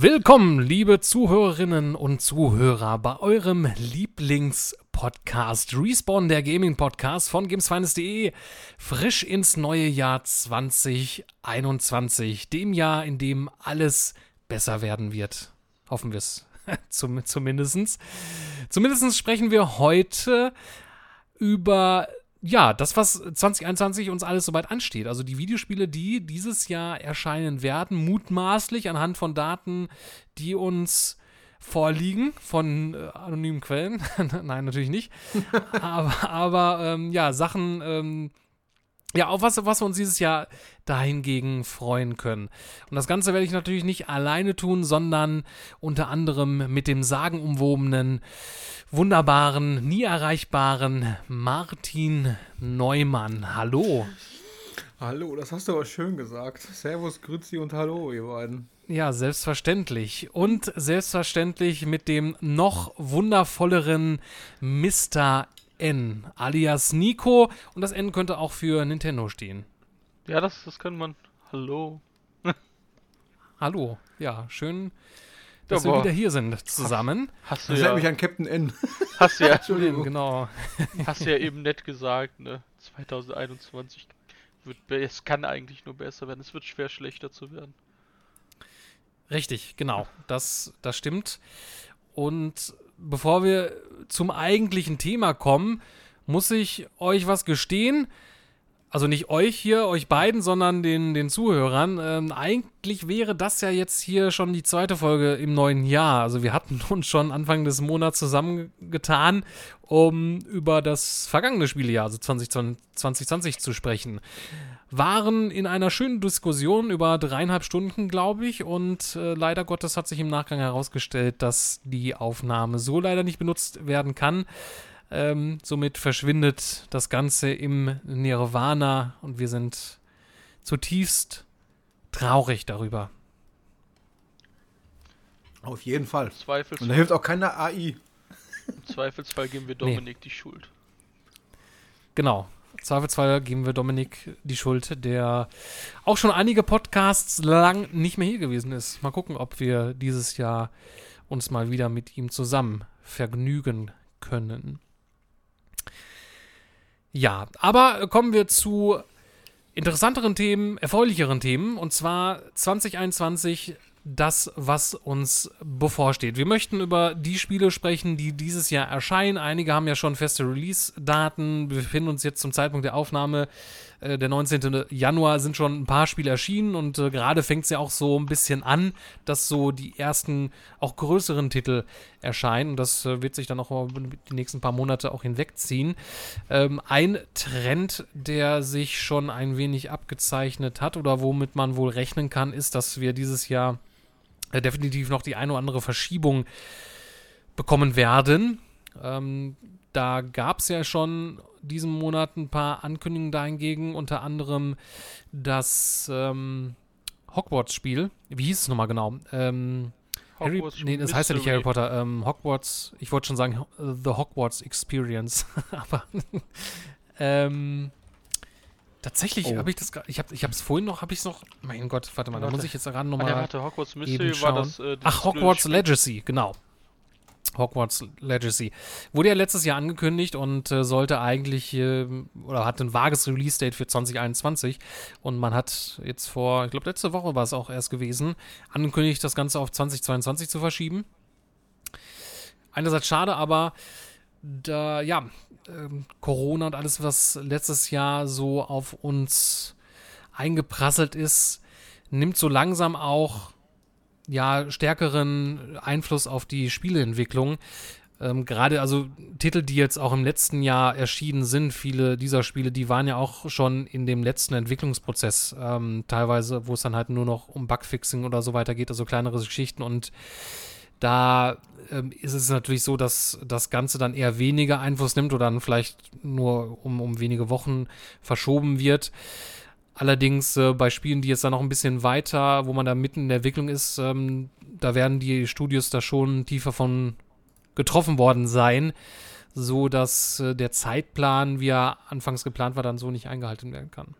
Willkommen, liebe Zuhörerinnen und Zuhörer, bei eurem Lieblingspodcast Respawn, der Gaming-Podcast von gamesfinest.de, frisch ins neue Jahr 2021, dem Jahr, in dem alles besser werden wird. Hoffen wir es. Zum, zumindestens. Zumindest sprechen wir heute über ja, das, was 2021 uns alles soweit ansteht. Also die Videospiele, die dieses Jahr erscheinen werden, mutmaßlich anhand von Daten, die uns vorliegen von äh, anonymen Quellen. Nein, natürlich nicht. aber aber ähm, ja, Sachen, ähm, ja, auf was, was wir uns dieses Jahr dahingegen freuen können. Und das Ganze werde ich natürlich nicht alleine tun, sondern unter anderem mit dem sagenumwobenen, wunderbaren, nie erreichbaren Martin Neumann. Hallo. Hallo, das hast du aber schön gesagt. Servus, Grüezi und Hallo, ihr beiden. Ja, selbstverständlich. Und selbstverständlich mit dem noch wundervolleren Mr. N, alias Nico. Und das N könnte auch für Nintendo stehen. Ja, das, das kann man. Hallo. Hallo. Ja, schön, dass ja, wir wieder hier sind zusammen. Hast du das ja, mich an Captain N. Hast ja, Entschuldigung, genau. Hast ja eben nett gesagt, ne? 2021 wird, es kann eigentlich nur besser werden. Es wird schwer schlechter zu werden. Richtig, genau. Das, das stimmt. Und bevor wir zum eigentlichen Thema kommen, muss ich euch was gestehen. Also nicht euch hier, euch beiden, sondern den, den Zuhörern. Ähm, eigentlich wäre das ja jetzt hier schon die zweite Folge im neuen Jahr. Also wir hatten uns schon Anfang des Monats zusammengetan, um über das vergangene Spieljahr, also 2020, 2020 zu sprechen waren in einer schönen Diskussion über dreieinhalb Stunden, glaube ich. Und äh, leider Gottes hat sich im Nachgang herausgestellt, dass die Aufnahme so leider nicht benutzt werden kann. Ähm, somit verschwindet das Ganze im Nirvana und wir sind zutiefst traurig darüber. Auf jeden Fall. Und da hilft auch keine AI. Im Zweifelsfall geben wir Dominik nee. die Schuld. Genau. Zweifelsfall geben wir Dominik die Schuld, der auch schon einige Podcasts lang nicht mehr hier gewesen ist. Mal gucken, ob wir dieses Jahr uns mal wieder mit ihm zusammen vergnügen können. Ja, aber kommen wir zu interessanteren Themen, erfreulicheren Themen. Und zwar 2021 das, was uns bevorsteht. Wir möchten über die Spiele sprechen, die dieses Jahr erscheinen. Einige haben ja schon feste Release-Daten. Wir befinden uns jetzt zum Zeitpunkt der Aufnahme, äh, der 19. Januar, sind schon ein paar Spiele erschienen und äh, gerade fängt es ja auch so ein bisschen an, dass so die ersten, auch größeren Titel erscheinen. Und das äh, wird sich dann auch die nächsten paar Monate auch hinwegziehen. Ähm, ein Trend, der sich schon ein wenig abgezeichnet hat oder womit man wohl rechnen kann, ist, dass wir dieses Jahr äh, definitiv noch die eine oder andere Verschiebung bekommen werden. Ähm, da gab es ja schon diesen Monat ein paar Ankündigungen dahingegen, unter anderem das ähm, Hogwarts-Spiel. Wie hieß es nochmal genau? Ähm, Harry, nee, das heißt ja nicht Harry Potter. Ähm, Hogwarts, ich wollte schon sagen The Hogwarts Experience, aber ähm, Tatsächlich oh. habe ich das ich habe ich habe es vorhin noch, habe ich es noch, mein Gott, warte mal, warte. da muss ich jetzt gerade nochmal ah, warte, Hogwarts Mystery war das äh, Ach, Hogwarts Legacy, genau. Hogwarts Legacy. Wurde ja letztes Jahr angekündigt und äh, sollte eigentlich äh, oder hat ein vages Release-Date für 2021 und man hat jetzt vor, ich glaube letzte Woche war es auch erst gewesen, angekündigt, das Ganze auf 2022 zu verschieben. Einerseits schade, aber da, ja, ähm, Corona und alles, was letztes Jahr so auf uns eingeprasselt ist, nimmt so langsam auch ja stärkeren Einfluss auf die Spieleentwicklung. Ähm, Gerade also Titel, die jetzt auch im letzten Jahr erschienen sind, viele dieser Spiele, die waren ja auch schon in dem letzten Entwicklungsprozess, ähm, teilweise, wo es dann halt nur noch um Bugfixing oder so weiter geht, also kleinere Geschichten und da ähm, ist es natürlich so, dass das Ganze dann eher weniger Einfluss nimmt oder dann vielleicht nur um, um wenige Wochen verschoben wird. Allerdings äh, bei Spielen, die jetzt dann noch ein bisschen weiter, wo man da mitten in der Entwicklung ist, ähm, da werden die Studios da schon tiefer von getroffen worden sein, so dass äh, der Zeitplan, wie er anfangs geplant war, dann so nicht eingehalten werden kann.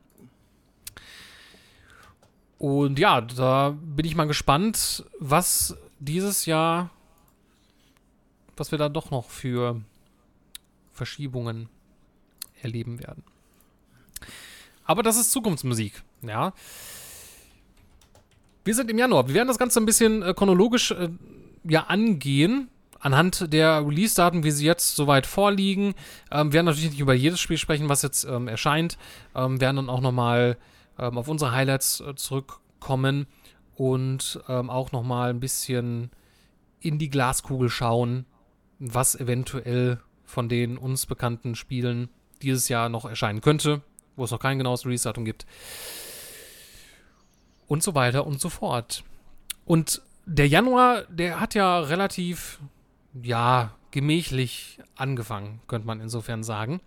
Und ja, da bin ich mal gespannt, was dieses Jahr, was wir da doch noch für Verschiebungen erleben werden. Aber das ist Zukunftsmusik, ja. Wir sind im Januar. Wir werden das Ganze ein bisschen äh, chronologisch äh, ja angehen. Anhand der Release-Daten, wie sie jetzt soweit vorliegen, ähm, werden natürlich nicht über jedes Spiel sprechen, was jetzt ähm, erscheint. Ähm, werden dann auch nochmal ähm, auf unsere Highlights äh, zurückkommen und ähm, auch nochmal ein bisschen in die Glaskugel schauen, was eventuell von den uns bekannten Spielen dieses Jahr noch erscheinen könnte, wo es noch kein genaues Release-Datum gibt. Und so weiter und so fort. Und der Januar, der hat ja relativ, ja, gemächlich angefangen, könnte man insofern sagen.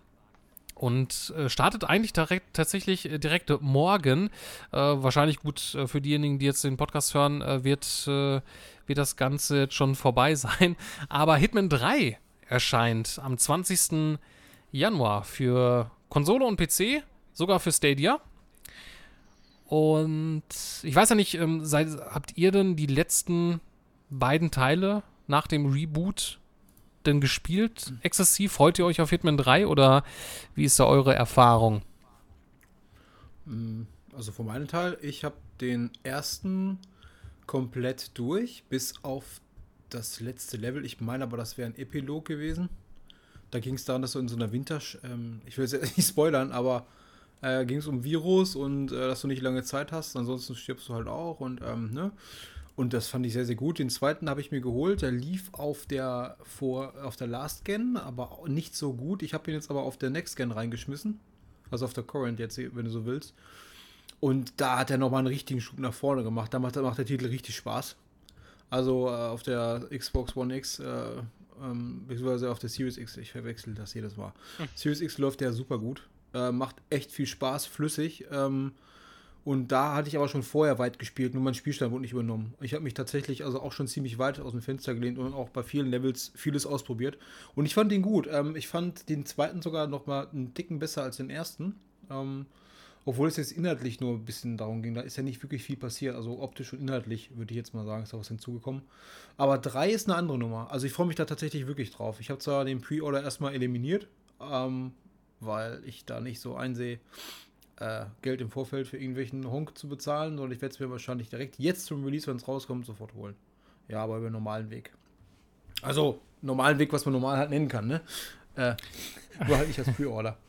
Und äh, startet eigentlich direkt, tatsächlich äh, direkt morgen. Äh, wahrscheinlich gut äh, für diejenigen, die jetzt den Podcast hören, äh, wird, äh, wird das Ganze jetzt schon vorbei sein. Aber Hitman 3 erscheint am 20. Januar für Konsole und PC, sogar für Stadia. Und ich weiß ja nicht, ähm, seid, habt ihr denn die letzten beiden Teile nach dem Reboot denn gespielt? Exzessiv? Freut ihr euch auf Hitman 3 oder wie ist da eure Erfahrung? Mm, also von meinem Teil, ich habe den ersten komplett durch, bis auf das letzte Level. Ich meine aber, das wäre ein Epilog gewesen. Da ging es darum, dass du in so einer Winter... Ähm, ich will jetzt nicht spoilern, aber äh, ging es um Virus und äh, dass du nicht lange Zeit hast. Ansonsten stirbst du halt auch und ähm, ne? Und das fand ich sehr, sehr gut. Den zweiten habe ich mir geholt. Der lief auf der, vor, auf der Last Gen, aber nicht so gut. Ich habe ihn jetzt aber auf der Next Gen reingeschmissen. Also auf der Current jetzt, wenn du so willst. Und da hat er nochmal einen richtigen Schub nach vorne gemacht. Da macht, macht der Titel richtig Spaß. Also äh, auf der Xbox One X, äh, ähm, beziehungsweise auf der Series X, ich verwechsel das jedes Mal. Hm. Series X läuft der super gut. Äh, macht echt viel Spaß, flüssig. Ähm, und da hatte ich aber schon vorher weit gespielt, nur mein Spielstand wurde nicht übernommen. Ich habe mich tatsächlich also auch schon ziemlich weit aus dem Fenster gelehnt und auch bei vielen Levels vieles ausprobiert. Und ich fand den gut. Ähm, ich fand den zweiten sogar noch mal einen Ticken besser als den ersten. Ähm, obwohl es jetzt inhaltlich nur ein bisschen darum ging. Da ist ja nicht wirklich viel passiert. Also optisch und inhaltlich würde ich jetzt mal sagen, ist da was hinzugekommen. Aber drei ist eine andere Nummer. Also ich freue mich da tatsächlich wirklich drauf. Ich habe zwar den Pre-Order erstmal eliminiert, ähm, weil ich da nicht so einsehe, äh, Geld im Vorfeld für irgendwelchen Honk zu bezahlen, sondern ich werde es mir wahrscheinlich direkt jetzt zum Release, wenn es rauskommt, sofort holen. Ja, aber über einen normalen Weg. Also, normalen Weg, was man normal halt nennen kann, ne? Äh, nur halt nicht als Pre-Order.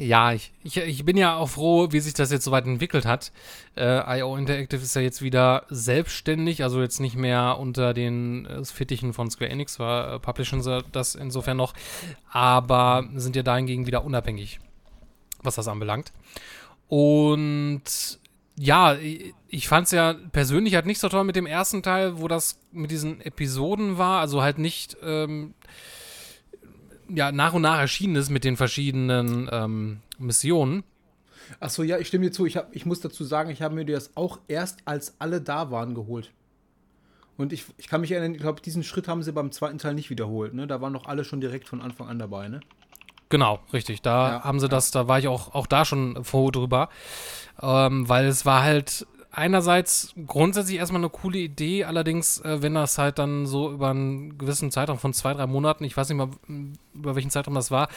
Ja, ich, ich, ich bin ja auch froh, wie sich das jetzt soweit entwickelt hat. Äh, IO Interactive ist ja jetzt wieder selbstständig, also jetzt nicht mehr unter den äh, Fittichen von Square Enix, zwar äh, publishen sie das insofern noch, aber sind ja dahingegen wieder unabhängig was das anbelangt. Und ja, ich fand es ja persönlich halt nicht so toll mit dem ersten Teil, wo das mit diesen Episoden war, also halt nicht ähm, ja, nach und nach erschienen ist mit den verschiedenen ähm, Missionen. Achso, ja, ich stimme dir zu. Ich, hab, ich muss dazu sagen, ich habe mir das auch erst, als alle da waren, geholt. Und ich, ich kann mich erinnern, ich glaube, diesen Schritt haben sie beim zweiten Teil nicht wiederholt. Ne? Da waren noch alle schon direkt von Anfang an dabei. Ne? Genau, richtig. Da ja, haben sie das, da war ich auch, auch da schon froh drüber. Ähm, weil es war halt einerseits grundsätzlich erstmal eine coole Idee, allerdings, äh, wenn das halt dann so über einen gewissen Zeitraum von zwei, drei Monaten, ich weiß nicht mal, über welchen Zeitraum das war,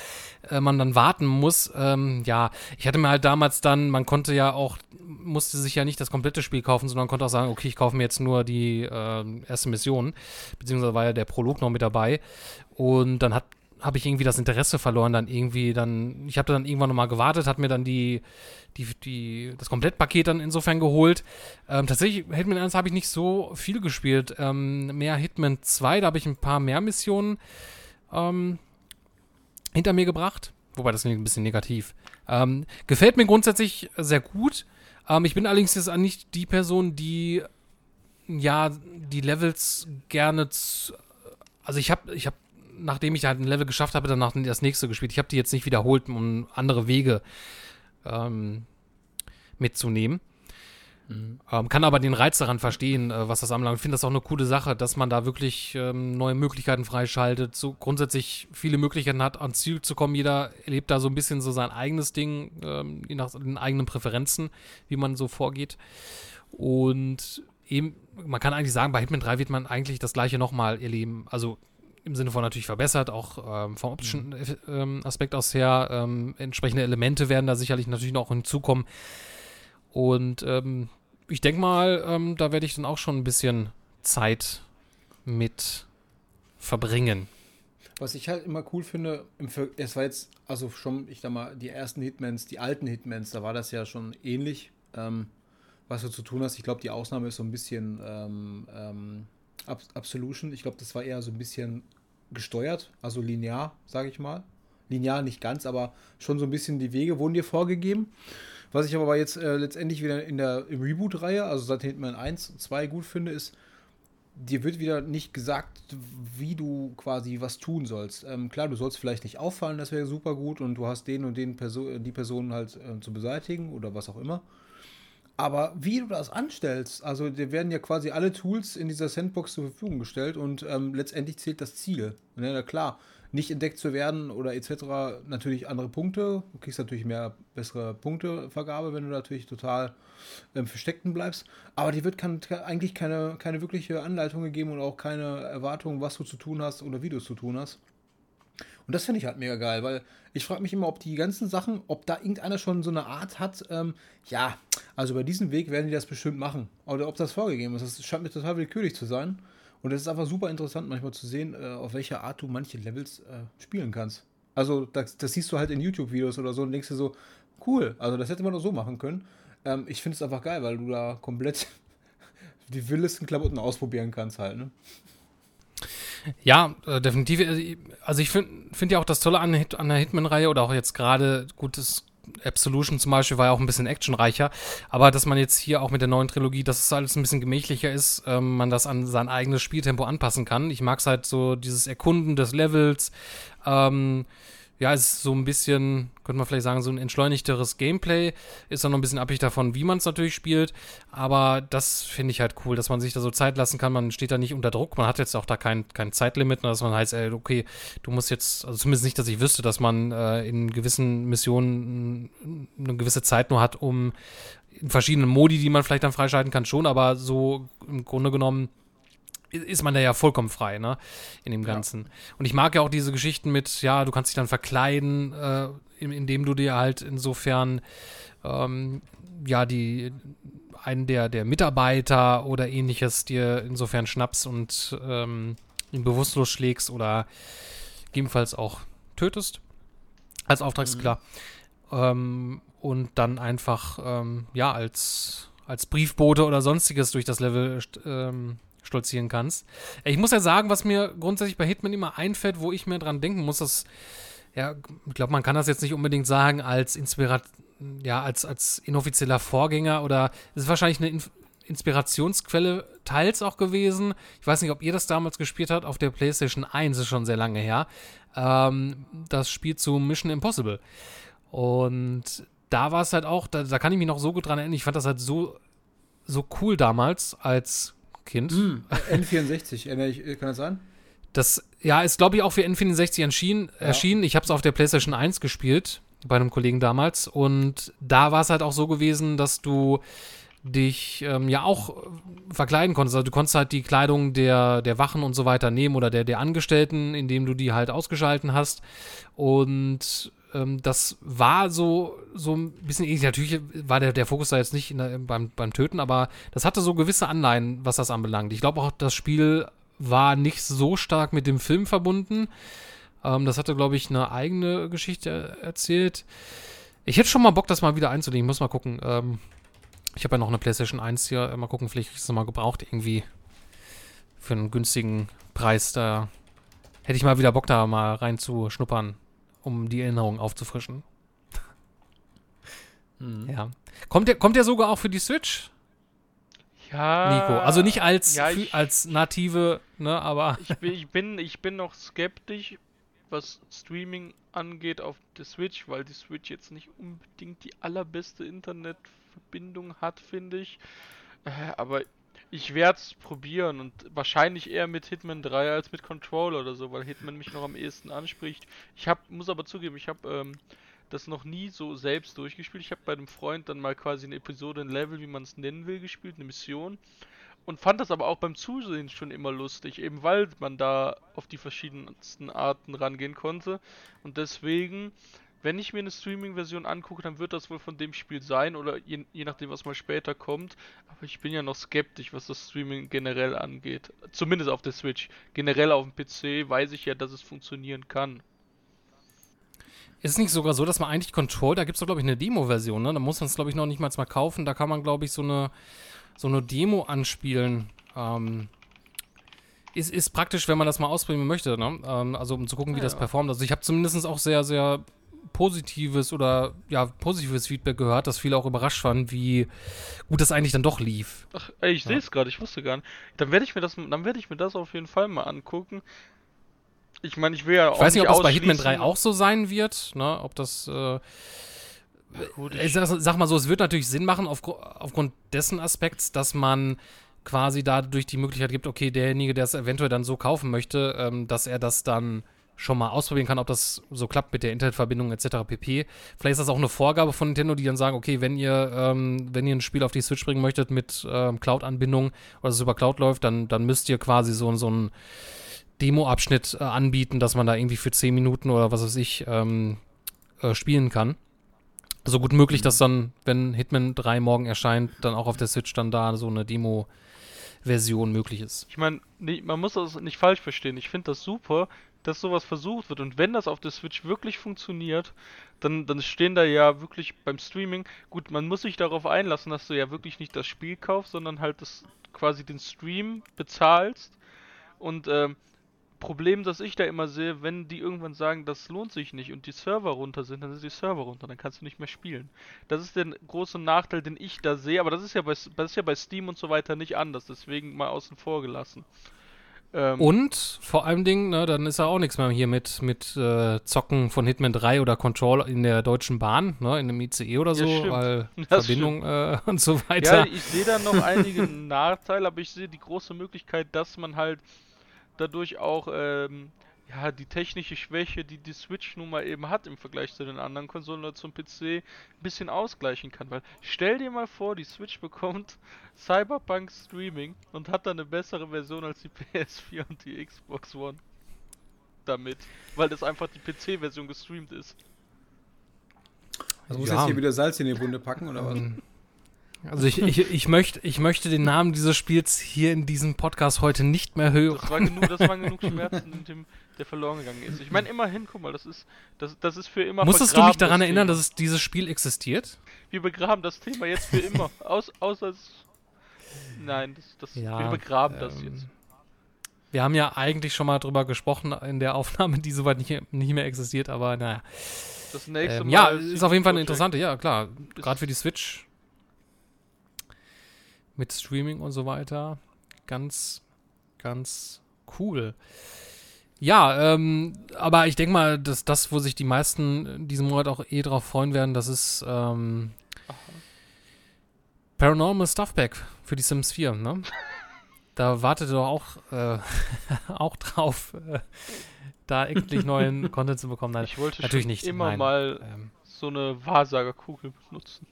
äh, man dann warten muss. Ähm, ja, ich hatte mir halt damals dann, man konnte ja auch, musste sich ja nicht das komplette Spiel kaufen, sondern konnte auch sagen, okay, ich kaufe mir jetzt nur die äh, erste Mission, beziehungsweise war ja der Prolog noch mit dabei. Und dann hat habe ich irgendwie das Interesse verloren, dann irgendwie dann, ich habe dann irgendwann nochmal gewartet, hat mir dann die, die, die, das Komplettpaket dann insofern geholt. Ähm, tatsächlich, Hitman 1 habe ich nicht so viel gespielt. Ähm, mehr Hitman 2, da habe ich ein paar mehr Missionen ähm, hinter mir gebracht. Wobei das ein bisschen negativ. Ähm, gefällt mir grundsätzlich sehr gut. Ähm, ich bin allerdings jetzt nicht die Person, die ja die Levels gerne also ich habe ich habe nachdem ich halt ein Level geschafft habe, danach das nächste gespielt. Ich habe die jetzt nicht wiederholt, um andere Wege ähm, mitzunehmen. Mhm. Ähm, kann aber den Reiz daran verstehen, äh, was das anbelangt. Ich finde das auch eine coole Sache, dass man da wirklich ähm, neue Möglichkeiten freischaltet, so grundsätzlich viele Möglichkeiten hat, ans Ziel zu kommen. Jeder erlebt da so ein bisschen so sein eigenes Ding, ähm, je nach den eigenen Präferenzen, wie man so vorgeht. Und eben, man kann eigentlich sagen, bei Hitman 3 wird man eigentlich das gleiche nochmal erleben. Also im Sinne von natürlich verbessert, auch ähm, vom optischen mhm. ähm, Aspekt aus her. Ähm, entsprechende Elemente werden da sicherlich natürlich noch hinzukommen. Und ähm, ich denke mal, ähm, da werde ich dann auch schon ein bisschen Zeit mit verbringen. Was ich halt immer cool finde, es war jetzt, also schon, ich sag mal, die ersten Hitmans, die alten Hitmans, da war das ja schon ähnlich, ähm, was du zu tun hast. Ich glaube, die Ausnahme ist so ein bisschen Ab Absolution. Ich glaube, das war eher so ein bisschen gesteuert, also linear, sage ich mal. Linear nicht ganz, aber schon so ein bisschen die Wege wurden dir vorgegeben. Was ich aber jetzt äh, letztendlich wieder in der Reboot-Reihe, also seit Hitman 1 und 2 gut finde, ist, dir wird wieder nicht gesagt, wie du quasi was tun sollst. Ähm, klar, du sollst vielleicht nicht auffallen, das wäre super gut und du hast den und den Perso die Personen halt äh, zu beseitigen oder was auch immer. Aber wie du das anstellst, also dir werden ja quasi alle Tools in dieser Sandbox zur Verfügung gestellt und ähm, letztendlich zählt das Ziel. Ja, na klar, nicht entdeckt zu werden oder etc. natürlich andere Punkte. Du kriegst natürlich mehr bessere Punktevergabe, wenn du natürlich total ähm, versteckten bleibst. Aber dir wird kann, eigentlich keine, keine wirkliche Anleitung gegeben und auch keine Erwartung, was du zu tun hast oder wie du es zu tun hast. Und das finde ich halt mega geil, weil ich frage mich immer, ob die ganzen Sachen, ob da irgendeiner schon so eine Art hat, ähm, ja, also bei diesem Weg werden die das bestimmt machen. Oder ob das vorgegeben ist. Das scheint mir total willkürlich zu sein. Und es ist einfach super interessant, manchmal zu sehen, äh, auf welche Art du manche Levels äh, spielen kannst. Also, das, das, siehst du halt in YouTube-Videos oder so und denkst dir so, cool, also das hätte man doch so machen können. Ähm, ich finde es einfach geil, weil du da komplett die wildesten Klamotten ausprobieren kannst halt, ne? Ja, äh, definitiv. Also ich finde find ja auch das Tolle an, an der Hitman-Reihe oder auch jetzt gerade, gutes Absolution zum Beispiel war ja auch ein bisschen actionreicher, aber dass man jetzt hier auch mit der neuen Trilogie, dass es alles ein bisschen gemächlicher ist, ähm, man das an sein eigenes Spieltempo anpassen kann. Ich mag es halt so, dieses Erkunden des Levels, ähm, ja, es ist so ein bisschen, könnte man vielleicht sagen, so ein entschleunigteres Gameplay. Ist dann noch ein bisschen abhängig davon, wie man es natürlich spielt. Aber das finde ich halt cool, dass man sich da so Zeit lassen kann. Man steht da nicht unter Druck. Man hat jetzt auch da kein, kein Zeitlimit, dass man heißt, ey, okay, du musst jetzt, also zumindest nicht, dass ich wüsste, dass man äh, in gewissen Missionen eine gewisse Zeit nur hat, um in verschiedenen Modi, die man vielleicht dann freischalten kann, schon. Aber so im Grunde genommen ist man da ja vollkommen frei, ne? In dem Ganzen. Ja. Und ich mag ja auch diese Geschichten mit, ja, du kannst dich dann verkleiden, äh, indem du dir halt insofern, ähm, ja, die, einen der, der Mitarbeiter oder ähnliches dir insofern schnappst und ähm, ihn bewusstlos schlägst oder gegebenenfalls auch tötest. Als Auftragsklar. Mhm. Ähm, und dann einfach, ähm, ja, als, als Briefbote oder sonstiges durch das Level ähm, stolzieren kannst. Ich muss ja sagen, was mir grundsätzlich bei Hitman immer einfällt, wo ich mir dran denken muss, dass, ja, ich glaube, man kann das jetzt nicht unbedingt sagen als Inspirat ja, als, als inoffizieller Vorgänger oder es ist wahrscheinlich eine Inf Inspirationsquelle teils auch gewesen. Ich weiß nicht, ob ihr das damals gespielt habt auf der PlayStation 1, ist schon sehr lange her. Ähm, das Spiel zu Mission Impossible. Und da war es halt auch, da, da, kann ich mich noch so gut dran erinnern, ich fand das halt so, so cool damals als Kind. Mm, N64, kann das sein? Das, ja, ist glaube ich auch für N64 erschienen. Ja. erschienen. Ich habe es auf der PlayStation 1 gespielt, bei einem Kollegen damals. Und da war es halt auch so gewesen, dass du dich ähm, ja auch verkleiden konntest. Also du konntest halt die Kleidung der, der Wachen und so weiter nehmen oder der, der Angestellten, indem du die halt ausgeschalten hast. Und ähm, das war so, so ein bisschen ähnlich. Natürlich war der, der Fokus da jetzt nicht der, beim, beim Töten, aber das hatte so gewisse Anleihen, was das anbelangt. Ich glaube auch, das Spiel war nicht so stark mit dem Film verbunden. Ähm, das hatte, glaube ich, eine eigene Geschichte erzählt. Ich hätte schon mal Bock, das mal wieder einzulegen. Ich muss mal gucken. Ähm, ich habe ja noch eine PlayStation 1 hier. Mal gucken, vielleicht ist es mal gebraucht irgendwie. Für einen günstigen Preis. Da hätte ich mal wieder Bock, da mal reinzuschnuppern um die Erinnerung aufzufrischen. Mhm. Ja. Kommt der, kommt der sogar auch für die Switch? Ja. Nico. Also nicht als, ja, ich, als native, ne, aber. Ich bin, ich, bin, ich bin noch skeptisch, was Streaming angeht auf der Switch, weil die Switch jetzt nicht unbedingt die allerbeste Internetverbindung hat, finde ich. Äh, aber ich werde es probieren und wahrscheinlich eher mit Hitman 3 als mit Control oder so, weil Hitman mich noch am ehesten anspricht. Ich hab, muss aber zugeben, ich habe ähm, das noch nie so selbst durchgespielt. Ich habe bei einem Freund dann mal quasi eine Episode, ein Level, wie man es nennen will, gespielt, eine Mission. Und fand das aber auch beim Zusehen schon immer lustig, eben weil man da auf die verschiedensten Arten rangehen konnte. Und deswegen, wenn ich mir eine Streaming-Version angucke, dann wird das wohl von dem Spiel sein oder je, je nachdem, was mal später kommt. Aber ich bin ja noch skeptisch, was das Streaming generell angeht. Zumindest auf der Switch. Generell auf dem PC weiß ich ja, dass es funktionieren kann. Ist es nicht sogar so, dass man eigentlich Control, da gibt es doch, glaube ich, eine Demo-Version, ne? Da muss man es, glaube ich, noch nicht mal kaufen. Da kann man, glaube ich, so eine, so eine Demo anspielen. Ähm, ist, ist praktisch, wenn man das mal ausprobieren möchte, ne? Ähm, also um zu gucken, wie ja, das performt. Also ich habe zumindest auch sehr, sehr positives oder ja, positives Feedback gehört, dass viele auch überrascht waren, wie gut das eigentlich dann doch lief. Ach, ey, ich ja. sehe es gerade, ich wusste gar nicht. Dann werde ich mir das, dann werde ich mir das auf jeden Fall mal angucken. Ich meine, ich will ja auch. Ich weiß nicht, ob das bei Hitman 3 auch so sein wird, ne? Ob das. Äh, Gut, ich sag, sag, mal so, es wird natürlich Sinn machen auf, aufgrund dessen Aspekts, dass man quasi dadurch die Möglichkeit gibt, okay, derjenige, der es eventuell dann so kaufen möchte, ähm, dass er das dann schon mal ausprobieren kann, ob das so klappt mit der Internetverbindung etc. pp. Vielleicht ist das auch eine Vorgabe von Nintendo, die dann sagen, okay, wenn ihr, ähm, wenn ihr ein Spiel auf die Switch bringen möchtet mit ähm, Cloud-Anbindung oder es über Cloud läuft, dann, dann müsst ihr quasi so, so ein Demo-Abschnitt äh, anbieten, dass man da irgendwie für 10 Minuten oder was weiß ich ähm, äh, spielen kann. So gut möglich, mhm. dass dann, wenn Hitman 3 morgen erscheint, dann auch auf der Switch dann da so eine Demo-Version möglich ist. Ich meine, man muss das nicht falsch verstehen. Ich finde das super, dass sowas versucht wird. Und wenn das auf der Switch wirklich funktioniert, dann, dann stehen da ja wirklich beim Streaming, gut, man muss sich darauf einlassen, dass du ja wirklich nicht das Spiel kaufst, sondern halt das quasi den Stream bezahlst. Und ähm, Problem, das ich da immer sehe, wenn die irgendwann sagen, das lohnt sich nicht und die Server runter sind, dann sind die Server runter, dann kannst du nicht mehr spielen. Das ist der große Nachteil, den ich da sehe, aber das ist ja bei, das ist ja bei Steam und so weiter nicht anders, deswegen mal außen vor gelassen. Ähm, und vor allem Dingen, ne, dann ist ja auch nichts mehr hier mit, mit äh, Zocken von Hitman 3 oder Control in der Deutschen Bahn, ne, in einem ICE oder so, ja, weil das Verbindung äh, und so weiter. Ja, ich sehe da noch einige Nachteile, aber ich sehe die große Möglichkeit, dass man halt dadurch auch ähm, ja, die technische Schwäche, die die Switch nun mal eben hat im Vergleich zu den anderen Konsolen oder zum PC, ein bisschen ausgleichen kann. Weil stell dir mal vor, die Switch bekommt Cyberpunk Streaming und hat dann eine bessere Version als die PS4 und die Xbox One. Damit. Weil das einfach die PC-Version gestreamt ist. Also muss ja. jetzt hier wieder Salz in die Wunde packen oder was? Ähm, also ich, ich, ich, möchte, ich möchte den Namen dieses Spiels hier in diesem Podcast heute nicht mehr hören. Das, war genug, das waren genug Schmerzen, in dem, der verloren gegangen ist. Ich meine, immerhin, guck mal, das ist, das, das ist für immer Musstest du mich daran erinnern, Thema. dass es dieses Spiel existiert? Wir begraben das Thema jetzt für immer. Aus, außer es... Nein, das, das, ja, wir begraben ähm, das jetzt. Wir haben ja eigentlich schon mal drüber gesprochen in der Aufnahme, die soweit nicht, nicht mehr existiert, aber naja. Das nächste ähm, Mal. Ja, ist auf jeden Fall eine interessante, ja klar. Gerade für die Switch mit Streaming und so weiter. Ganz, ganz cool. Ja, ähm, aber ich denke mal, dass das, wo sich die meisten diesen Monat auch eh drauf freuen werden, das ist ähm, Paranormal Stuff Pack für die Sims 4, ne? Da wartet doch auch, äh, auch drauf, äh, da endlich neuen Content zu bekommen. Nein, ich wollte natürlich nicht. immer Nein, mal ähm, so eine Wahrsagerkugel benutzen.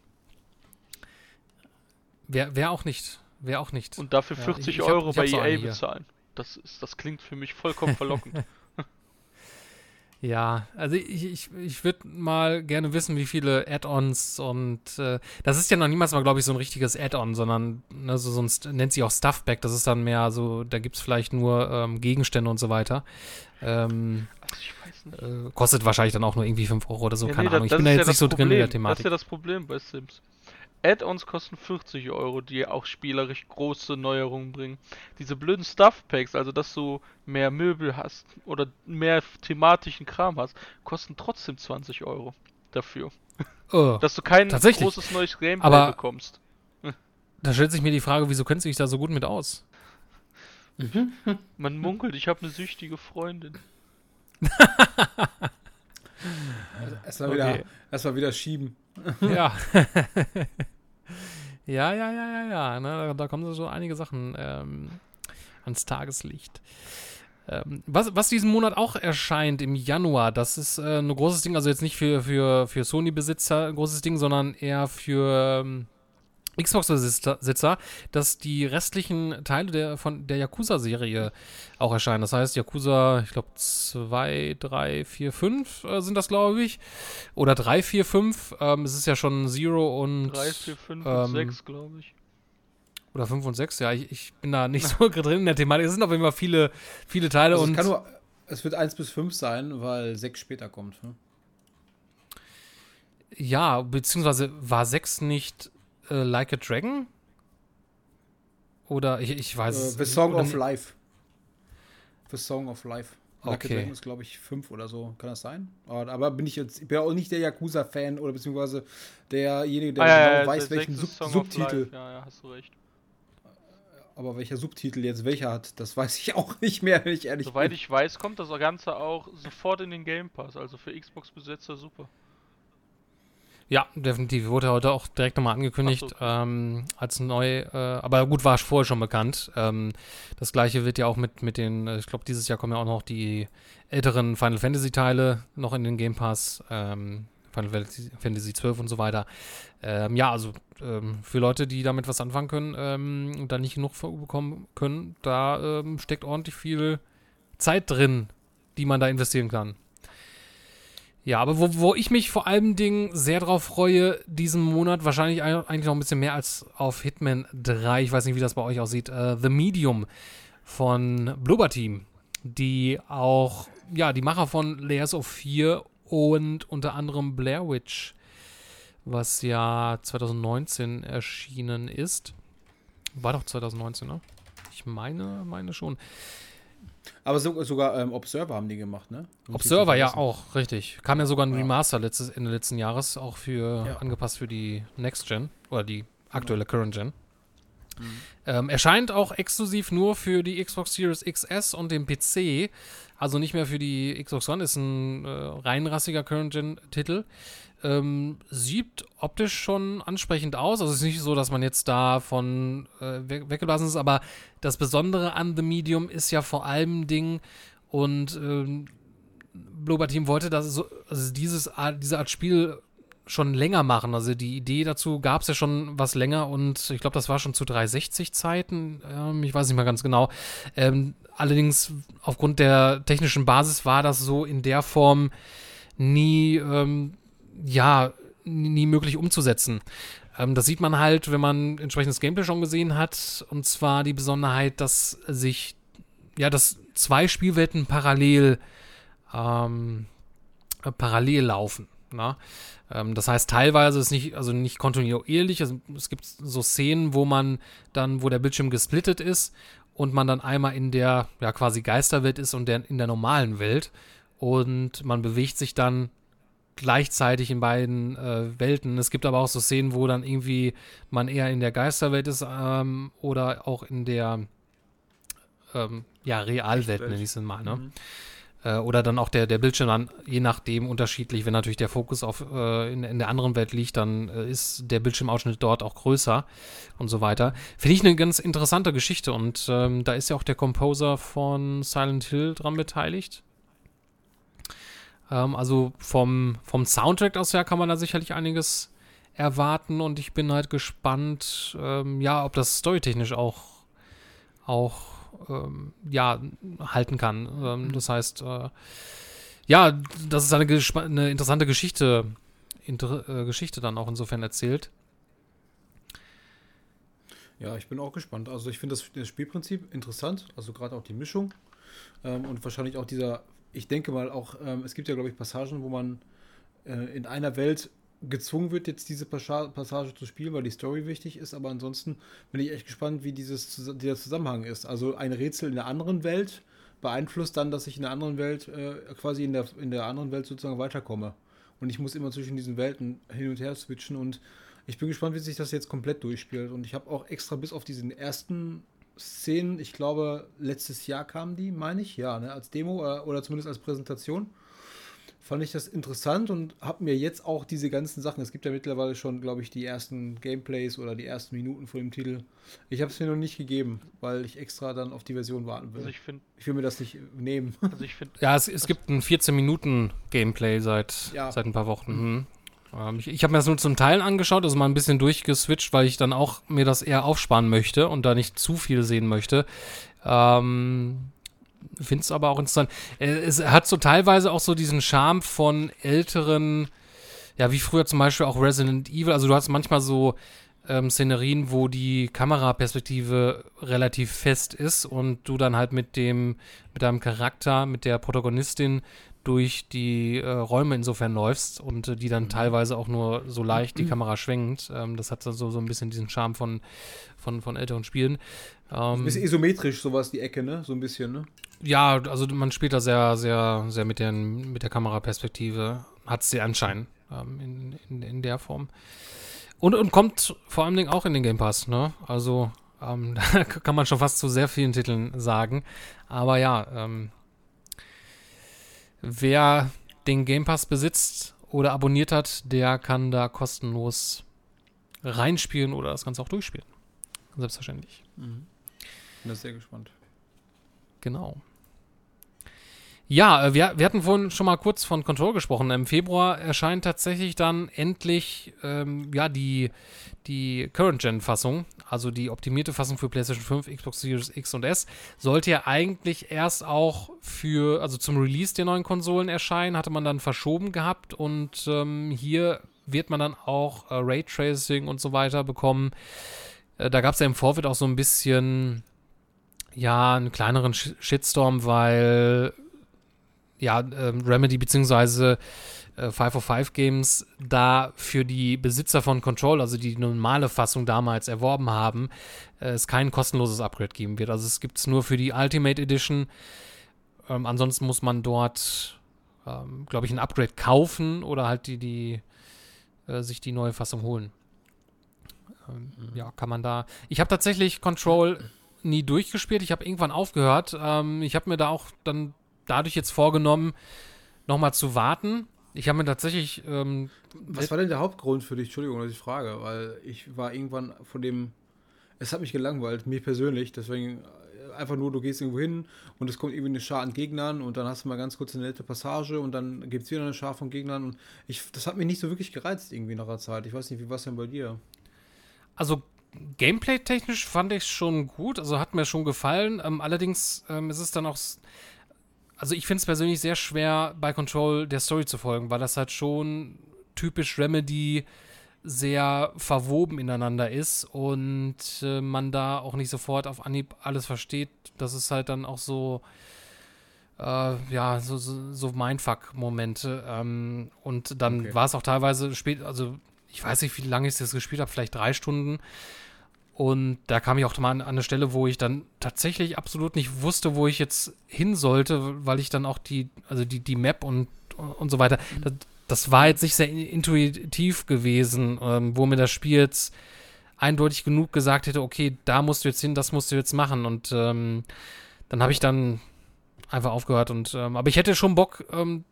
Wer, wer auch nicht. Wer auch nicht. Und dafür 40 ja, ich, ich Euro hab, bei EA bezahlen. Das, ist, das klingt für mich vollkommen verlockend. ja, also ich, ich, ich würde mal gerne wissen, wie viele Add-ons und äh, das ist ja noch niemals mal, glaube ich, so ein richtiges Add-on, sondern ne, so, sonst nennt sich auch Stuffback. Das ist dann mehr so, da gibt es vielleicht nur ähm, Gegenstände und so weiter. Ähm, also äh, kostet wahrscheinlich dann auch nur irgendwie 5 Euro oder so, ja, keine nee, Ahnung. Ich bin da jetzt ja nicht so Problem. drin in der Thematik. Das ist ja das Problem bei Sims. Add-ons kosten 40 Euro, die auch spielerisch große Neuerungen bringen. Diese blöden Stuff-Packs, also dass du mehr Möbel hast oder mehr thematischen Kram hast, kosten trotzdem 20 Euro dafür. Oh, dass du kein großes neues Gameplay Aber bekommst. Da stellt sich mir die Frage, wieso kennst du dich da so gut mit aus? Man munkelt, ich habe eine süchtige Freundin. also erstmal okay. wieder, erst wieder schieben. Ja. Ja, ja, ja, ja, ja. Ne, da, kommen so einige Sachen ähm, ans Tageslicht. Ähm, was, was diesen Monat auch erscheint im Januar, das ist äh, ein großes Ding, also jetzt nicht für, für, für Sony-Besitzer ein großes Ding, sondern eher für ähm, Xbox-Besitzer, dass die restlichen Teile der, von der Yakuza-Serie auch erscheinen. Das heißt, Yakuza, ich glaube, 2, 3, 4, 5 äh, sind das, glaube ich. Oder 3, 4, 5. Ähm, es ist ja schon Zero und. 3, 4, 5 ähm, und 6, glaube ich. Oder 5 und 6, ja, ich, ich bin da nicht so drin in der Thematik. Es sind auf jeden Fall viele, viele Teile Also und. es, kann nur, es wird 1 bis 5 sein, weil 6 später kommt. Ne? ja, beziehungsweise war 6 nicht äh, Like a Dragon? Oder ich, ich weiß Äh, es The Song oder of. Life. The Song of Life. Like Okay. a Dragon ist, glaube ich, 5 oder so. Kann das sein? Aber, aber bin ich jetzt, ich bin auch nicht der Yakuza-Fan oder beziehungsweise derjenige, der Ah, ja, genau ja, weiß, der welchen Sub Song of Subtitel. Life. Ja, ja, hast du recht. Aber welcher Subtitel jetzt welcher hat, das weiß ich auch nicht mehr, wenn ich ehrlich Soweit bin. ich weiß, kommt das Ganze auch sofort in den Game Pass. Also für Xbox-Besitzer super. Ja, definitiv. Wurde heute auch direkt nochmal angekündigt so. ähm, als neu. Äh, aber gut, war vorher schon bekannt. Ähm, das gleiche wird ja auch mit, mit den, äh, ich glaube, dieses Jahr kommen ja auch noch die älteren Final Fantasy Teile noch in den Game Pass. Ähm, Final Fantasy- Fantasy 12 und so weiter. Ähm, ja, also ähm, für Leute, die damit was anfangen können ähm, und da nicht genug bekommen können, da ähm, steckt ordentlich viel Zeit drin, die man da investieren kann. Ja, aber wo, wo ich mich vor allem Dingen sehr drauf freue, diesen Monat, wahrscheinlich ein- eigentlich noch ein bisschen mehr als auf Hitman 3, ich weiß nicht, wie das bei euch aussieht, äh, The Medium von Blubber Team, die auch, ja, die Macher von Layers of 4 und unter anderem Blair Witch, was ja 2019 erschienen ist. War doch 2019, ne? Ich meine, meine schon. Aber so, sogar ähm, Observer haben die gemacht, ne? Muss Observer, ja auch, richtig. Kam ja sogar ein Ja. Remaster letztes, Ende letzten Jahres, auch für Ja. angepasst für die Next Gen oder die aktuelle Current Gen. Mhm. Ähm, erscheint auch exklusiv nur für die Xbox Series XS und den PC. Also nicht mehr für die Xbox One, ist ein äh, reinrassiger Current Gen-Titel. Ähm, sieht optisch schon ansprechend aus. Also es ist nicht so, dass man jetzt davon äh, we weggeblasen ist, aber das Besondere an The Medium ist ja vor allem Ding und ähm, Blubber Team wollte das so, also dieses diese Art Spiel schon länger machen. Also die Idee dazu gab es ja schon was länger und ich glaube, das war schon zu 360-Zeiten. Ähm, ich weiß nicht mehr ganz genau. Ähm, allerdings aufgrund der technischen Basis war das so in der Form nie, ähm, ja, nie, möglich umzusetzen. Ähm, das sieht man halt, wenn man entsprechendes Gameplay schon gesehen hat. Und zwar die Besonderheit, dass sich, ja, dass zwei Spielwelten parallel ähm, äh, parallel laufen. Na? Ähm, das heißt, teilweise ist nicht, also nicht kontinuierlich. Also es gibt so Szenen, wo man dann, wo der Bildschirm gesplittet ist und man dann einmal in der ja quasi Geisterwelt ist und der, in der normalen Welt und man bewegt sich dann gleichzeitig in beiden äh, Welten. Es gibt aber auch so Szenen, wo dann irgendwie man eher in der Geisterwelt ist ähm, oder auch in der ähm, ja, Realwelt, nenne ich es mal. Ne? Mhm. Äh, oder dann auch der, der Bildschirm dann je nachdem unterschiedlich. Wenn natürlich der Fokus auf äh, in, in der anderen Welt liegt, dann äh, ist der Bildschirmausschnitt dort auch größer und so weiter. Finde ich eine ganz interessante Geschichte und ähm, da ist ja auch der Composer von Silent Hill dran beteiligt. Ähm, also vom, vom Soundtrack aus her kann man da sicherlich einiges erwarten und ich bin halt gespannt, ähm, ja, ob das storytechnisch auch, auch ähm, ja, halten kann. Ähm, das heißt, äh, ja, das ist eine, eine interessante Geschichte, inter äh, Geschichte dann auch insofern erzählt. Ja, ich bin auch gespannt. Also ich finde das, das Spielprinzip interessant, also gerade auch die Mischung ähm, und wahrscheinlich auch dieser, ich denke mal auch, ähm, es gibt ja glaube ich Passagen, wo man äh, in einer Welt gezwungen wird, jetzt diese Passage zu spielen, weil die Story wichtig ist, aber ansonsten bin ich echt gespannt, wie dieses, dieser Zusammenhang ist. Also ein Rätsel in der anderen Welt beeinflusst dann, dass ich in der anderen Welt äh, quasi in der, in der anderen Welt sozusagen weiterkomme. Und ich muss immer zwischen diesen Welten hin und her switchen und ich bin gespannt, wie sich das jetzt komplett durchspielt. Und ich habe auch extra bis auf diesen ersten Szenen, ich glaube, letztes Jahr kamen die, meine ich, ja, ne, als Demo oder, oder zumindest als Präsentation fand ich das interessant und habe mir jetzt auch diese ganzen Sachen, es gibt ja mittlerweile schon, glaube ich, die ersten Gameplays oder die ersten Minuten vor dem Titel. Ich habe es mir noch nicht gegeben, weil ich extra dann auf die Version warten will. Also ich finde, ich will mir das nicht nehmen. also ich finde, Ja, es, es gibt ein 14-Minuten-Gameplay seit, Ja. seit ein paar Wochen. Mhm. Ähm, ich ich habe mir das nur zum Teil angeschaut, also mal ein bisschen durchgeswitcht, weil ich dann auch mir das eher aufsparen möchte und da nicht zu viel sehen möchte. Ähm, Finde es aber auch interessant. Äh, Es hat so teilweise auch so diesen Charme von älteren, ja, wie früher zum Beispiel auch Resident Evil. Also du hast manchmal so ähm, Szenerien, wo die Kameraperspektive relativ fest ist und du dann halt mit dem, mit deinem Charakter, mit der Protagonistin durch die äh, Räume insofern läufst und äh, die dann teilweise auch nur so leicht die Kamera schwenkt. Ähm, das hat so, so ein bisschen diesen Charme von, von, von älteren Spielen. Ein Ähm, bisschen isometrisch, sowas, die Ecke, ne? So ein bisschen, ne? ja, also man spielt da sehr, sehr, sehr mit, den, mit der Kameraperspektive. Hat es den Anschein ähm, in, in, in der Form. Und, und kommt vor allem auch in den Game Pass, ne? Also, ähm, da kann man schon fast zu sehr vielen Titeln sagen. Aber ja, ähm, wer den Game Pass besitzt oder abonniert hat, der kann da kostenlos reinspielen oder das Ganze auch durchspielen. Selbstverständlich. Bin da sehr gespannt. Genau. Ja, äh, wir, wir hatten vorhin schon mal kurz von Control gesprochen. Im Februar erscheint tatsächlich dann endlich ähm, ja, die, die Current-Gen-Fassung, also die optimierte Fassung für PlayStation 5, Xbox Series X und S. Sollte ja eigentlich erst auch für, also zum Release der neuen Konsolen erscheinen, hatte man dann verschoben gehabt und ähm, hier wird man dann auch äh, Raytracing und so weiter bekommen. Äh, da gab es ja im Vorfeld auch so ein bisschen ja, einen kleineren Sh Shitstorm, weil ja, ähm, Remedy bzw. Äh, 505 Games da für die Besitzer von Control, also die normale Fassung damals erworben haben, äh, es kein kostenloses Upgrade geben wird. Also es gibt es nur für die Ultimate Edition. Ähm, ansonsten muss man dort, ähm, glaube ich, ein Upgrade kaufen oder halt die, die äh, sich die neue Fassung holen. Ähm, Ja, kann man da. Ich habe tatsächlich Control nie durchgespielt. Ich habe irgendwann aufgehört. Ähm, ich habe mir da auch dann dadurch jetzt vorgenommen, nochmal zu warten. Ich habe mir tatsächlich, ähm, Was war denn der Hauptgrund für dich? Entschuldigung, dass ich frage, weil ich war irgendwann von dem. Es hat mich gelangweilt, mir persönlich. Deswegen äh, einfach nur, du gehst irgendwo hin und es kommt irgendwie eine Schar an Gegnern und dann hast du mal ganz kurz eine nette Passage und dann gibt es wieder eine Schar von Gegnern und ich, das hat mich nicht so wirklich gereizt irgendwie nach der Zeit. Ich weiß nicht, wie war es denn bei dir? also Gameplay-technisch fand ich es schon gut, also hat mir schon gefallen. Ähm, allerdings ähm, ist es dann auch, also ich finde es persönlich sehr schwer, bei Control der Story zu folgen, weil das halt schon typisch Remedy sehr verwoben ineinander ist und äh, man da auch nicht sofort auf Anhieb alles versteht. Das ist halt dann auch so, äh, ja, so, so, so Mindfuck-Momente. Ähm, und dann Okay. war es auch teilweise spät, also ich weiß nicht, wie lange ich das gespielt habe, vielleicht drei Stunden. Und da kam ich auch mal an, an eine Stelle, wo ich dann tatsächlich absolut nicht wusste, wo ich jetzt hin sollte, weil ich dann auch die, also die, die Map und, und so weiter, das, das war jetzt nicht sehr intuitiv gewesen, ähm, wo mir das Spiel jetzt eindeutig genug gesagt hätte, okay, da musst du jetzt hin, das musst du jetzt machen. Und ähm, dann habe ich dann einfach aufgehört. Und ähm, aber ich hätte schon Bock, ähm,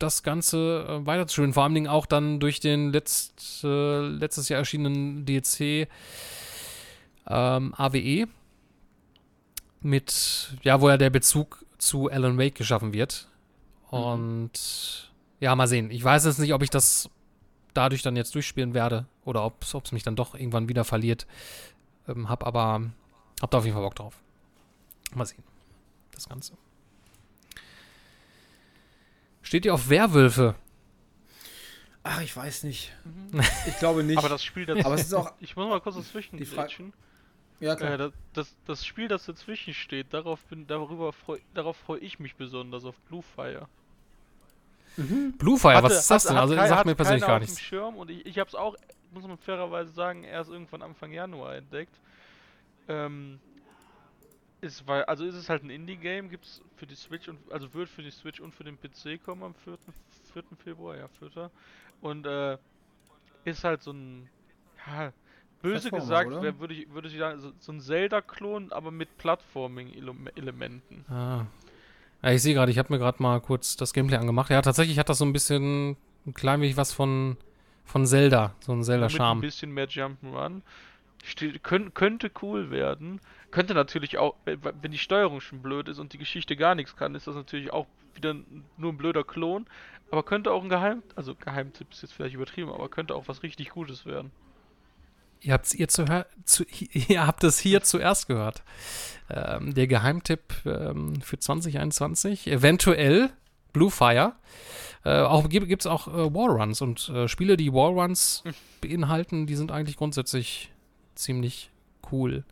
das Ganze äh, weiterzuspielen. Vor allen Dingen auch dann durch den letzt, äh, letztes Jahr erschienenen DLC ähm, AWE mit, ja, wo ja der Bezug zu Alan Wake geschaffen wird. Und ja, mal sehen. Ich weiß jetzt nicht, ob ich das dadurch dann jetzt durchspielen werde oder ob es mich dann doch irgendwann wieder verliert. Ähm, hab aber, hab da auf jeden Fall Bock drauf. Mal sehen. Das Ganze. Steht ihr auf Werwölfe? Ach, ich weiß nicht. Ich glaube nicht. aber das Spiel dazwischen. Aber es ist auch. ich muss mal kurz dazwischen Die Fra- grätschen. Ja, klar. Äh, das, das, das Spiel, das dazwischen steht, darauf bin, darüber freu, darauf freue ich mich besonders auf Bluefire. Bluefire, Hatte- was ist das hatte- denn? Also hat kei- sagt mir persönlich gar auf dem nichts. Schirm und ich, ich habe es auch, muss man fairerweise sagen, erst irgendwann Anfang Januar entdeckt. Ähm, ist, weil, also ist es halt ein Indie-Game, gibt es für die Switch und also wird für die Switch und für den PC kommen am 4. 4. Februar, ja, 4. Und äh, ist halt so ein ja, böse gesagt, oder? würde ich, würde ich sagen, so, so ein Zelda-Klon, aber mit Plattforming-Elementen. Ah, Ja, ich sehe gerade, ich habe mir gerade mal kurz das Gameplay angemacht. Ja, tatsächlich hat das so ein bisschen ein klein wenig was von, von Zelda, so ein Mit ein Zelda-Charme. bisschen mehr Jump'n'Run. Könnt- könnte cool werden. Könnte natürlich auch, wenn wenn die Steuerung schon blöd ist und die Geschichte gar nichts kann, ist das natürlich auch wieder nur ein blöder Klon. Aber könnte auch ein Geheim, also Geheimtipp ist jetzt vielleicht übertrieben, aber könnte auch was richtig Gutes werden. Ihr habt's ihr zu, zu ihr habt es hier zuerst gehört. Ähm, der Geheimtipp ähm, für 2021, eventuell Bluefire. Äh, auch gibt es auch äh, Wallruns und äh, Spiele, die Wallruns beinhalten, die sind eigentlich grundsätzlich ziemlich cool.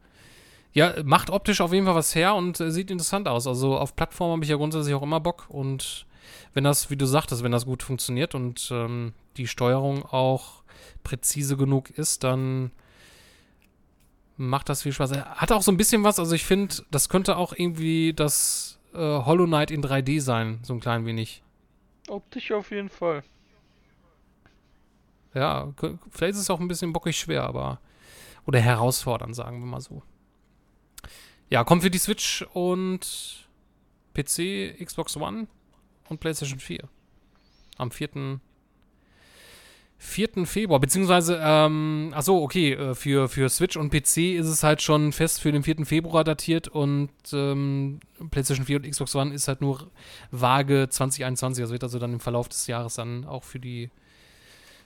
Ja, macht optisch auf jeden Fall was her und äh, sieht interessant aus. Also auf Plattformen habe ich ja grundsätzlich auch immer Bock und wenn das, wie du sagtest, wenn das gut funktioniert und ähm, die Steuerung auch präzise genug ist, dann macht das viel Spaß. Er hat auch so ein bisschen was, also ich finde, das könnte auch irgendwie das äh, Hollow Knight in 3D sein, so ein klein wenig. Optisch auf jeden Fall. Ja, vielleicht ist es auch ein bisschen bockig schwer, aber. Oder herausfordernd, sagen wir mal so. Ja, kommt für die Switch und PC, Xbox One und PlayStation 4. Am 4. 4. Februar, beziehungsweise, ähm, achso, okay, äh, für, für Switch und PC ist es halt schon fest für den 4. Februar datiert und ähm, PlayStation 4 und Xbox One ist halt nur vage 2021, also wird also dann im Verlauf des Jahres dann auch für die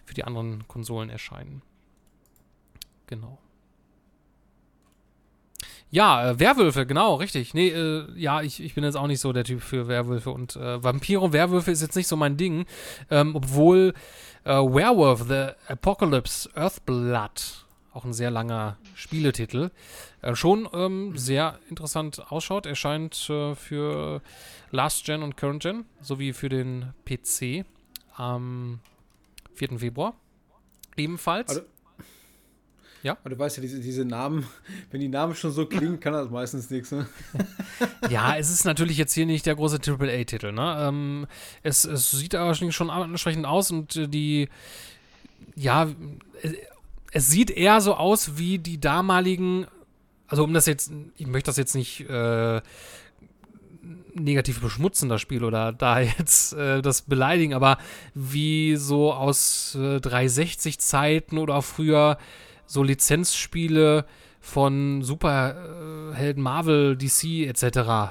für die anderen Konsolen erscheinen. Genau. Ja, äh, Werwölfe, genau, richtig. Nee, äh, ja, ich, ich bin jetzt auch nicht so der Typ für Werwölfe und äh, Vampire und Werwölfe ist jetzt nicht so mein Ding, ähm, obwohl äh, Werewolf, The Apocalypse, Earthblood, auch ein sehr langer Spieletitel, äh, schon ähm, sehr interessant ausschaut. Erscheint äh, für Last Gen und Current Gen sowie für den PC am 4. Februar. Ebenfalls. Also- Aber du weißt ja, diese, diese Namen, wenn die Namen schon so klingen, kann das meistens nichts, ne? Ja, es ist natürlich jetzt hier nicht der große AAA-Titel, ne? Ähm, es, es sieht aber schon schon ansprechend aus und äh, die, ja, es, sieht eher so aus wie die damaligen, also um das jetzt, ich möchte das jetzt nicht äh, negativ beschmutzen, das Spiel, oder da jetzt äh, das beleidigen, aber wie so aus äh, 360-Zeiten oder früher so Lizenzspiele von Superhelden, Marvel, DC etc.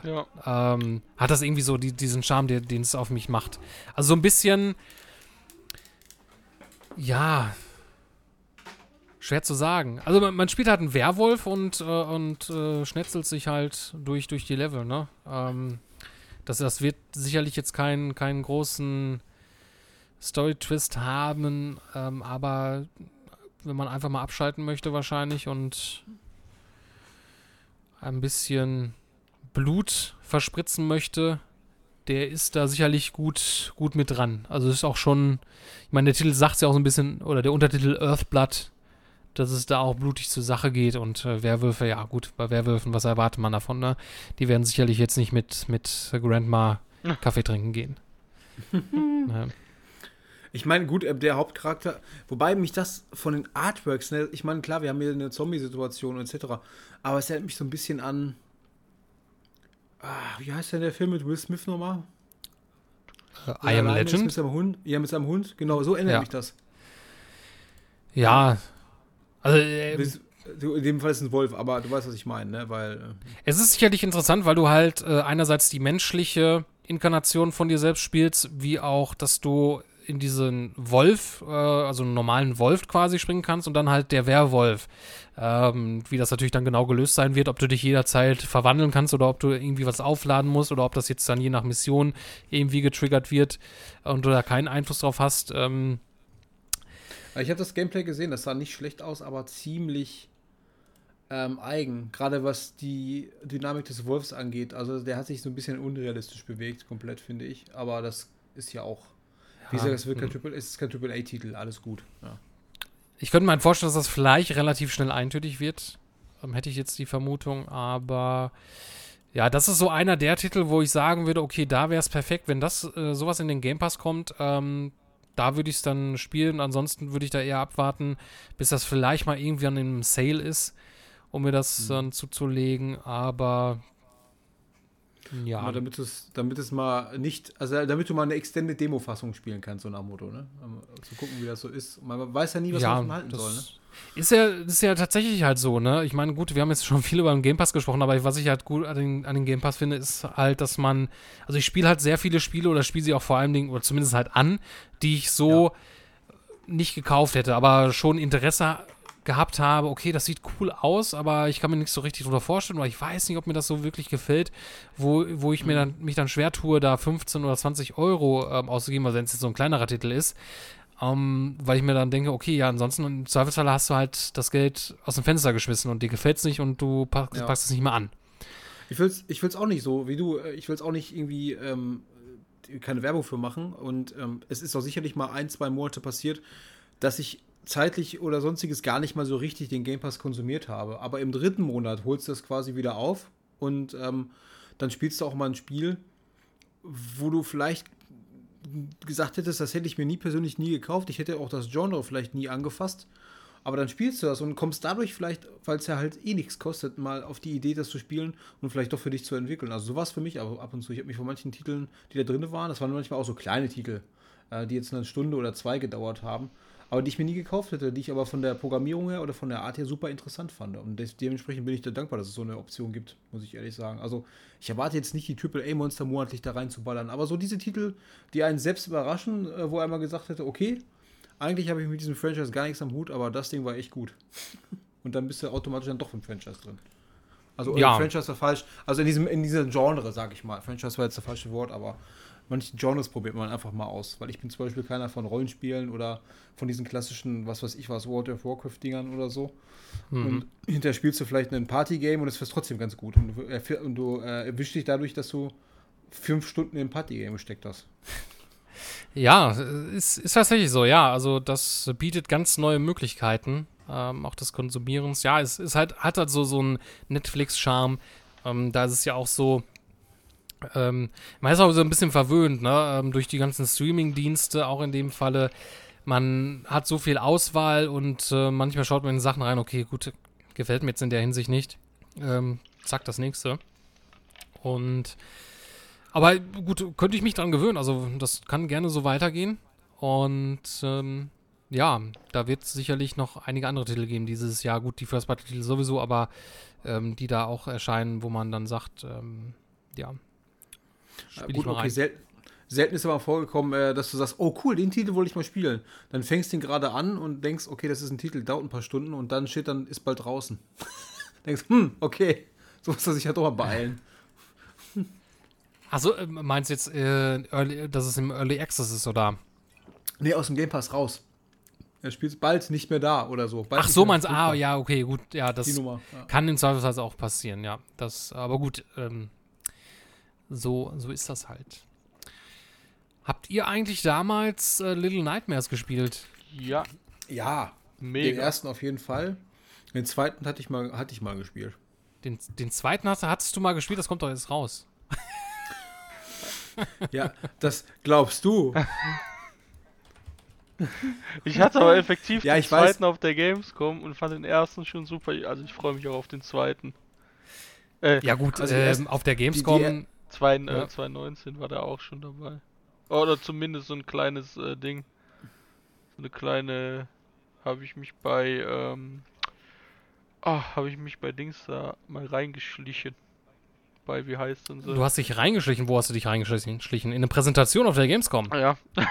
Ja. Ähm, hat das irgendwie so die, diesen Charme, den es auf mich macht. Also so ein bisschen, ja, schwer zu sagen. Also man, man spielt halt einen Werwolf und, äh, und äh, schnetzelt sich halt durch, durch die Level, ne? Ähm, das, das wird sicherlich jetzt keinen keinen großen Story-Twist haben, ähm, aber wenn man einfach mal abschalten möchte wahrscheinlich und ein bisschen Blut verspritzen möchte, der ist da sicherlich gut, gut mit dran. Also es ist auch schon, ich meine, der Titel sagt es ja auch so ein bisschen, oder der Untertitel Earthblood, dass es da auch blutig zur Sache geht und äh, Werwölfe, ja gut, bei Werwölfen, was erwartet man davon, ne? Die werden sicherlich jetzt nicht mit, mit Grandma Kaffee trinken gehen. ja. Ich meine, gut, äh, der Hauptcharakter, wobei mich das von den Artworks, ne, ich meine, klar, wir haben hier eine Zombie-Situation etc., aber es erinnert mich so ein bisschen an, ah, wie heißt denn der Film mit Will Smith nochmal? Er I Am ist Mit Legend? seinem Hund? Ja, mit seinem Hund, genau, so erinnert Ja. mich das. Ja. Also, äh, du- In dem Fall ist es ein Wolf, aber du weißt, was ich meine, ne, weil, äh, Es ist sicherlich interessant, weil du halt äh, einerseits die menschliche Inkarnation von dir selbst spielst, wie auch, dass du in diesen Wolf, äh, also einen normalen Wolf quasi springen kannst und dann halt der Werwolf. Ähm, wie das natürlich dann genau gelöst sein wird, ob du dich jederzeit verwandeln kannst oder ob du irgendwie was aufladen musst oder ob das jetzt dann je nach Mission irgendwie getriggert wird und du da keinen Einfluss drauf hast. Ähm, Ich habe das Gameplay gesehen, das sah nicht schlecht aus, aber ziemlich ähm, eigen. Gerade was die Dynamik des Wolfs angeht. Also der hat sich so ein bisschen unrealistisch bewegt, komplett, finde ich. Aber das ist ja auch. Wie gesagt, es, wird kein hm. Triple, es ist kein Triple-A-Titel, alles gut. Ja. Ich könnte mir halt vorstellen, dass das vielleicht relativ schnell eintönig wird. Ähm, hätte ich jetzt die Vermutung, aber ja, das ist so einer der Titel, wo ich sagen würde, okay, da wäre es perfekt, wenn das äh, sowas in den Game Pass kommt. Ähm, da würde ich es dann spielen. Ansonsten würde ich da eher abwarten, bis das vielleicht mal irgendwie an einem Sale ist, um mir das Mhm. dann zuzulegen. Aber Ja, Aber damit es, damit es mal nicht, also damit du mal eine Extended Demo-Fassung spielen kannst, so nach Motto, ne? Zu gucken, wie das so ist. Man weiß ja nie, was man ja, davon halten soll, ne? ist ja, ist ja tatsächlich halt so, ne? Ich meine, gut, wir haben jetzt schon viel über den Game Pass gesprochen, aber was ich halt gut an den, an den Game Pass finde, ist halt, dass man, also ich spiele halt sehr viele Spiele oder spiele sie auch vor allem Dingen, oder zumindest halt an, die ich so nicht gekauft hätte, aber schon Interesse gehabt habe, okay, das sieht cool aus, aber ich kann mir nicht so richtig drunter vorstellen, oder ich weiß nicht, ob mir das so wirklich gefällt, wo, wo ich mir dann, mich dann schwer tue, da 15 oder 20 Euro ähm, auszugeben, also wenn es jetzt so ein kleinerer Titel ist, ähm, weil ich mir dann denke, okay, ja, ansonsten im Zweifelsfall hast du halt das Geld aus dem Fenster geschmissen und dir gefällt es nicht und du pack, Ja. packst es nicht mehr an. Ich will es ich will's auch nicht so wie du. äh, Ich will es auch nicht irgendwie ähm, keine Werbung für machen. Und ähm, es ist auch sicherlich mal ein, zwei Monate passiert, dass ich zeitlich oder sonstiges gar nicht mal so richtig den Game Pass konsumiert habe. Aber im dritten Monat holst du das quasi wieder auf und ähm, dann spielst du auch mal ein Spiel, wo du vielleicht gesagt hättest, das hätte ich mir nie persönlich nie gekauft. Ich hätte auch das Genre vielleicht nie angefasst. Aber dann spielst du das und kommst dadurch vielleicht, weil es ja halt eh nichts kostet, mal auf die Idee, das zu spielen und vielleicht doch für dich zu entwickeln. Also so war es für mich ab und zu. Ich habe mich von manchen Titeln, die da drin waren, das waren manchmal auch so kleine Titel, äh, die jetzt eine Stunde oder zwei gedauert haben, aber die ich mir nie gekauft hätte, die ich aber von der Programmierung her oder von der Art her super interessant fand. Und dementsprechend bin ich da dankbar, dass es so eine Option gibt, muss ich ehrlich sagen. Also ich erwarte jetzt nicht die AAA-Monster monatlich da reinzuballern, aber so diese Titel, die einen selbst überraschen, äh, wo einmal gesagt hätte, okay, eigentlich habe ich mit diesem Franchise gar nichts am Hut, aber das Ding war echt gut. Und dann bist du automatisch dann doch im Franchise drin. Also Ja. ja. Franchise war falsch. Also in diesem, in diesem Genre, sag ich mal. Franchise war jetzt das falsche Wort, aber manche Genres probiert man einfach mal aus. Weil ich bin zum Beispiel keiner von Rollenspielen oder von diesen klassischen, was weiß ich was, World of Warcraft-Dingern oder so. Mhm. Und hinterher spielst du vielleicht ein Partygame und es wird trotzdem ganz gut. Und du, und du äh, erwischst dich dadurch, dass du fünf Stunden in ein Partygame gesteckt hast. Ja, ist, ist tatsächlich so, ja. Also das bietet ganz neue Möglichkeiten, ähm, auch des Konsumierens. Ja, es ist halt, hat halt so, so einen Netflix-Charme. Ähm, da ist es ja auch so, ähm, man ist auch so ein bisschen verwöhnt, ne? Ähm, durch die ganzen Streaming-Dienste, auch in dem Falle. Man hat so viel Auswahl und äh, manchmal schaut man in Sachen rein, okay, gut, gefällt mir jetzt in der Hinsicht nicht. Ähm, zack, das nächste. Und aber gut, könnte ich mich dran gewöhnen. Also das kann gerne so weitergehen. Und ähm, ja, da wird es sicherlich noch einige andere Titel geben dieses Jahr. Gut, die First-Party-Titel sowieso, aber ähm, die da auch erscheinen, wo man dann sagt, ähm, ja, Ja, spiel ich gut, okay, sel selten ist aber vorgekommen, äh, dass du sagst, oh cool, den Titel wollte ich mal spielen. Dann fängst du ihn gerade an und denkst, okay, das ist ein Titel, dauert ein paar Stunden und dann steht dann, ist bald draußen. denkst, hm, okay, so muss er sich ja doch mal beeilen. Achso, äh, meinst du jetzt, äh, Early, dass es im Early Access ist, oder? Nee, aus dem Game Pass raus. Er spielt bald nicht mehr da oder so. Bald Ach so, meinst du, ah, ja, okay, gut, ja, das kann im Zweifelsfall auch passieren, ja. Das, aber gut, ähm, so, so ist das halt. Habt ihr eigentlich damals äh, Little Nightmares gespielt? Ja, ja, den mega. ersten auf jeden Fall. Den zweiten hatte ich mal, hatte ich mal gespielt. Den, den zweiten hast, hattest du mal gespielt, das kommt doch jetzt raus. Ja, das glaubst du. Ich hatte aber effektiv Ja, den ich weiß. zweiten auf der Gamescom und fand den ersten schon super. Also ich freue mich auch auf den zweiten. Äh, Ja, gut, Also die ähm, auf der Gamescom. die- zwei, Ja. äh, 2019 war der auch schon dabei. Oder zumindest so ein kleines äh, Ding. So eine kleine. Habe ich mich bei. Ähm, ah, habe ich mich bei Dings da mal reingeschlichen. Bei, wie heißt denn so? du hast dich reingeschlichen. Wo hast du dich reingeschlichen? Schlichen? In eine Präsentation auf der Gamescom. Ah, ja,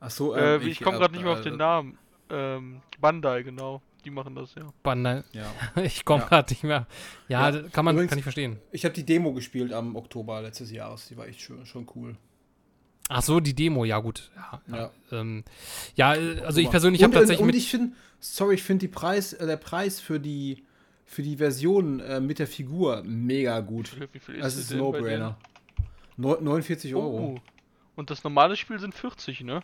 Ach so, äh, ähm, ich komme gerade nicht mehr auf äh, den Namen. Ähm, Bandai, genau. Die machen das ja. Bandai- Ja. Ich komme Ja. gerade nicht mehr. Ja, Ja. kann man, Übrigens- kann ich verstehen. Ich habe die Demo gespielt am Oktober letztes Jahres. Die war echt schön, schon cool. Ach so, die Demo, ja gut. Ja, ja. Ähm, ja äh, also ich persönlich habe Und- tatsächlich und mit. ich finde, sorry, ich finde die Preis, äh, der Preis für die für die Version äh, mit der Figur mega gut. Wie viel Das die ist ein? No-Brainer. Neu- 49 Euro. Oh. Und das normale Spiel sind 40, ne?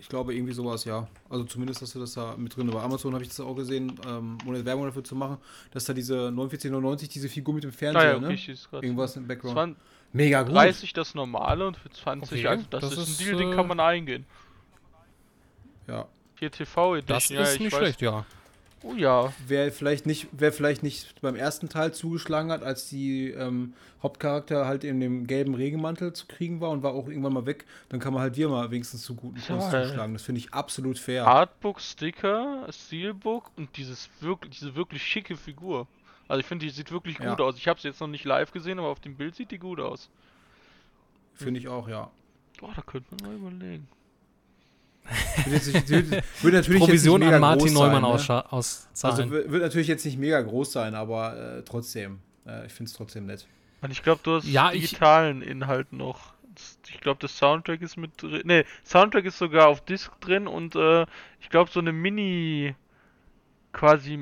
Ich glaube, irgendwie sowas, ja. Also zumindest, dass du das da mit drin. Bei Amazon habe ich das auch gesehen, ähm, ohne Werbung dafür zu machen, dass da diese 49,99, diese Figur mit dem Fernseher, Naja, okay, ne? ist grad. Irgendwas im Background. 20, Mega gut. 30 das normale und für 20, Okay, also das, das ist ist, ein Deal, den äh, kann man eingehen. Ja. Hier TV Edition, Das ja, ist ich nicht weiß, schlecht, ja. Oh ja. Wer vielleicht nicht, wer vielleicht nicht beim ersten Teil zugeschlagen hat, als die ähm, Hauptcharakter halt in dem gelben Regenmantel zu kriegen war und war auch irgendwann mal weg, dann kann man halt wir mal wenigstens zu guten Kurs Ja. zuschlagen. Das finde ich absolut fair. Artbook, Sticker, Steelbook und dieses wirklich, diese wirklich schicke Figur. Also ich finde, die sieht wirklich Ja. gut aus. Ich habe sie jetzt noch nicht live gesehen, aber auf dem Bild sieht die gut aus. Finde ich auch, ja. Oh, da könnte man mal überlegen. Wird natürlich Provision jetzt nicht mega an Martin groß Neumann sein, ne? auszahlen. Also wird wird natürlich jetzt nicht mega groß sein, aber äh, trotzdem. Äh, ich finde es trotzdem nett. Und ich glaube, du hast Ja, ich- digitalen Inhalt noch. Ich glaube, das Soundtrack ist mit drin. Ne, Soundtrack ist sogar auf Disc drin und äh, ich glaube, so eine Mini quasi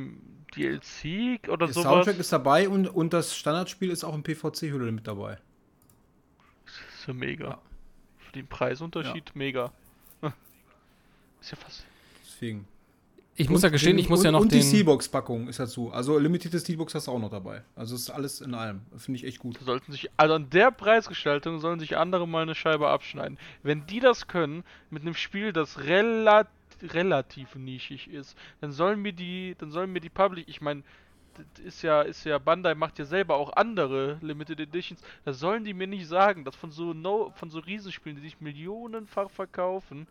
DLC oder Der sowas. Soundtrack ist dabei und, und das Standardspiel ist auch im PVC-Hülle mit dabei. Das ist ja mega. Ja. Für den Preisunterschied mega. Ist ja fast. Deswegen. ich muss Und ja gestehen, den- ich muss und, ja noch Und die. Steelbox-Packung ist dazu. Also Limited Steelbox hast du auch noch dabei. Also ist alles in allem. Finde ich echt gut. Sollten sich, also an der Preisgestaltung sollen sich andere mal eine Scheibe abschneiden. Wenn die das können, mit einem Spiel, das relat relativ nischig ist, dann sollen mir die, dann sollen mir die Public, ich meine, das ist ja, ist ja, Bandai macht ja selber auch andere Limited Editions, da sollen die mir nicht sagen, dass von so no, von so Riesenspielen, die sich millionenfach verkaufen,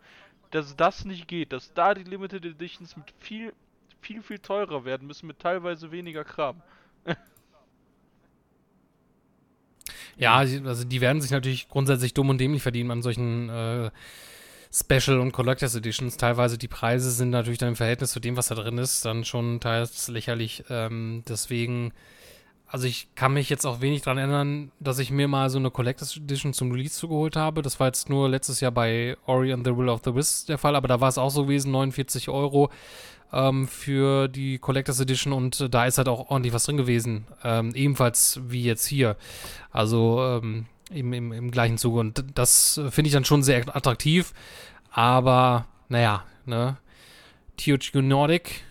dass das nicht geht, dass da die Limited Editions mit viel, viel, viel teurer werden müssen, mit teilweise weniger Kram. Ja, also die werden sich natürlich grundsätzlich dumm und dämlich verdienen an solchen äh, Special und Collectors Editions. Teilweise die Preise sind natürlich dann im Verhältnis zu dem, was da drin ist, dann schon teils lächerlich. Ähm, deswegen, also ich kann mich jetzt auch wenig dran erinnern, dass ich mir mal so eine Collectors Edition zum Release zugeholt habe. Das war jetzt nur letztes Jahr bei Ori and the Will of the Wisps der Fall, aber da war es auch so gewesen, 49 Euro ähm, für die Collectors Edition und äh, da ist halt auch ordentlich was drin gewesen. Ähm, ebenfalls wie jetzt hier. Also ähm, im, im, im gleichen Zuge. Und das finde ich dann schon sehr attraktiv. Aber, naja, ne? THQ Nordic,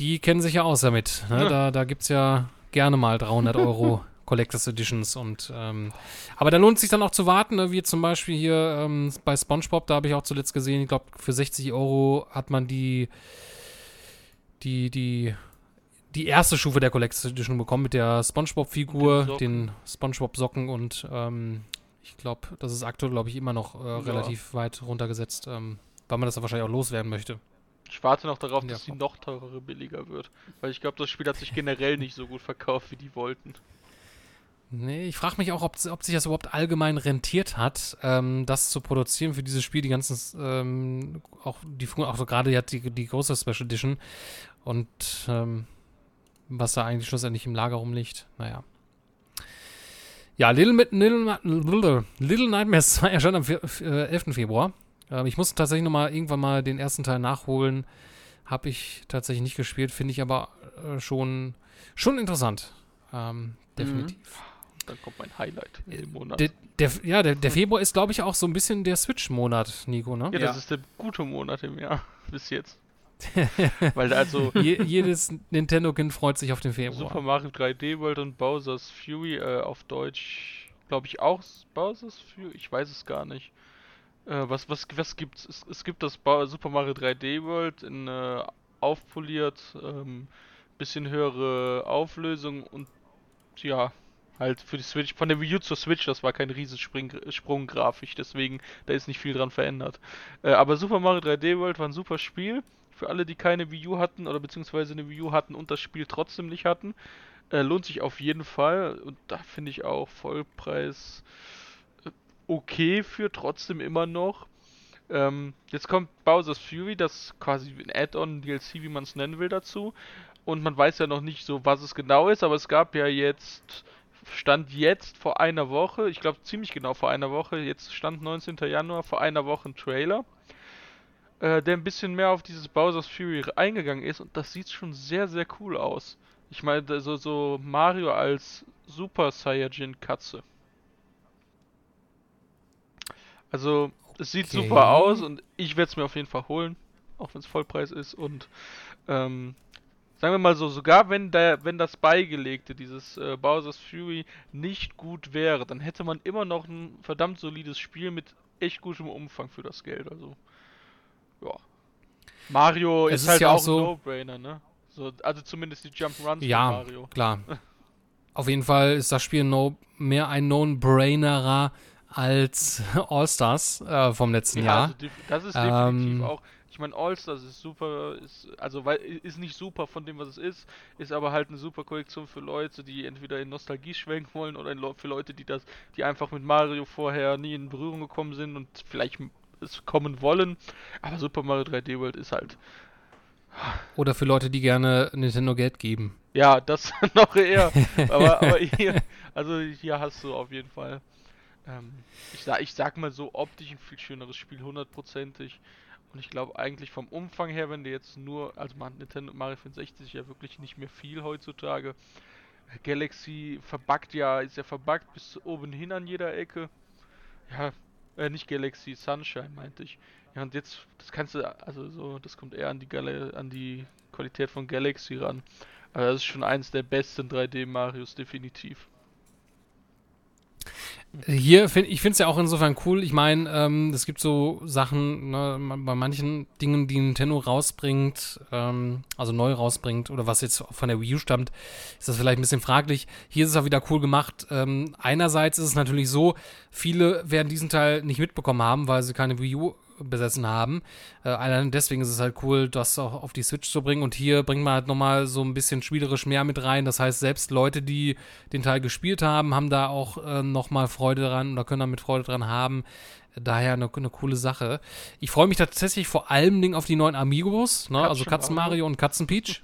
die kennen sich ja aus damit. Ne? Ja. Da, da gibt es ja gerne mal 300 Euro Collectors Editions. Und, ähm, aber da lohnt es sich dann auch zu warten, ne? wie zum Beispiel hier ähm, bei SpongeBob, da habe ich auch zuletzt gesehen, ich glaube, für 60 Euro hat man die, die, die, die erste Stufe der Collectors Edition bekommen mit der Den SpongeBob-Figur, Socken. den SpongeBob-Socken und ähm, ich glaube, das ist aktuell, glaube ich, immer noch äh, Ja. relativ weit runtergesetzt, ähm, weil man das dann wahrscheinlich auch loswerden möchte. Ich warte noch darauf, dass sie noch teurere billiger wird. Weil ich glaube, das Spiel hat sich generell nicht so gut verkauft, wie die wollten. Nee, ich frage mich auch, ob, ob sich das überhaupt allgemein rentiert hat, ähm, das zu produzieren für dieses Spiel, die ganzen, ähm, auch die auch so gerade ja die, die große Special Edition und ähm, was da eigentlich schlussendlich im Lager rumliegt. Naja. Ja, Little, Little, Little, Little Nightmares 2 erscheint am vier- äh, 11. Februar. Ähm, ich muss tatsächlich noch mal irgendwann mal den ersten Teil nachholen. Habe ich tatsächlich nicht gespielt, finde ich aber äh, schon, schon interessant. Ähm, definitiv. Dann kommt mein Highlight in dem Monat. Der, der, ja, der, der Februar ist, glaube ich, auch so ein bisschen der Switch-Monat, Nico, ne? ja, Ja. das ist der gute Monat im Jahr. Bis jetzt. Weil also Je, jedes Nintendo-Kind freut sich auf den Februar. Super Mario 3D World und Bowser's Fury äh, auf Deutsch, glaube ich auch Bowser's Fury, ich weiß es gar nicht. Äh, was was was gibt's? Es, es gibt das Ba- Super Mario 3D World in äh, aufpoliert, ähm, bisschen höhere Auflösung und ja, halt für die Switch, von der Wii U zur Switch, das war kein Riesensprung Sprung grafisch, deswegen da ist nicht viel dran verändert. Äh, aber Super Mario 3D World war ein super Spiel. Für alle, die keine Wii U hatten oder beziehungsweise eine Wii U hatten und das Spiel trotzdem nicht hatten, äh, lohnt sich auf jeden Fall. Und da finde ich auch Vollpreis okay für, trotzdem immer noch. Ähm, jetzt kommt Bowser's Fury, das quasi ein Add-on, DLC, wie man es nennen will, dazu. Und man weiß ja noch nicht so, was es genau ist, aber es gab ja jetzt, stand jetzt vor einer Woche, ich glaube ziemlich genau vor einer Woche, jetzt stand 19. Januar, vor einer Woche ein Trailer, äh, der ein bisschen mehr auf dieses Bowser's Fury eingegangen ist und das sieht schon sehr, sehr cool aus. Ich meine, so, so Mario als Super Saiyajin Katze. Also, es sieht Okay. super aus und ich werde es mir auf jeden Fall holen, auch wenn es Vollpreis ist und ähm, sagen wir mal so, sogar wenn der, wenn das beigelegte, dieses äh, Bowser's Fury nicht gut wäre, dann hätte man immer noch ein verdammt solides Spiel mit echt gutem Umfang für das Geld. Also, ja. Mario ist, ist halt ja auch auch so- ein No-Brainer, ne? So, also zumindest die Jump'n'Runs Ja, von Mario. klar. Auf jeden Fall ist das Spiel no, mehr ein Non-Brainerer als All-Stars äh, vom letzten Jahr. also das ist definitiv Ähm, auch. Ich meine, All-Stars ist super, ist, also weil ist nicht super von dem, was es ist, ist aber halt eine super Kollektion für Leute, die entweder in Nostalgie schwenken wollen oder in, Leu- für Leute, die das, die einfach mit Mario vorher nie in Berührung gekommen sind und vielleicht es kommen wollen. Aber Super Mario 3D World ist halt, Oder für Leute, die gerne Nintendo Geld geben. ja, das noch eher. aber, aber hier, also hier hast du auf jeden Fall. Ähm, ich, sag, ich sag mal so, optisch ein viel schöneres Spiel, hundertprozentig. Und ich glaube eigentlich vom Umfang her, wenn du jetzt nur, also man Nintendo Mario 64 ist ja wirklich nicht mehr viel heutzutage. Galaxy verbuggt ja, ist ja verbuggt bis oben hin an jeder Ecke. Ja, äh, nicht Galaxy, Sunshine meinte ich. Ja, und jetzt, das kannst du, also so, das kommt eher an die Gal an die Qualität von Galaxy ran. Aber das ist schon eins der besten 3D-Marios, definitiv. Hier, find, ich finde es ja auch insofern cool. Ich meine, ähm, es gibt so Sachen, ne, bei manchen Dingen, die Nintendo rausbringt, ähm, also neu rausbringt, oder was jetzt von der Wii U stammt, ist das vielleicht ein bisschen fraglich. Hier ist es auch wieder cool gemacht. Ähm, einerseits ist es natürlich so, viele werden diesen Teil nicht mitbekommen haben, weil sie keine Wii U besessen haben. Äh, allein deswegen ist es halt cool, das auch auf die Switch zu bringen. Und hier bringt man halt nochmal so ein bisschen spielerisch mehr mit rein. Das heißt, selbst Leute, die den Teil gespielt haben, haben da auch äh, nochmal Freude dran oder können damit Freude dran haben. Daher eine, eine coole Sache. Ich freue mich tatsächlich vor allem Dingen auf die neuen Amigos, ne? also Katzen Mario. Und Katzen Peach.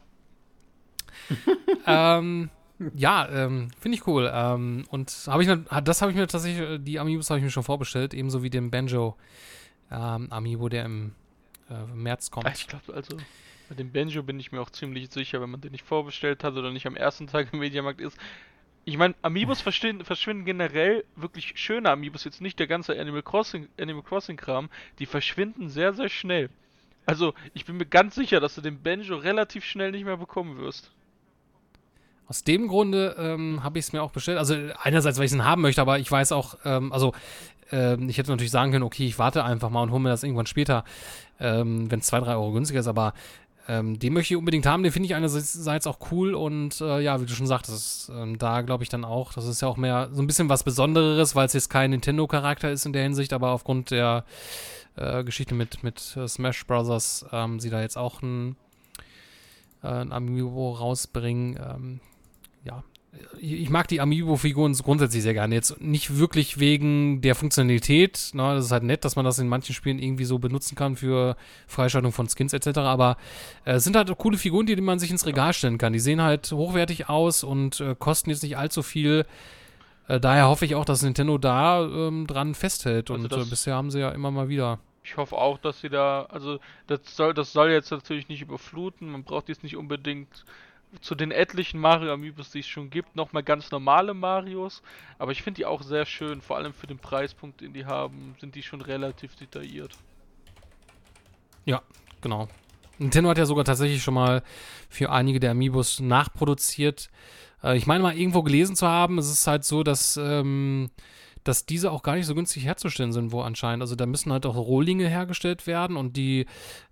ähm, ja, ähm, finde ich cool. Ähm, und habe ich, mir- das habe ich mir tatsächlich, die Amiibos habe ich mir schon vorbestellt, ebenso wie den Banjo ähm, Amiibo, der im äh, März kommt. Ich glaube, also bei dem Banjo bin ich mir auch ziemlich sicher, wenn man den nicht vorbestellt hat oder nicht am ersten Tag im Mediamarkt ist. Ich meine, Amiibos verschwinden, generell wirklich schöne Amiibos, jetzt nicht der ganze Animal Crossing, Animal Crossing Kram, die verschwinden sehr, sehr schnell. Also, ich bin mir ganz sicher, dass du den Banjo relativ schnell nicht mehr bekommen wirst. Aus dem Grunde ähm, habe ich es mir auch bestellt. Also einerseits, weil ich es haben möchte, aber ich weiß auch, ähm, also ähm, ich hätte natürlich sagen können, okay, ich warte einfach mal und hole mir das irgendwann später, ähm, wenn es 2, 3 Euro günstiger ist, aber ähm, den möchte ich unbedingt haben, den finde ich einerseits auch cool und äh, ja, wie du schon sagtest, ähm, da glaube ich dann auch, das ist ja auch mehr so ein bisschen was Besonderes, weil es jetzt kein Nintendo-Charakter ist in der Hinsicht, aber aufgrund der äh, Geschichte mit, mit äh, Smash Brothers ähm, sie da jetzt auch ein, äh, ein Amiibo rausbringen. Ähm, ja, ich mag die Amiibo-Figuren grundsätzlich sehr gerne. Jetzt nicht wirklich wegen der Funktionalität. Ne? Das ist halt nett, dass man das in manchen Spielen irgendwie so benutzen kann für Freischaltung von Skins etc. Aber äh, es sind halt coole Figuren, die, die man sich ins Regal stellen kann. Die sehen halt hochwertig aus und äh, kosten jetzt nicht allzu viel. Äh, daher hoffe ich auch, dass Nintendo da ähm, dran festhält. Also und äh, bisher haben sie ja immer mal wieder. Ich hoffe auch, dass sie da, also das soll, das soll jetzt natürlich nicht überfluten. Man braucht jetzt nicht unbedingt zu den etlichen Mario Amiibos, die es schon gibt, nochmal ganz normale Marios. Aber ich finde die auch sehr schön, vor allem für den Preispunkt, den die haben, sind die schon relativ detailliert. Genau. Nintendo hat ja sogar tatsächlich schon mal für einige der Amiibos nachproduziert. Äh, ich meine mal irgendwo gelesen zu haben, es ist halt so, dass, ähm, dass diese auch gar nicht so günstig herzustellen sind, wo anscheinend. Also da müssen halt auch Rohlinge hergestellt werden und die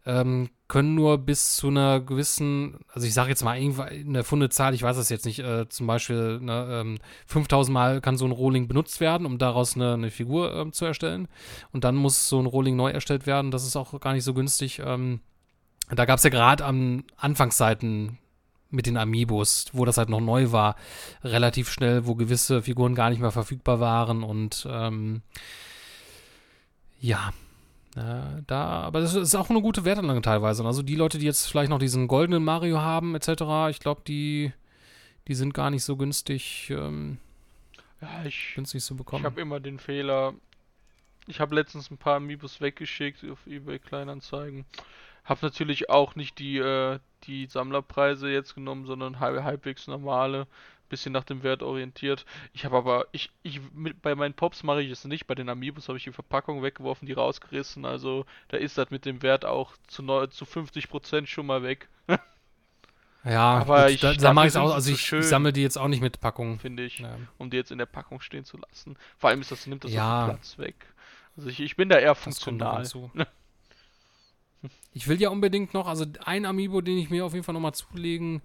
ähm, können nur bis zu einer gewissen, also ich sage jetzt mal eine funde Zahl, ich weiß das jetzt nicht, äh, zum Beispiel ne, ähm, 5000 Mal kann so ein Rohling benutzt werden, um daraus eine, eine Figur ähm, zu erstellen. Und dann muss so ein Rohling neu erstellt werden. Das ist auch gar nicht so günstig. Ähm, da gab es ja gerade an Anfangszeiten mit den Amiibos, wo das halt noch neu war, relativ schnell, wo gewisse Figuren gar nicht mehr verfügbar waren und ähm, ja, äh, da, aber das ist auch eine gute Wertanlage teilweise. Also die Leute, die jetzt vielleicht noch diesen goldenen Mario haben, etc., ich glaube, die, die sind gar nicht so günstig, ähm, Ja, ich, günstig zu ich bekommen. habe immer den Fehler. Ich habe letztens ein paar Amiibos weggeschickt auf eBay Kleinanzeigen. Hab natürlich auch nicht die, äh, die Sammlerpreise jetzt genommen, sondern halb, halbwegs normale, bisschen nach dem Wert orientiert. Ich habe aber, ich, ich, mit, bei meinen Pops mache ich es nicht, bei den Amiibos habe ich die Verpackung weggeworfen, die rausgerissen, also da ist das mit dem Wert auch zu, neu, zu 50% schon mal weg, ja, aber gut, ich- da, da mache ich auch, also ich, ich sammle die jetzt auch nicht mit Packung. finde ich, Ja. um die jetzt in der Packung stehen zu lassen. Vor allem ist das, nimmt das Ja. Platz weg. Also ich, ich bin da eher Das kommt funktional. Ich will ja unbedingt noch, also ein Amiibo, den ich mir auf jeden Fall nochmal zulegen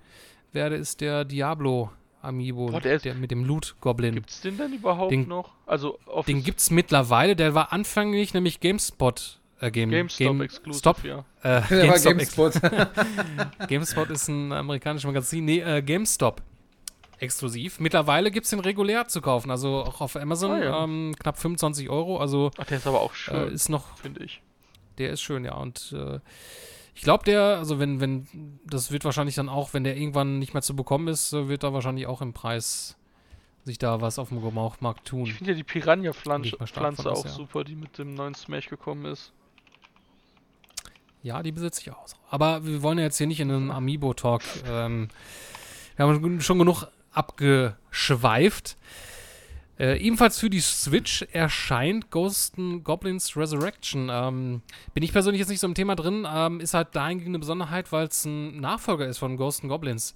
werde, ist der Diablo Amiibo, Boah, der ist- der mit dem Loot Goblin. Gibt's den denn überhaupt Den- noch? Also auf Den gibt's mittlerweile, der war anfänglich nämlich GameSpot. Äh, Game, GameStop Game, Exclusive, Stop, ja. äh, Der war GameStop, GameSpot. GameSpot ist ein amerikanisches Magazin. Nee, äh, GameStop exklusiv. Mittlerweile gibt es den regulär zu kaufen, also auch auf Amazon. Ah, ja. ähm, knapp 25 Euro. Also Ach, der ist aber auch äh, schön, ist noch, finde ich. Der ist schön, ja. Und äh, ich glaube, der, also wenn, wenn, das wird wahrscheinlich dann auch, wenn der irgendwann nicht mehr zu bekommen ist, äh, wird da wahrscheinlich auch im Preis sich da was auf dem Gebrauchmarkt tun. Ich finde ja die Piranha-Pflanze auch ja. super, die mit dem neuen Smash gekommen ist. Ja, die besitze ich auch. Aber wir wollen ja jetzt hier nicht in einen Amiibo-Talk. Ähm, wir haben schon genug abgeschweift. Äh, ebenfalls für die Switch erscheint Ghosts and Goblins Resurrection. Ähm, bin ich persönlich jetzt nicht so im Thema drin. Ähm, ist halt dahingehend eine Besonderheit, weil es ein Nachfolger ist von Ghosts and Goblins.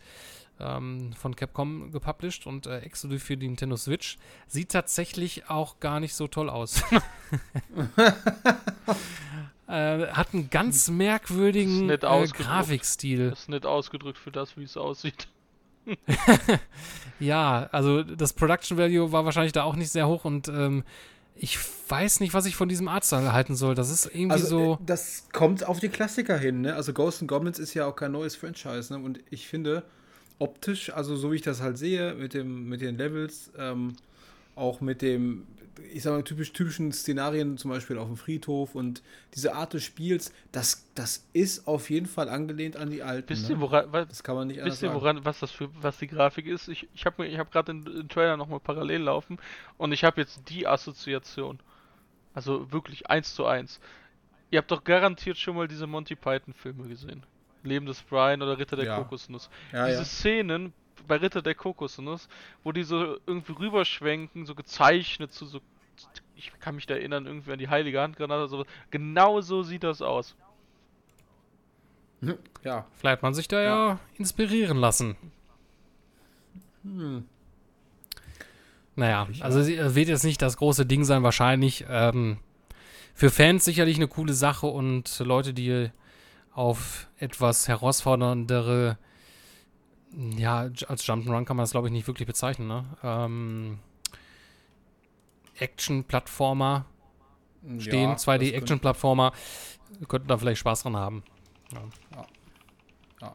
Ähm, von Capcom gepublished und äh, exklusiv für die Nintendo Switch. Sieht tatsächlich auch gar nicht so toll aus. äh, hat einen ganz merkwürdigen äh. Grafikstil. Das ist nicht ausgedrückt für das, wie es aussieht. Ja, also das Production Value war wahrscheinlich da auch nicht sehr hoch und ähm, ich weiß nicht, was ich von diesem Artstyle halten soll. Das ist irgendwie Also, so. äh, das kommt auf die Klassiker hin, ne? Also Ghosts and Goblins ist ja auch kein neues Franchise, ne? Und ich finde, optisch, also so wie ich das halt sehe, mit dem, mit den Levels, ähm, auch mit dem, ich sag mal, typisch, typischen Szenarien, zum Beispiel auf dem Friedhof und diese Art des Spiels, das, das ist auf jeden Fall angelehnt an die alten. Wisst ne? woran, wa- Das kann man nicht anders wisst ihr, sagen. woran, was das für, was die Grafik ist? Ich, ich habe ich hab gerade den, den Trailer nochmal parallel laufen und ich habe jetzt die Assoziation. Also wirklich eins zu eins. Ihr habt doch garantiert schon mal diese Monty Python Filme gesehen. Leben des Brian oder Ritter der Ja. Kokosnuss. Ja, diese ja. Szenen bei Ritter der Kokosnuss, wo die so irgendwie rüberschwenken, so gezeichnet zu so. Ich kann mich da erinnern, irgendwie an die Heilige Handgranate oder sowas. Genau so sieht das aus. Ja. Vielleicht hat man sich da ja, inspirieren lassen. Hm. Naja, also es wird jetzt nicht das große Ding sein, wahrscheinlich. Ähm, für Fans sicherlich eine coole Sache und Leute, die auf etwas herausforderndere, ja, als Jump'n'Run kann man das glaube ich nicht wirklich bezeichnen, ne? Ähm, Action-Plattformer stehen, Ja, 2D-Action-Plattformer, könnten da vielleicht Spaß dran haben. Ja. Ja. Ja.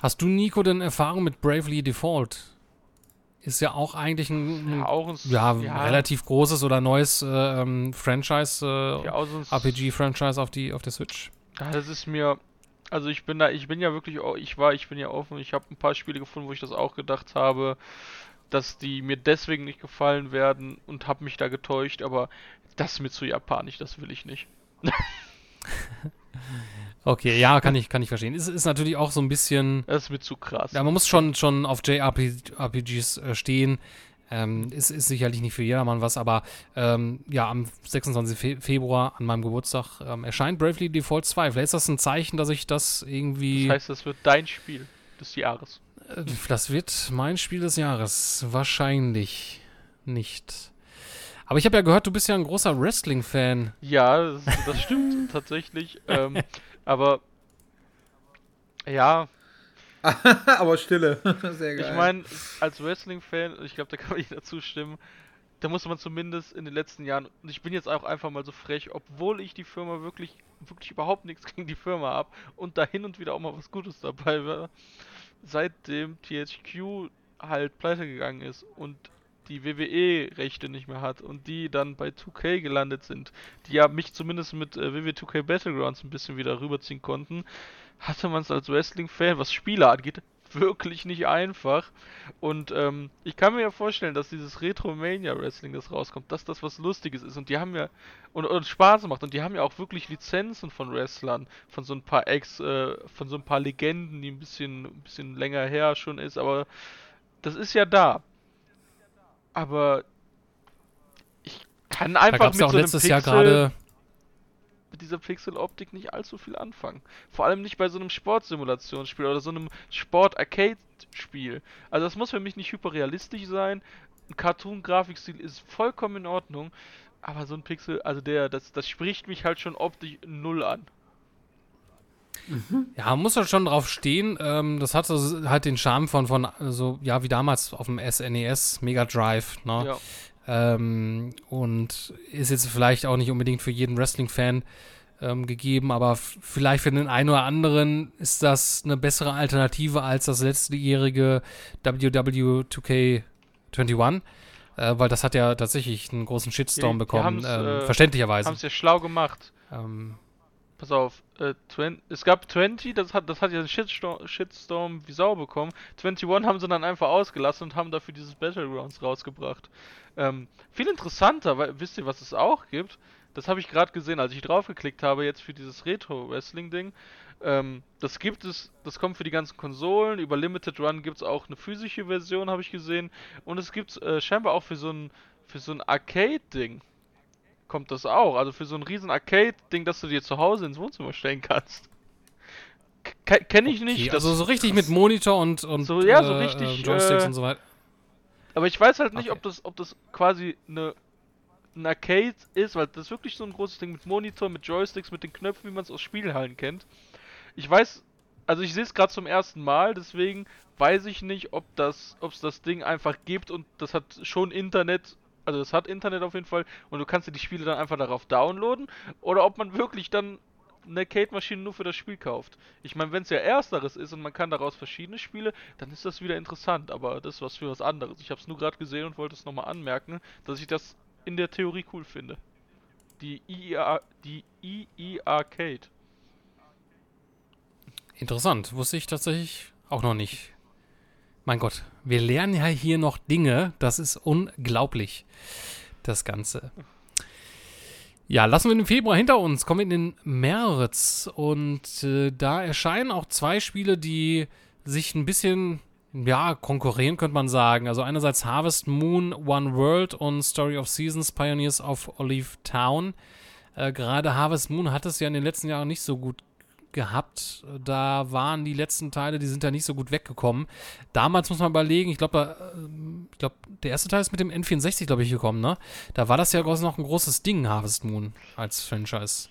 Hast du, Nico, denn Erfahrung mit Bravely Default? Ist ja auch eigentlich ein, Ja, auch ein relativ großes oder neues äh, ähm, Franchise, äh, RPG-Franchise auf, die, auf der Switch. Ja, das ist mir. Also ich bin da, ich bin ja wirklich, ich war, ich bin ja offen. Ich habe ein paar Spiele gefunden, wo ich das auch gedacht habe, dass die mir deswegen nicht gefallen werden und habe mich da getäuscht. Aber das ist mir zu japanisch, das will ich nicht. Okay, ja, kann ich, kann ich verstehen. Ist, ist natürlich auch so ein bisschen, Das ist mir zu krass. ja, man muss schon, schon auf JRPGs äh, stehen. Ähm, ist, ist sicherlich nicht für jedermann was, aber ähm, ja, am 26. Fe Februar an meinem Geburtstag ähm, erscheint Bravely Default 2. Vielleicht ist das ein Zeichen, dass ich das irgendwie. Das heißt, das wird dein Spiel des Jahres. Äh, Das wird mein Spiel des Jahres. Wahrscheinlich nicht. Aber ich habe ja gehört, du bist ja ein großer Wrestling-Fan. Ja, das, das stimmt tatsächlich. Ähm, aber ja, Aber Stille. Sehr geil. Ich meine, als Wrestling-Fan, ich glaube, da kann man jeder zustimmen, da muss man zumindest in den letzten Jahren, und ich bin jetzt auch einfach mal so frech, obwohl ich die Firma wirklich, wirklich überhaupt nichts gegen die Firma habe und da hin und wieder auch mal was Gutes dabei war, seitdem THQ halt pleite gegangen ist und die WWE-Rechte nicht mehr hat und die dann bei 2K gelandet sind, die ja mich zumindest mit äh, WWE 2K Battlegrounds ein bisschen wieder rüberziehen konnten, hatte man es als Wrestling-Fan, was Spiele angeht, wirklich nicht einfach. Und ähm, ich kann mir ja vorstellen, dass dieses Retro-Mania-Wrestling, das rauskommt, dass das was Lustiges ist. Und die haben ja, und, und Spaß macht. Und die haben ja auch wirklich Lizenzen von Wrestlern, von so ein paar Ex, äh, von so ein paar Legenden, die ein bisschen, ein bisschen länger her schon ist. Aber das ist ja da. Aber ich kann Da einfach gab es mit ja auch so letztes Pixel, Jahr gerade. Mit dieser Pixel-Optik nicht allzu viel anfangen. Vor allem nicht bei so einem Sportsimulationsspiel oder so einem Sport-Arcade-Spiel. Also das muss für mich nicht hyperrealistisch sein. Ein Cartoon-Grafikstil ist vollkommen in Ordnung. Aber so ein Pixel, also der, das, das spricht mich halt schon optisch null an. Ja, man muss da schon drauf stehen. Ähm, das hat so, halt den Charme von, von so, ja, wie damals auf dem SNES, Mega Drive, ne? Ja. Ähm, und ist jetzt vielleicht auch nicht unbedingt für jeden Wrestling-Fan ähm, gegeben, aber vielleicht für den einen oder anderen ist das eine bessere Alternative als das letztjährige WW 2K21. Äh, weil das hat ja tatsächlich einen großen Shitstorm Die- die bekommen, haben's, ähm, äh, verständlicherweise. Haben es ja schlau gemacht. Ähm, Pass auf, äh, 20, es gab 20, das hat, das hat ja einen Shitstorm, Shitstorm wie Sau bekommen. 21 haben sie dann einfach ausgelassen und haben dafür dieses Battlegrounds rausgebracht. Ähm, viel interessanter, weil wisst ihr, was es auch gibt? Das habe ich gerade gesehen, als ich draufgeklickt habe, jetzt für dieses Retro-Wrestling-Ding. Ähm, das gibt es, das kommt für die ganzen Konsolen. Über Limited Run gibt es auch eine physische Version, habe ich gesehen. Und es gibt äh, scheinbar auch für so ein, für so ein Arcade-Ding kommt das auch. Also für so ein riesen Arcade-Ding, das du dir zu Hause ins Wohnzimmer stellen kannst. K Kenne ich nicht. okay, also so richtig mit Monitor und, und So, ja, so äh, richtig, äh, Joysticks äh, und so weiter. aber ich weiß halt nicht, Okay. ob das, ob das quasi eine ein Arcade ist, weil das ist wirklich so ein großes Ding mit Monitor, mit Joysticks, mit den Knöpfen, wie man es aus Spielhallen kennt. Ich weiß, also ich sehe es gerade zum ersten Mal, deswegen weiß ich nicht, ob das, ob es das Ding einfach gibt und das hat schon Internet, also das hat Internet auf jeden Fall und du kannst dir die Spiele dann einfach darauf downloaden oder ob man wirklich dann eine Arcade-Maschine nur für das Spiel kauft. Ich meine, wenn es ja ersteres ist und man kann daraus verschiedene Spiele, dann ist das wieder interessant, aber das ist was für was anderes. Ich habe es nur gerade gesehen und wollte es nochmal anmerken, dass ich das in der Theorie cool finde. Die EEA, die EE Arcade. Interessant, wusste ich tatsächlich auch noch nicht. Mein Gott, wir lernen ja hier noch Dinge, das ist unglaublich, das Ganze. Ja, lassen wir den Februar hinter uns, kommen wir in den März und äh, da erscheinen auch zwei Spiele, die sich ein bisschen, ja, konkurrieren könnte man sagen. Also einerseits Harvest Moon, One World und Story of Seasons, Pioneers of Olive Town. Äh, Gerade Harvest Moon hat es ja in den letzten Jahren nicht so gut gehabt. Da waren die letzten Teile, die sind da nicht so gut weggekommen. Damals muss man überlegen, ich glaube, ähm, ich glaube, der erste Teil ist mit dem N64, glaube ich, gekommen, ne? Da war das ja noch ein großes Ding, Harvest Moon, als Franchise.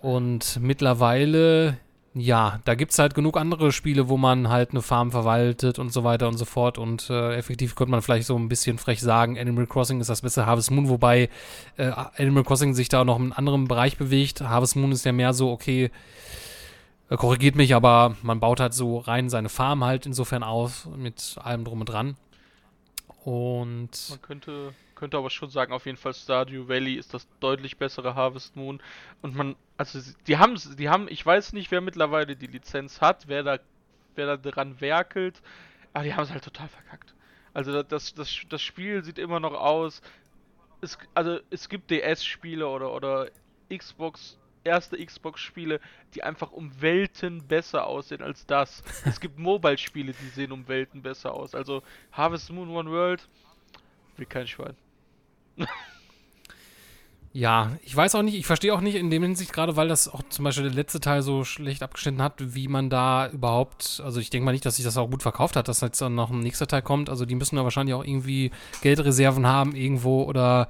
Und mittlerweile, ja, da gibt es halt genug andere Spiele, wo man halt eine Farm verwaltet und so weiter und so fort. Und äh, effektiv könnte man vielleicht so ein bisschen frech sagen, Animal Crossing ist das beste Harvest Moon, wobei äh, Animal Crossing sich da noch in einem anderen Bereich bewegt. Harvest Moon ist ja mehr so, okay, äh, korrigiert mich, aber man baut halt so rein seine Farm halt insofern auf, mit allem drum und dran. Und Man könnte, könnte aber schon sagen, auf jeden Fall Stardew Valley ist das deutlich bessere Harvest Moon. Und man, also die haben, die haben, ich weiß nicht, wer mittlerweile die Lizenz hat, wer da, wer da dran werkelt, aber die haben es halt total verkackt. Also das, das, das Spiel sieht immer noch aus. Es, also es gibt DS-Spiele oder, oder Xbox, erste Xbox-Spiele, die einfach um Welten besser aussehen als das. Es gibt Mobile-Spiele, die sehen um Welten besser aus. Also Harvest Moon One World, wie kein Schwein. Ja, ich weiß auch nicht, ich verstehe auch nicht in dem Hinsicht gerade, weil das auch zum Beispiel der letzte Teil so schlecht abgeschnitten hat, wie man da überhaupt, also ich denke mal nicht, dass sich das auch gut verkauft hat, dass jetzt dann noch ein nächster Teil kommt. Also die müssen ja wahrscheinlich auch irgendwie Geldreserven haben irgendwo oder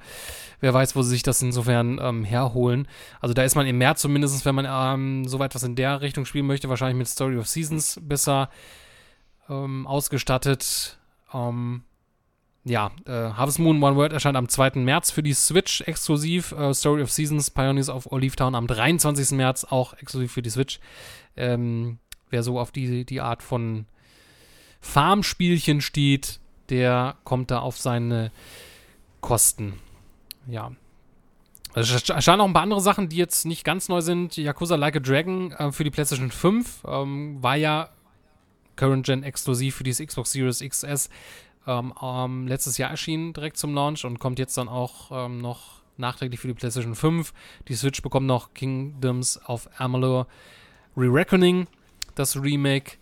wer weiß, wo sie sich das insofern ähm, herholen. Also da ist man im März zumindest, wenn man ähm, so etwas in der Richtung spielen möchte, wahrscheinlich mit Story of Seasons besser ähm, ausgestattet. Ähm, ja, äh, Harvest Moon One World erscheint am 2. März für die Switch exklusiv. Äh, Story of Seasons, Pioneers of Olive Town am 23. März auch exklusiv für die Switch. Ähm, wer so auf die, die Art von Farmspielchen steht, der kommt da auf seine Kosten. Ja. Es erscheinen auch ein paar andere Sachen, die jetzt nicht ganz neu sind. Yakuza Like a Dragon äh, für die PlayStation 5 ähm, war ja Current Gen exklusiv für diese Xbox Series XS ähm, ähm, letztes Jahr erschienen, direkt zum Launch und kommt jetzt dann auch ähm, noch nachträglich für die PlayStation 5. Die Switch bekommt noch Kingdoms of Amalur Re-Reckoning, das Remake.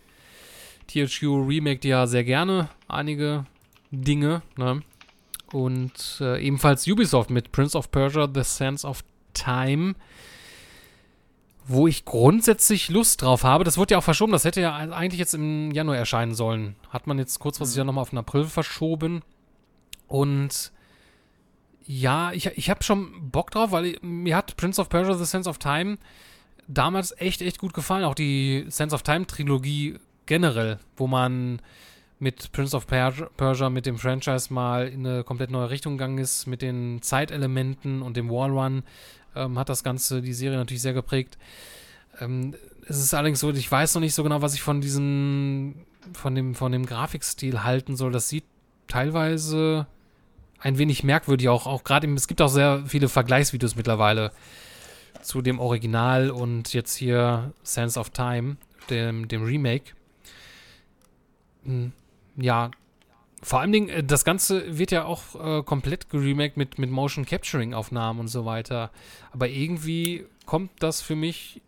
THQ remaked ja sehr gerne einige Dinge, ne? Und äh, ebenfalls Ubisoft mit Prince of Persia, The Sands of Time wo ich grundsätzlich Lust drauf habe. Das wird ja auch verschoben. Das hätte ja eigentlich jetzt im Januar erscheinen sollen. Hat man jetzt kurzfristig ja nochmal auf den April verschoben. Und ja, ich, ich habe schon Bock drauf, weil mir hat Prince of Persia The Sense of Time damals echt, echt gut gefallen. Auch die Sense of Time Trilogie generell, wo man mit Prince of Persia, mit dem Franchise mal in eine komplett neue Richtung gegangen ist, mit den Zeitelementen und dem Wallrun, ähm, hat das Ganze die Serie natürlich sehr geprägt. Ähm, es ist allerdings so, ich weiß noch nicht so genau, was ich von diesem, von dem, von dem Grafikstil halten soll. Das sieht teilweise ein wenig merkwürdig auch, auch gerade, es gibt auch sehr viele Vergleichsvideos mittlerweile zu dem Original und jetzt hier Sense of Time, dem, dem Remake. Hm, ja, vor allem Dingen, äh, das Ganze wird ja auch äh, komplett geremaked mit, mit Motion Capturing Aufnahmen und so weiter. Aber irgendwie kommt das für mich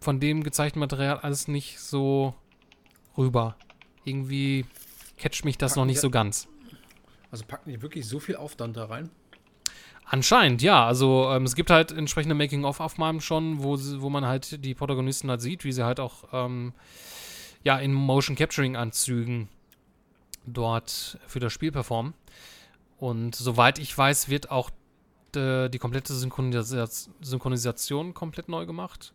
von dem gezeichneten Material alles nicht so rüber. Irgendwie catcht mich das packen noch nicht so ganz. Also packen die wirklich so viel Aufwand da rein? Anscheinend, ja. Also ähm, es gibt halt entsprechende Making-of-Aufnahmen schon, wo, wo man halt die Protagonisten halt sieht, wie sie halt auch ähm, ja, in Motion Capturing-Anzügen dort für das Spiel performen. Und soweit ich weiß, wird auch de, die komplette Synchronis Synchronisation komplett neu gemacht.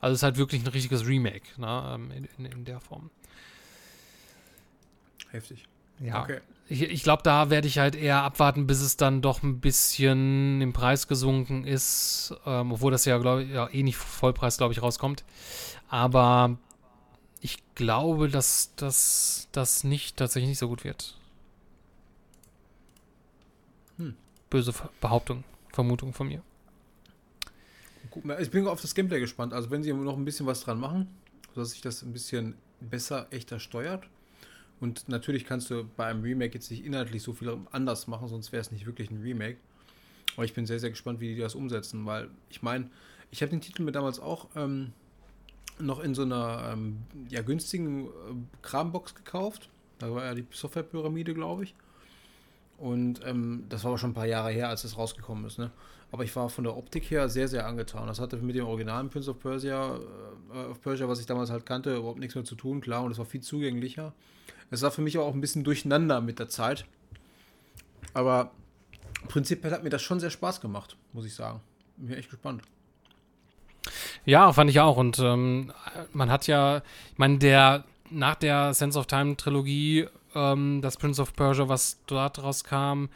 Also es ist halt wirklich ein richtiges Remake ne, ähm, in, in, in der Form. Heftig. Ja. Okay. Ich, ich glaube, da werde ich halt eher abwarten, bis es dann doch ein bisschen im Preis gesunken ist, ähm, obwohl das ja, glaube ich, ja, eh nicht Vollpreis, glaube ich, rauskommt. Aber ich glaube, dass das nicht tatsächlich nicht so gut wird. Hm. Böse Behauptung, Vermutung von mir. Ich bin auf das Gameplay gespannt. Also wenn sie noch ein bisschen was dran machen, dass sich das ein bisschen besser, echter steuert. Und natürlich kannst du bei einem Remake jetzt nicht inhaltlich so viel anders machen, sonst wäre es nicht wirklich ein Remake. Aber ich bin sehr, sehr gespannt, wie die das umsetzen, weil ich meine, ich habe den Titel mir damals auch ähm, noch in so einer ähm, ja, günstigen äh, Krambox gekauft. Da war ja die Softwarepyramide, glaube ich. Und ähm, das war aber schon ein paar Jahre her, als es rausgekommen ist. Ne? Aber ich war von der Optik her sehr, sehr angetan. Das hatte mit dem originalen Prince of Persia, äh, of Persia, was ich damals halt kannte, überhaupt nichts mehr zu tun, klar. Und es war viel zugänglicher. Es war für mich auch ein bisschen durcheinander mit der Zeit. Aber prinzipiell hat mir das schon sehr Spaß gemacht, muss ich sagen. Bin echt gespannt. Ja, fand ich auch. Und ähm, man hat ja, ich meine, der nach der Sense of Time Trilogie, ähm, das Prince of Persia, was dort rauskam,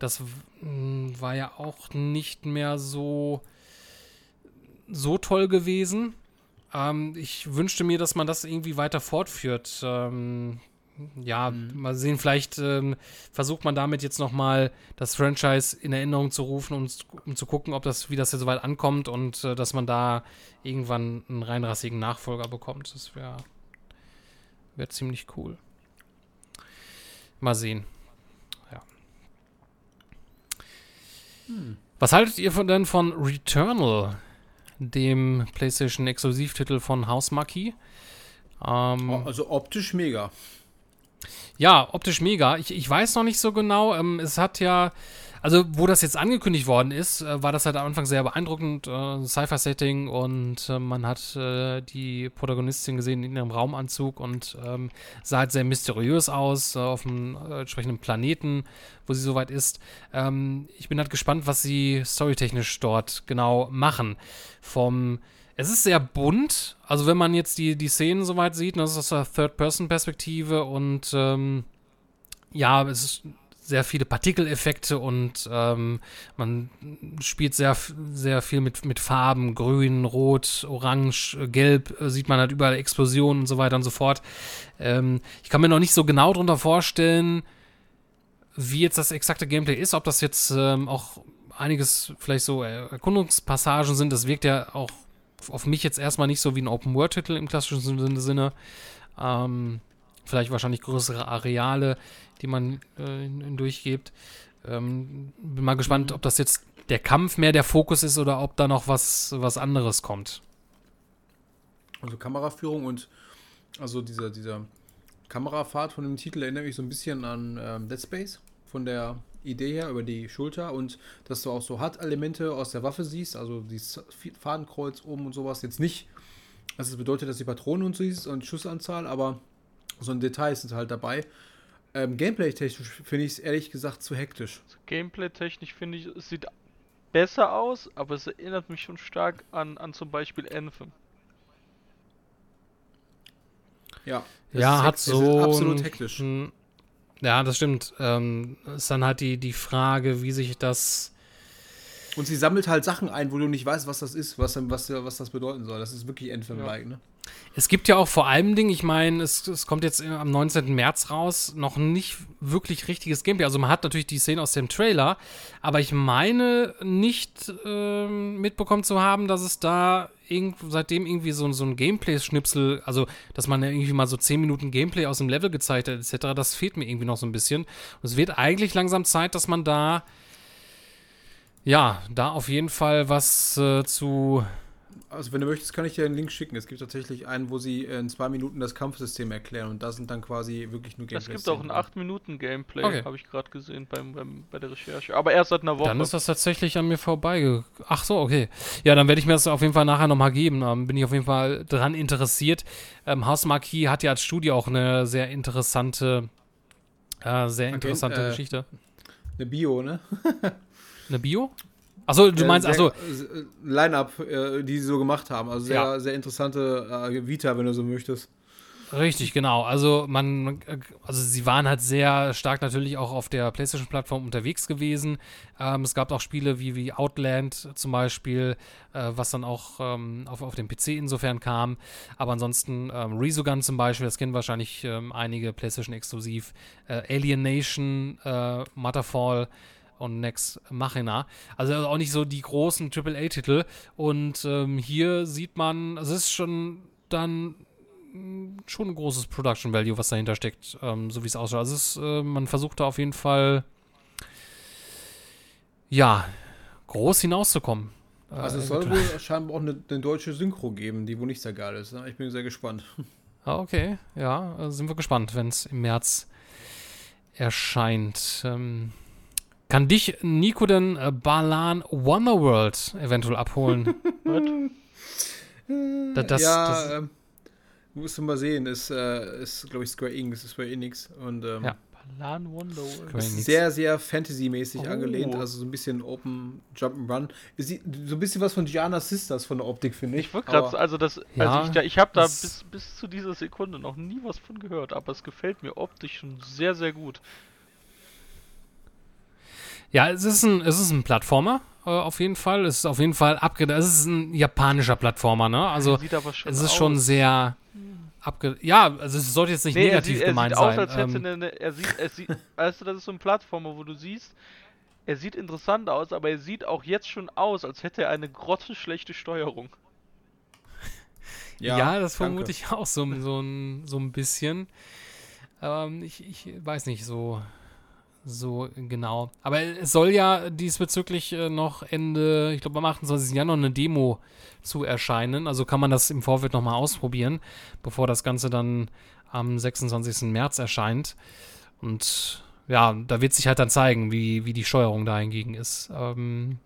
das mh, war ja auch nicht mehr so so toll gewesen. Ähm, ich wünschte mir, dass man das irgendwie weiter fortführt. Ähm, ja, mhm. mal sehen, vielleicht ähm, versucht man damit jetzt nochmal das Franchise in Erinnerung zu rufen, und, um zu gucken, ob das, wie das jetzt soweit ankommt und äh, dass man da irgendwann einen reinrassigen Nachfolger bekommt. Das wäre wär ziemlich cool. Mal sehen. Ja. Hm. Was haltet ihr von, denn von Returnal, dem PlayStation-Exklusivtitel von House Monkey? Ähm, also optisch mega. Ja, optisch mega. Ich, ich weiß noch nicht so genau. Ähm, es hat ja, also wo das jetzt angekündigt worden ist, äh, war das halt am Anfang sehr beeindruckend. Äh, Cypher-Setting und äh, man hat äh, die Protagonistin gesehen in ihrem Raumanzug und ähm, sah halt sehr mysteriös aus äh, auf einem äh, entsprechenden Planeten, wo sie soweit ist. Ähm, ich bin halt gespannt, was sie storytechnisch dort genau machen. Vom es ist sehr bunt. Also wenn man jetzt die, die Szenen soweit sieht, das ist aus der Third-Person-Perspektive und ähm, ja, es ist sehr viele Partikeleffekte und ähm, man spielt sehr, sehr viel mit, mit Farben, grün, rot, orange, gelb, äh, sieht man halt überall Explosionen und so weiter und so fort. Ähm, ich kann mir noch nicht so genau darunter vorstellen, wie jetzt das exakte Gameplay ist, ob das jetzt ähm, auch einiges vielleicht so Erkundungspassagen sind. Das wirkt ja auch auf mich jetzt erstmal nicht so wie ein Open-World-Titel im klassischen Sinne. Ähm, vielleicht wahrscheinlich größere Areale, die man äh, durchgebt. Ähm, bin mal gespannt, ob das jetzt der Kampf mehr der Fokus ist oder ob da noch was, was anderes kommt. Also Kameraführung und also dieser, dieser Kamerafahrt von dem Titel erinnert mich so ein bisschen an ähm, Dead Space von der Idee her über die Schulter und dass du auch so Hard-Elemente aus der Waffe siehst, also dieses Fadenkreuz oben und sowas. Jetzt nicht, dass es bedeutet, dass die Patronen und so siehst und Schussanzahl, aber so ein Detail sind halt dabei. Ähm, Gameplay-technisch finde ich es ehrlich gesagt zu hektisch. Gameplay-technisch finde ich, es sieht besser aus, aber es erinnert mich schon stark an, an zum Beispiel Anthem. Ja, Ja, hat ist so. absolut hektisch. ein- Ja, das stimmt. Ähm, ist dann halt die, die Frage, wie sich das. Und sie sammelt halt Sachen ein, wo du nicht weißt, was das ist, was, was, was das bedeuten soll. Das ist wirklich Endfilm-like, ne? Es gibt ja auch vor allem Dingen, ich meine, es, es kommt jetzt am 19. März raus, noch nicht wirklich richtiges Gameplay. Also man hat natürlich die Szene aus dem Trailer, aber ich meine nicht ähm, mitbekommen zu haben, dass es da irgend, seitdem irgendwie so, so ein Gameplay-Schnipsel, also dass man ja irgendwie mal so 10 Minuten Gameplay aus dem Level gezeigt hat, etc., das fehlt mir irgendwie noch so ein bisschen. Und es wird eigentlich langsam Zeit, dass man da ja, da auf jeden Fall was äh, zu Also, wenn du möchtest, kann ich dir einen Link schicken. Es gibt tatsächlich einen, wo sie in zwei Minuten das Kampfsystem erklären und da sind dann quasi wirklich nur Es Gameplay. gibt auch ein 8-Minuten-Gameplay, Okay. habe ich gerade gesehen beim, beim, bei der Recherche. Aber erst seit einer Woche. Dann ist das tatsächlich an mir vorbei. Ach so, okay. Ja, dann werde ich mir das auf jeden Fall nachher nochmal geben. Ähm, bin ich auf jeden Fall dran interessiert. Ähm, House Marquis hat ja als Studio auch eine sehr interessante, äh, sehr interessante kennt, äh, Geschichte. Eine Bio, ne? Eine Bio? Achso, du Äh, meinst, achso, äh, Line-Up, äh, die sie so gemacht haben. Also sehr, Ja. sehr interessante äh, Vita, wenn du so möchtest. richtig, genau. Also man, also sie waren halt sehr stark natürlich auch auf der PlayStation-Plattform unterwegs gewesen. Ähm, es gab auch Spiele wie, wie Outland zum Beispiel, äh, was dann auch ähm, auf, auf dem PC insofern kam. Aber ansonsten ähm, Resogun zum Beispiel, das kennen wahrscheinlich ähm, einige PlayStation exklusiv. Äh, Alien Nation, äh, Matterfall und Next Machina. Also auch nicht so die großen AAA-Titel. Und ähm, hier sieht man, es ist schon dann mh, schon ein großes Production Value, was dahinter steckt, ähm, so wie es ausschaut. Also es ist, äh, man versucht da auf jeden Fall ja, groß hinauszukommen. Äh, Also es soll wohl scheinbar auch eine, eine deutsche Synchro geben, die wohl nicht sehr geil ist. Ne? Ich bin sehr gespannt. Ah, okay, ja, äh, sind wir gespannt, wenn es im März erscheint. Ähm, kann dich Nico denn äh, Balan Wonderworld eventuell abholen? Da- das- ja, das- ähm, musst du mal sehen. Ist, äh, ist glaube ich, Square Enix, ist Square Enix. Und ähm, Ja. Balan Wonderworld. Ist sehr, sehr Fantasy-mäßig Oh. angelehnt. Also so ein bisschen Open Jump'n'Run. Ist sie- So ein bisschen was von Gianna Sisters von der Optik, finde ich. Ich wollte gerade, also das, Ja, also ich, da, ich habe da das- bis, bis zu dieser Sekunde noch nie was von gehört, aber es gefällt mir optisch schon sehr, sehr gut. Ja, es ist ein, es ist ein Plattformer, äh, auf jeden Fall. Es ist auf jeden Fall abge... Es ist ein japanischer Plattformer, ne? Also Sieht aber schon es ist aus. schon sehr abge... Ja, also es sollte jetzt nicht Nee, er negativ sieht, er gemeint sieht aus, sein. als hätte Ähm, eine, eine, er sieht, er sieht, weißt du, das ist so ein Plattformer, wo du siehst, er sieht interessant aus, aber er sieht auch jetzt schon aus, als hätte er eine grottenschlechte Steuerung. Ja, das danke. vermute ich auch so, so, ein, so ein bisschen. Ähm, ich, ich weiß nicht so, so genau. Aber es soll ja diesbezüglich äh, noch Ende, ich glaube am 28. Januar eine Demo zu erscheinen. Also kann man das im Vorfeld nochmal ausprobieren, bevor das Ganze dann am 26. März erscheint. Und ja, da wird sich halt dann zeigen, wie, wie die Steuerung da hingegen ist. Ähm,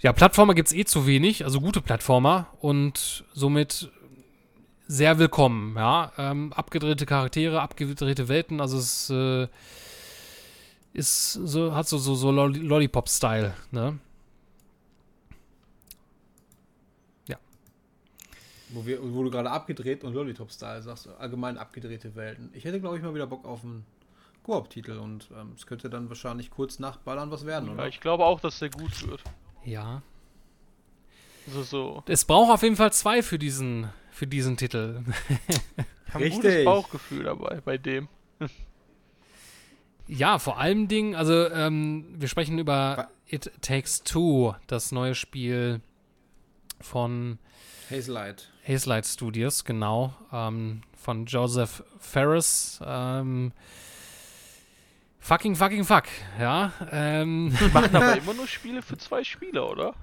ja, Plattformer gibt es eh zu wenig, also gute Plattformer und somit sehr willkommen, ja. Ähm, abgedrehte Charaktere, abgedrehte Welten, also es äh, ist so, hat so, so, so Lolli- Lollipop-Style, ne? Wo, wir, wo du gerade abgedreht und Lollipop-Style sagst, du, allgemein abgedrehte Welten. Ich hätte, glaube ich, mal wieder Bock auf einen Koop-Titel und ähm, es könnte dann wahrscheinlich kurz nach Ballern was werden, Ja, oder? ich glaube auch, dass der gut wird. Ja. Also so. Es braucht auf jeden Fall zwei für diesen, für diesen Titel. Ich habe ein gutes Richtig. Bauchgefühl dabei, bei dem. Ja, vor allem Dingen, also ähm, wir sprechen über It Takes Two, das neue Spiel von Hazelight. Hazelight Studios, genau, ähm, von Joseph Ferris. Ähm, fucking, fucking fuck, ja. Ähm, Die machen aber immer nur Spiele für zwei Spieler, oder?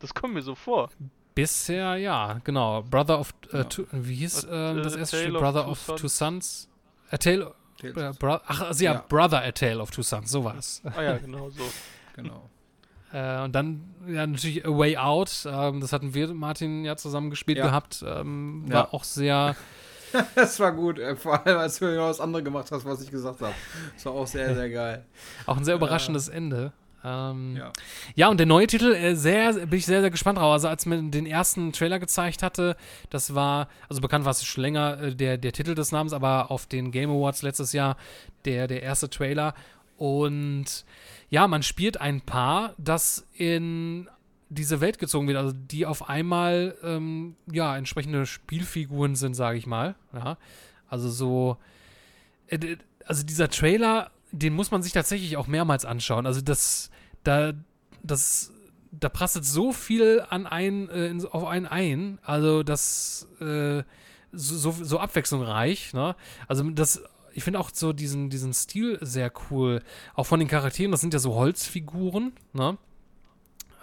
Das kommt mir so vor. bisher, ja, genau. Brother of, äh, Ja. two, wie hieß äh, das erste Tale Spiel? of Brother Two of Two Sons? Sons? A Tale, Tales, äh, bro ach, also ja, Ja. Brother, A Tale of Two Sons, so war es. Ah ja, genau so. genau. Äh, und dann ja, natürlich A Way Out. Ähm, das hatten wir, Martin, ja zusammen gespielt Ja. gehabt. Ähm, war Ja. auch sehr. Das war gut, äh, vor allem als du genau das andere gemacht hast, was ich gesagt habe. Das war auch sehr, sehr geil. Auch ein sehr überraschendes Ende. Ähm, ja. ja, und der neue Titel, äh, sehr, bin ich sehr, sehr gespannt drauf. Also, als man den ersten Trailer gezeigt hatte, das war, also bekannt war es schon länger, äh, der, der Titel des Namens, aber auf den Game Awards letztes Jahr der, der erste Trailer. Und ja, man spielt ein Paar, das in diese Welt gezogen wird, also die auf einmal ähm, ja entsprechende Spielfiguren sind, sage ich mal. Ja, also so, äh, also dieser Trailer, den muss man sich tatsächlich auch mehrmals anschauen. Also das, da, das, da prasselt so viel an ein, äh, auf einen ein. Also das äh, so, so abwechslungsreich. Ne? Also das ich finde auch so diesen, diesen Stil sehr cool. Auch von den Charakteren, das sind ja so Holzfiguren, ne?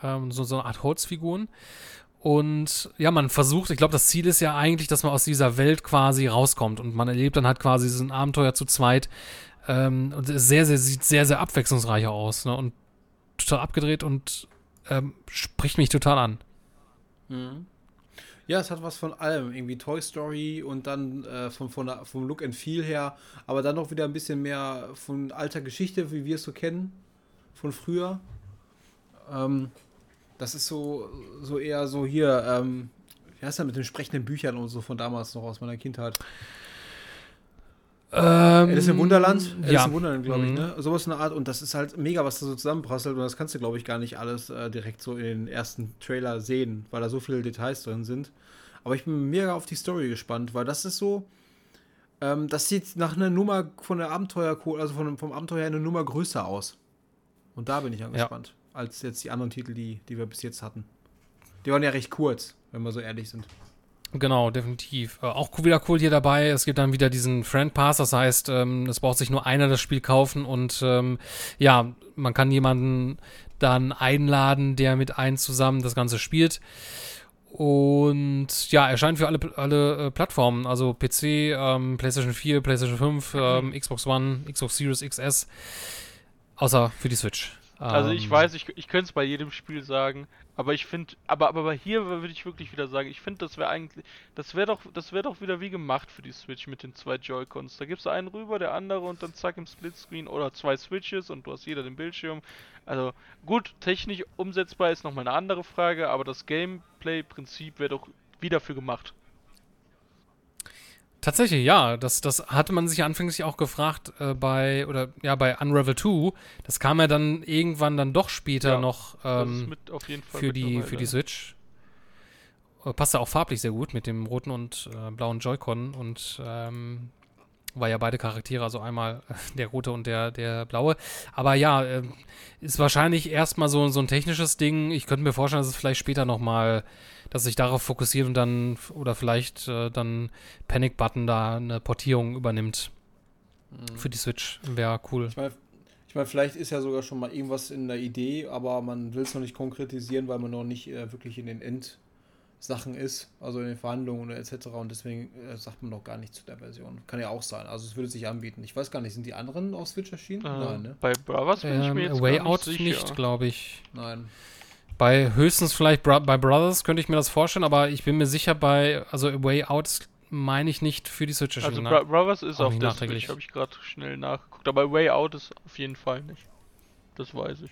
Ähm, so, so eine Art Holzfiguren. Und ja, man versucht, ich glaube, das Ziel ist ja eigentlich, dass man aus dieser Welt quasi rauskommt und man erlebt dann halt quasi diesen Abenteuer zu zweit. Ähm, und sehr, sehr, sieht sehr, sehr abwechslungsreicher aus, ne? Und total abgedreht und ähm, spricht mich total an. Mhm. Ja, es hat was von allem. Irgendwie Toy Story und dann äh, von, von vom Look and Feel her, aber dann noch wieder ein bisschen mehr von alter Geschichte, wie wir es so kennen, von früher. Ähm, das ist so, so eher so hier, ähm, wie heißt das mit den sprechenden Büchern und so von damals noch aus meiner Kindheit. Ähm, Alice im Wunderland? Alice ja. im Wunderland, glaube ich, mhm. ne? Sowas in der Art. Und das ist halt mega, was da so zusammenprasselt. Und das kannst du, glaube ich, gar nicht alles äh, direkt so in den ersten Trailer sehen, weil da so viele Details drin sind. Aber ich bin mega auf die Story gespannt, weil das ist so. Ähm, das sieht nach einer Nummer von der Abenteuer, also von, vom Abenteuer eine Nummer größer aus. Und da bin ich angespannt. Ja. Als jetzt die anderen Titel, die, die wir bis jetzt hatten. Die waren ja recht kurz, wenn wir so ehrlich sind. Genau, definitiv. Äh, auch wieder cool hier dabei. Es gibt dann wieder diesen Friend Pass, das heißt, ähm, es braucht sich nur einer das Spiel kaufen und ähm, ja, man kann jemanden dann einladen, der mit einem zusammen das Ganze spielt. Und ja, erscheint für alle, alle äh, Plattformen, also PC, ähm, PlayStation 4, PlayStation 5, ähm, Xbox One, Xbox Series XS, außer für die Switch. Also ich ähm, weiß, ich, ich könnte es bei jedem Spiel sagen, aber ich finde, aber, aber hier würde ich wirklich wieder sagen, ich finde, das wäre eigentlich, das wäre doch, das wäre doch wieder wie gemacht für die Switch mit den zwei Joy-Cons. Da gibst du einen rüber, der andere und dann zack im Splitscreen oder zwei Switches und du hast jeder den Bildschirm. Also gut, technisch umsetzbar ist nochmal eine andere Frage, aber das Gameplay-Prinzip wäre doch wieder für gemacht. Tatsächlich, ja. Das, das hatte man sich anfänglich auch gefragt äh, bei, oder ja, bei Unravel 2. Das kam ja dann irgendwann dann doch später ja, noch ähm, für, die, für die Switch. Äh, passte auch farblich sehr gut mit dem roten und äh, blauen Joy-Con und ähm, war ja beide Charaktere, also einmal der rote und der, der blaue. Aber ja, äh, ist wahrscheinlich erstmal so, so ein technisches Ding. Ich könnte mir vorstellen, dass es vielleicht später nochmal, dass sich darauf fokussiert und dann, oder vielleicht äh, dann Panic Button da eine Portierung übernimmt. Mhm. Für die Switch. Wäre cool. Ich meine, ich mein, vielleicht ist ja sogar schon mal irgendwas in der Idee, aber man will es noch nicht konkretisieren, weil man noch nicht äh, wirklich in den End Sachen ist, also in den Verhandlungen etc. Und deswegen äh, sagt man noch gar nichts zu der Version. Kann ja auch sein. Also es würde sich anbieten. Ich weiß gar nicht, sind die anderen auf Switch erschienen? Äh, Nein, ne? Bei Brothers bin ähm, ich mir jetzt Way Out nicht, nicht glaube ich. Nein. Bei höchstens vielleicht Bro bei Brothers könnte ich mir das vorstellen, aber ich bin mir sicher bei, also Way Out meine ich nicht für die Switch erschienen. Also Bro Brothers ist auch auf der Switch, habe ich gerade schnell nachgeguckt. Aber Way Out ist auf jeden Fall nicht. Das weiß ich.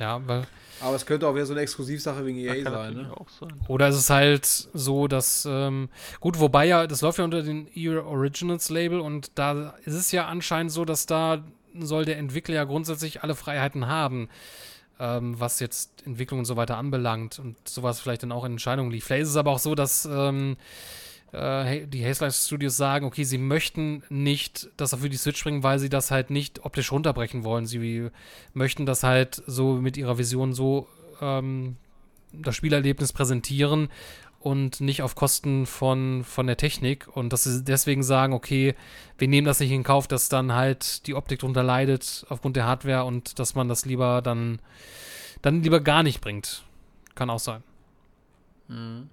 Ja, weil. Aber es könnte auch wieder so eine Exklusivsache wegen EA sein, ne? sein. Oder ist es halt so, dass. Ähm, gut, wobei ja, das läuft ja unter den EA Originals Label und da ist es ja anscheinend so, dass da soll der Entwickler ja grundsätzlich alle Freiheiten haben, ähm, was jetzt Entwicklung und so weiter anbelangt und sowas vielleicht dann auch in Entscheidungen liegt. Vielleicht ist es aber auch so, dass. Ähm, äh, die Hazelight Studios sagen, okay, sie möchten nicht das für die Switch bringen, weil sie das halt nicht optisch runterbrechen wollen. Sie möchten das halt so mit ihrer Vision so ähm, das Spielerlebnis präsentieren und nicht auf Kosten von, von der Technik. Und dass sie deswegen sagen, okay, wir nehmen das nicht in Kauf, dass dann halt die Optik drunter leidet aufgrund der Hardware und dass man das lieber dann, dann lieber gar nicht bringt. Kann auch sein. Mhm.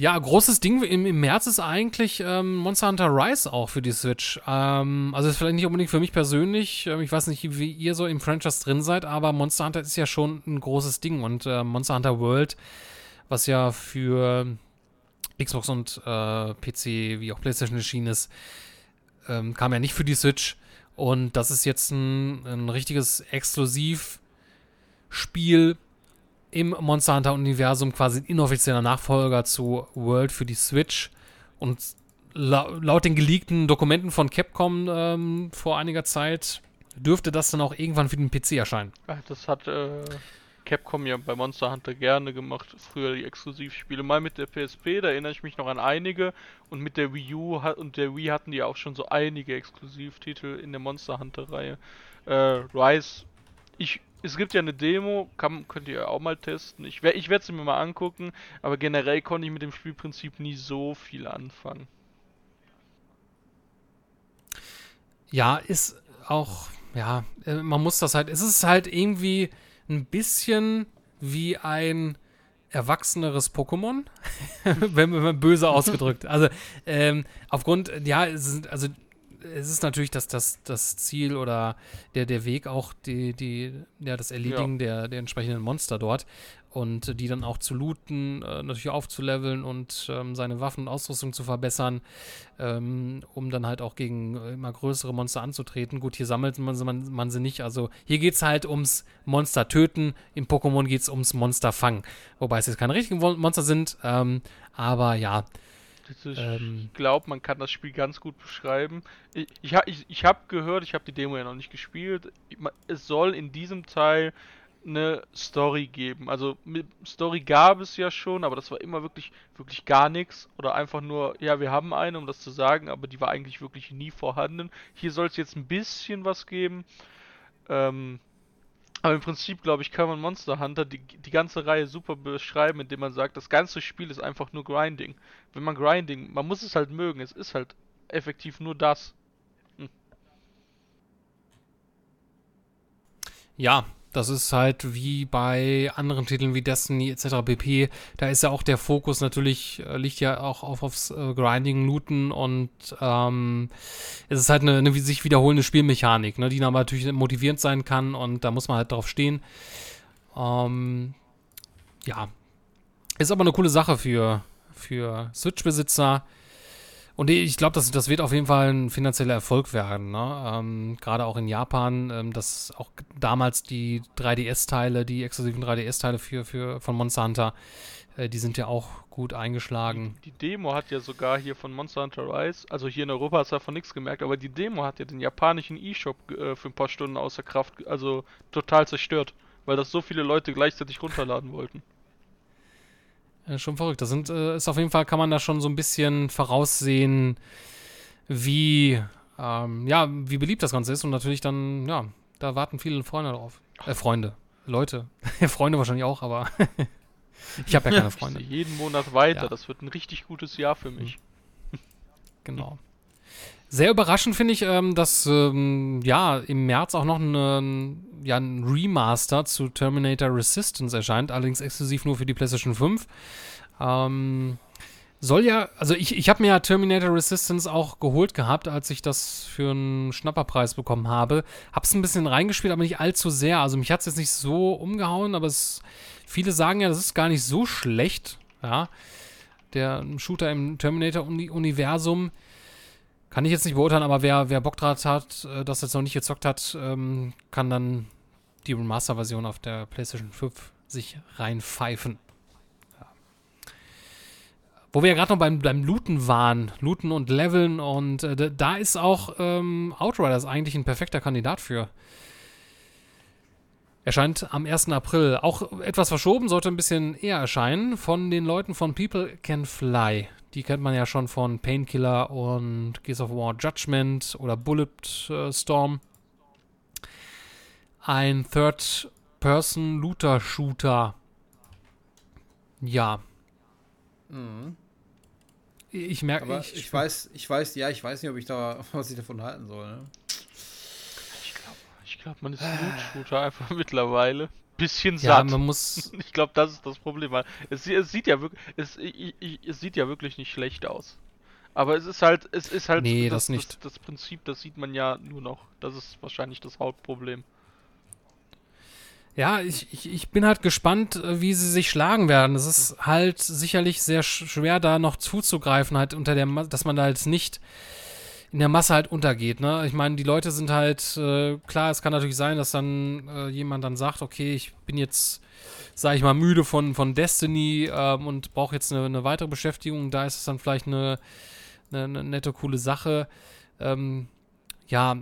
Ja, großes Ding im, im März ist eigentlich ähm, Monster Hunter Rise auch für die Switch. Ähm, also ist vielleicht nicht unbedingt für mich persönlich. Ähm, ich weiß nicht, wie ihr so im Franchise drin seid, aber Monster Hunter ist ja schon ein großes Ding. Und äh, Monster Hunter World, was ja für Xbox und äh, PC wie auch PlayStation erschienen ist, ähm, kam ja nicht für die Switch. Und das ist jetzt ein, ein richtiges Exklusivspiel im Monster Hunter Universum, quasi ein inoffizieller Nachfolger zu World für die Switch. Und la laut den geleakten Dokumenten von Capcom ähm, vor einiger Zeit dürfte das dann auch irgendwann für den PC erscheinen. Das hat äh, Capcom ja bei Monster Hunter gerne gemacht, früher die Exklusivspiele. Mal mit der PSP, da erinnere ich mich noch an einige. Und mit der Wii U und der Wii hatten die auch schon so einige Exklusivtitel in der Monster Hunter-Reihe. Äh, Rise, ich, es gibt ja eine Demo, kann, könnt ihr auch mal testen. Ich, ich werde sie mir mal angucken, aber generell konnte ich mit dem Spielprinzip nie so viel anfangen. Ja, ist auch, ja, äh, man muss das halt, es ist halt irgendwie ein bisschen wie ein erwachseneres Pokémon, wenn man böse ausgedrückt. Also ähm, aufgrund, ja, es ist, also es ist natürlich das, das, das Ziel oder der, der Weg auch die, die, ja, das Erledigen ja. der, der entsprechenden Monster dort und die dann auch zu looten, äh, natürlich aufzuleveln und ähm, seine Waffen und Ausrüstung zu verbessern, ähm, um dann halt auch gegen immer größere Monster anzutreten. Gut, hier sammelt man, man, man sie nicht. Also hier geht es halt ums Monster töten, im Pokémon geht es ums Monster fangen. Wobei es jetzt keine richtigen Monster sind, ähm, aber ja. Ähm, ich glaube, man kann das Spiel ganz gut beschreiben. Ich, ich, ich, ich habe gehört, ich habe die Demo ja noch nicht gespielt. Es soll in diesem Teil eine Story geben. Also Story gab es ja schon, aber das war immer wirklich, wirklich gar nichts. Oder einfach nur, ja, wir haben eine, um das zu sagen, aber die war eigentlich wirklich nie vorhanden. Hier soll es jetzt ein bisschen was geben. Ähm, aber im Prinzip, glaube ich, kann man Monster Hunter die, die ganze Reihe super beschreiben, indem man sagt, das ganze Spiel ist einfach nur Grinding. Wenn man Grinding, man muss es halt mögen, es ist halt effektiv nur das. Hm. Ja, das ist halt wie bei anderen Titeln wie Destiny etc. pp. Da ist ja auch der Fokus natürlich, äh, liegt ja auch auf, aufs äh, Grinding, Looten und ähm, es ist halt eine, eine sich wiederholende Spielmechanik, ne, die dann aber natürlich motivierend sein kann und da muss man halt drauf stehen. Ähm, ja. Ist aber eine coole Sache für, für Switch-Besitzer. Und ich glaube, das, das wird auf jeden Fall ein finanzieller Erfolg werden. Ne? Ähm, Gerade auch in Japan, ähm, dass auch damals die 3DS-Teile, die exklusiven 3DS-Teile für, für, von Monster Hunter, äh, die sind ja auch gut eingeschlagen. Die, die, Demo hat ja sogar hier von Monster Hunter Rise, also hier in Europa hast du davon nichts gemerkt, aber die Demo hat ja den japanischen E-Shop äh, für ein paar Stunden außer Kraft, also total zerstört, weil das so viele Leute gleichzeitig runterladen wollten. Äh, schon verrückt. Das sind, äh, ist auf jeden Fall, kann man da schon so ein bisschen voraussehen, wie, ähm, ja, wie beliebt das Ganze ist. Und natürlich dann, ja, da warten viele Freunde drauf. Äh, Freunde. Leute. Freunde wahrscheinlich auch, aber ich habe ja keine Freunde. jeden Monat weiter. Ja. Das wird ein richtig gutes Jahr für mich. Genau. Sehr überraschend finde ich, ähm, dass ähm, ja im März auch noch eine, ja, ein Remaster zu Terminator Resistance erscheint, allerdings exklusiv nur für die PlayStation 5. Ähm, soll ja, also ich, ich habe mir ja Terminator Resistance auch geholt gehabt, als ich das für einen Schnapperpreis bekommen habe. Hab's ein bisschen reingespielt, aber nicht allzu sehr. Also mich hat es jetzt nicht so umgehauen, aber es, viele sagen ja, das ist gar nicht so schlecht. Ja, der Shooter im Terminator-Universum. Kann ich jetzt nicht beurteilen, aber wer, wer Bock drauf hat, äh, das jetzt noch nicht gezockt hat, ähm, kann dann die Remaster-Version auf der PlayStation 5 sich reinpfeifen. Ja. Wo wir ja gerade noch beim, beim Looten waren, Looten und Leveln und äh, da ist auch ähm, Outriders eigentlich ein perfekter Kandidat für. Erscheint am 1. April. Auch etwas verschoben, sollte ein bisschen eher erscheinen von den Leuten von People Can Fly. Die kennt man ja schon von Painkiller und Gears of War Judgment oder Bullet äh, Storm. Ein Third-Person-Looter-Shooter. Ja. Mhm. Ich merke, ich, ich, weiß, ich weiß, ja, ich weiß nicht, ob ich da, was ich davon halten soll. Ne? Ich glaube, ich glaube, man ist Loot-Shooter einfach mittlerweile bisschen satt. Ja, man muss. Ich glaube, das ist das Problem. Es, es sieht ja wirklich, es, es, sieht ja wirklich nicht schlecht aus. Aber es ist halt, es ist halt nee, das, das, nicht. Das, das, Prinzip, das sieht man ja nur noch. Das ist wahrscheinlich das Hauptproblem. Ja, ich, ich, ich bin halt gespannt, äh, wie sie sich schlagen werden. Es ist halt sicherlich sehr schwer, da noch zuzugreifen, halt unter der, dass man da jetzt nicht in der Masse halt untergeht. Ne? Ich meine, die Leute sind halt, äh, klar, es kann natürlich sein, dass dann äh, jemand dann sagt, okay, ich bin jetzt, sag ich mal, müde von, von Destiny ähm, und brauche jetzt eine, eine, weitere Beschäftigung. Da ist es dann vielleicht eine, eine, eine nette, coole Sache. Ähm, ja,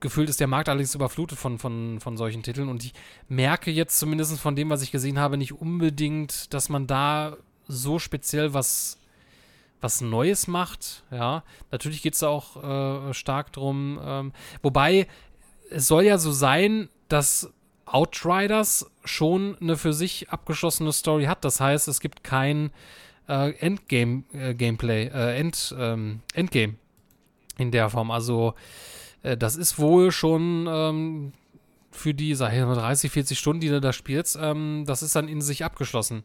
gefühlt ist der Markt allerdings überflutet von, von, von solchen Titeln und ich merke jetzt zumindest von dem, was ich gesehen habe, nicht unbedingt, dass man da so speziell was was Neues macht. Ja, natürlich geht es auch äh, stark drum. Ähm, wobei es soll ja so sein, dass Outriders schon eine für sich abgeschlossene Story hat. Das heißt, es gibt kein äh, Endgame-Gameplay, äh, äh, End, ähm, Endgame in der Form. Also äh, das ist wohl schon ähm, für die, sag ich mal, 30, 40 Stunden, die du da spielst, ähm, das ist dann in sich abgeschlossen.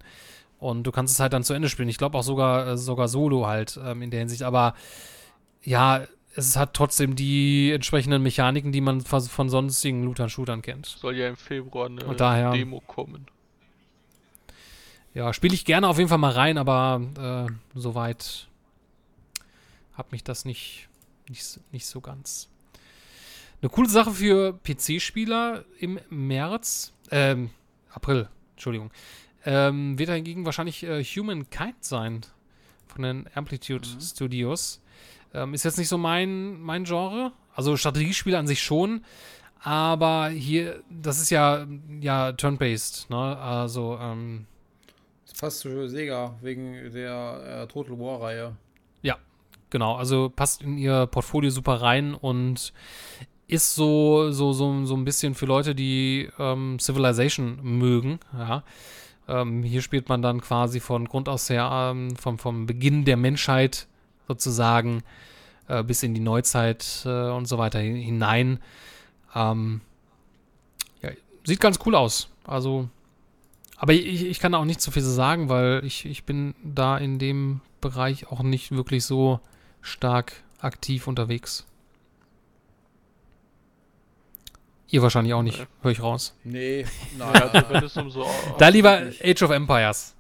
Und du kannst es halt dann zu Ende spielen. Ich glaube auch sogar, äh, sogar solo halt ähm, in der Hinsicht. Aber ja, es hat trotzdem die entsprechenden Mechaniken, die man von sonstigen Lootern-Shootern kennt. Soll ja im Februar eine daher, Demo kommen. Ja, spiele ich gerne auf jeden Fall mal rein, aber äh, soweit hat mich das nicht, nicht, nicht so ganz. Eine coole Sache für PC-Spieler im März, ähm, April, Entschuldigung, ähm, wird hingegen wahrscheinlich äh, Humankind sein von den Amplitude mhm. Studios. Ähm, ist jetzt nicht so mein, mein Genre. Also Strategiespiele an sich schon. Aber hier, das ist ja, ja turn-based, ne? Also, ähm. Das passt zu Sega wegen der äh, Total War-Reihe. Ja, genau. Also passt in ihr Portfolio super rein und ist so, so, so, so ein bisschen für Leute, die ähm, Civilization mögen, ja. Ähm, hier spielt man dann quasi von Grund aus her, ähm, vom, vom Beginn der Menschheit sozusagen äh, bis in die Neuzeit äh, und so weiter hinein. Ähm, ja, sieht ganz cool aus. Also, aber ich, ich kann auch nicht so viel sagen, weil ich, ich bin da in dem Bereich auch nicht wirklich so stark aktiv unterwegs. Ihr wahrscheinlich auch nicht, höre ich raus. Nee, nein. also wenn es um so da lieber Age of Empires.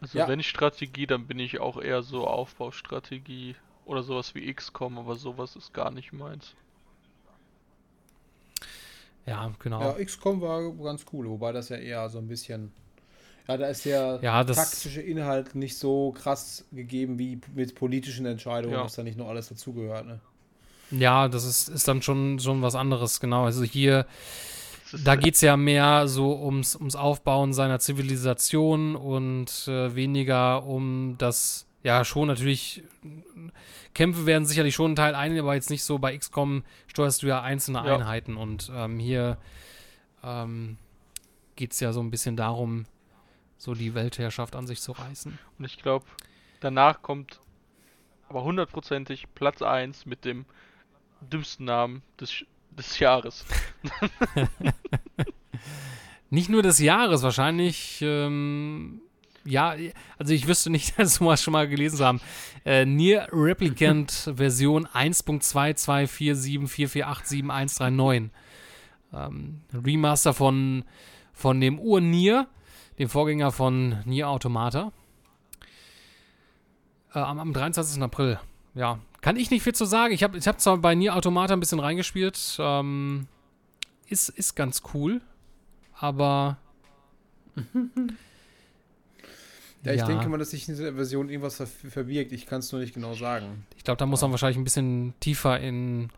Also ja. wenn ich Strategie, dann bin ich auch eher so Aufbaustrategie oder sowas wie XCOM, aber sowas ist gar nicht meins. Ja, genau. Ja, XCOM war ganz cool, wobei das ja eher so ein bisschen. Ja, da ist der ja, taktische Inhalt nicht so krass gegeben wie mit politischen Entscheidungen, ja. dass da nicht nur alles dazugehört, ne? Ja, das ist, ist dann schon, schon was anderes, genau. Also hier, da geht es ja mehr so ums, ums Aufbauen seiner Zivilisation und äh, weniger um das, ja, schon natürlich, Kämpfe werden sicherlich schon ein Teil ein, aber jetzt nicht so bei XCOM steuerst du ja einzelne ja. Einheiten und ähm, hier ähm, geht es ja so ein bisschen darum, so die Weltherrschaft an sich zu reißen. Und ich glaube, danach kommt aber hundertprozentig Platz 1 mit dem dümmsten Namen des, des Jahres. nicht nur des Jahres, wahrscheinlich. Ähm, ja, also ich wüsste nicht, dass wir schon mal gelesen haben. Äh, Near Replicant Version 1.22474487139. Ähm, Remaster von, von dem Ur-Nier, dem Vorgänger von Nier Automata. Äh, am, am 23. April. Ja, kann ich nicht viel zu sagen. Ich habe ich hab zwar bei Nier Automata ein bisschen reingespielt. Ähm, ist, ist ganz cool. Aber. ja, ich ja. denke mal, dass sich in dieser Version irgendwas ver verbirgt. Ich kann es nur nicht genau sagen. Ich glaube, da muss man wahrscheinlich ein bisschen tiefer in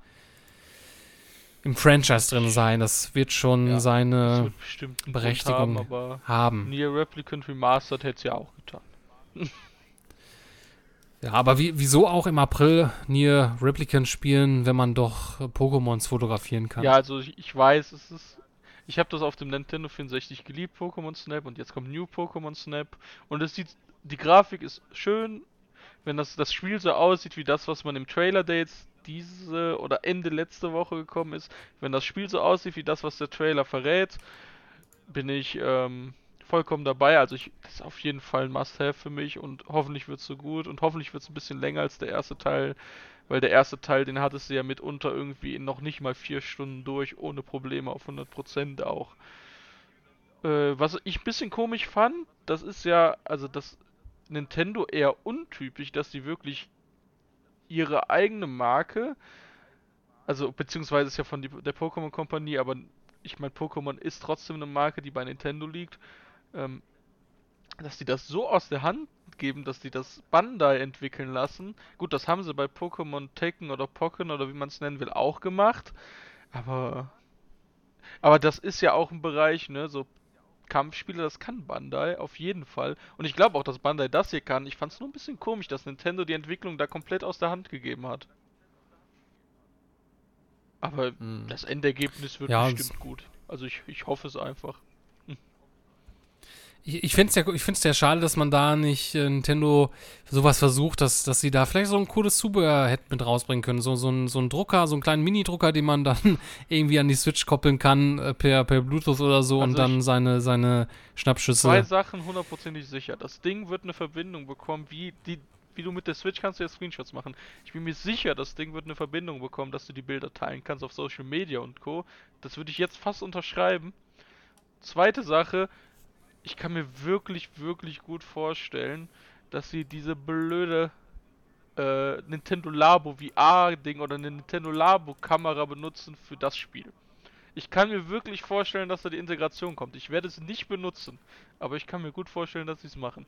im Franchise drin sein. Das wird schon ja, seine wird Berechtigung haben, haben. Nier Replicant Remastered hätte es ja auch getan. Ja, aber wie, wieso auch im April Nier Replicant spielen, wenn man doch Pokémons fotografieren kann? Ja, also ich, ich weiß, es ist. Ich habe das auf dem Nintendo 64 geliebt, Pokémon Snap, und jetzt kommt New Pokémon Snap. Und es sieht. Die Grafik ist schön, wenn das, das Spiel so aussieht wie das, was man im Trailer Dates diese oder Ende letzte Woche gekommen ist. Wenn das Spiel so aussieht wie das, was der Trailer verrät, bin ich ähm, vollkommen dabei. Also ich, das ist auf jeden Fall ein Must-Have für mich und hoffentlich wird es so gut und hoffentlich wird es ein bisschen länger als der erste Teil, weil der erste Teil, den hattest du ja mitunter irgendwie in noch nicht mal vier Stunden durch, ohne Probleme auf 100% auch. Äh, was ich ein bisschen komisch fand, das ist ja, also das Nintendo eher untypisch, dass die wirklich ihre eigene Marke, also beziehungsweise ist ja von die, der Pokémon Kompanie, aber ich meine, Pokémon ist trotzdem eine Marke, die bei Nintendo liegt, ähm, dass die das so aus der Hand geben, dass die das Bandai entwickeln lassen. Gut, das haben sie bei Pokémon Tekken oder Pokken oder wie man es nennen will auch gemacht, aber aber das ist ja auch ein Bereich, ne, so Kampfspiele, das kann Bandai auf jeden Fall. Und ich glaube auch, dass Bandai das hier kann. Ich fand es nur ein bisschen komisch, dass Nintendo die Entwicklung da komplett aus der Hand gegeben hat. Aber hm. das Endergebnis wird ja, bestimmt gut. Also ich, ich hoffe es einfach. Ich, ich finde es ja, ich find's ja schade, dass man da nicht äh, Nintendo sowas versucht, dass, dass sie da vielleicht so ein cooles Zubehör hätten mit rausbringen können. So, so, ein, so ein Drucker, so einen kleinen Mini-Drucker, den man dann irgendwie an die Switch koppeln kann, äh, per, per Bluetooth oder so also und dann seine, seine Schnappschüsse. Zwei Sachen hundertprozentig sicher. Das Ding wird eine Verbindung bekommen, wie die wie du mit der Switch kannst du ja Screenshots machen. Ich bin mir sicher, das Ding wird eine Verbindung bekommen, dass du die Bilder teilen kannst auf Social Media und Co. Das würde ich jetzt fast unterschreiben. Zweite Sache, ich kann mir wirklich, wirklich gut vorstellen, dass sie diese blöde äh, Nintendo Labo VR-Ding oder eine Nintendo Labo-Kamera benutzen für das Spiel. Ich kann mir wirklich vorstellen, dass da die Integration kommt. Ich werde es nicht benutzen, aber ich kann mir gut vorstellen, dass sie es machen.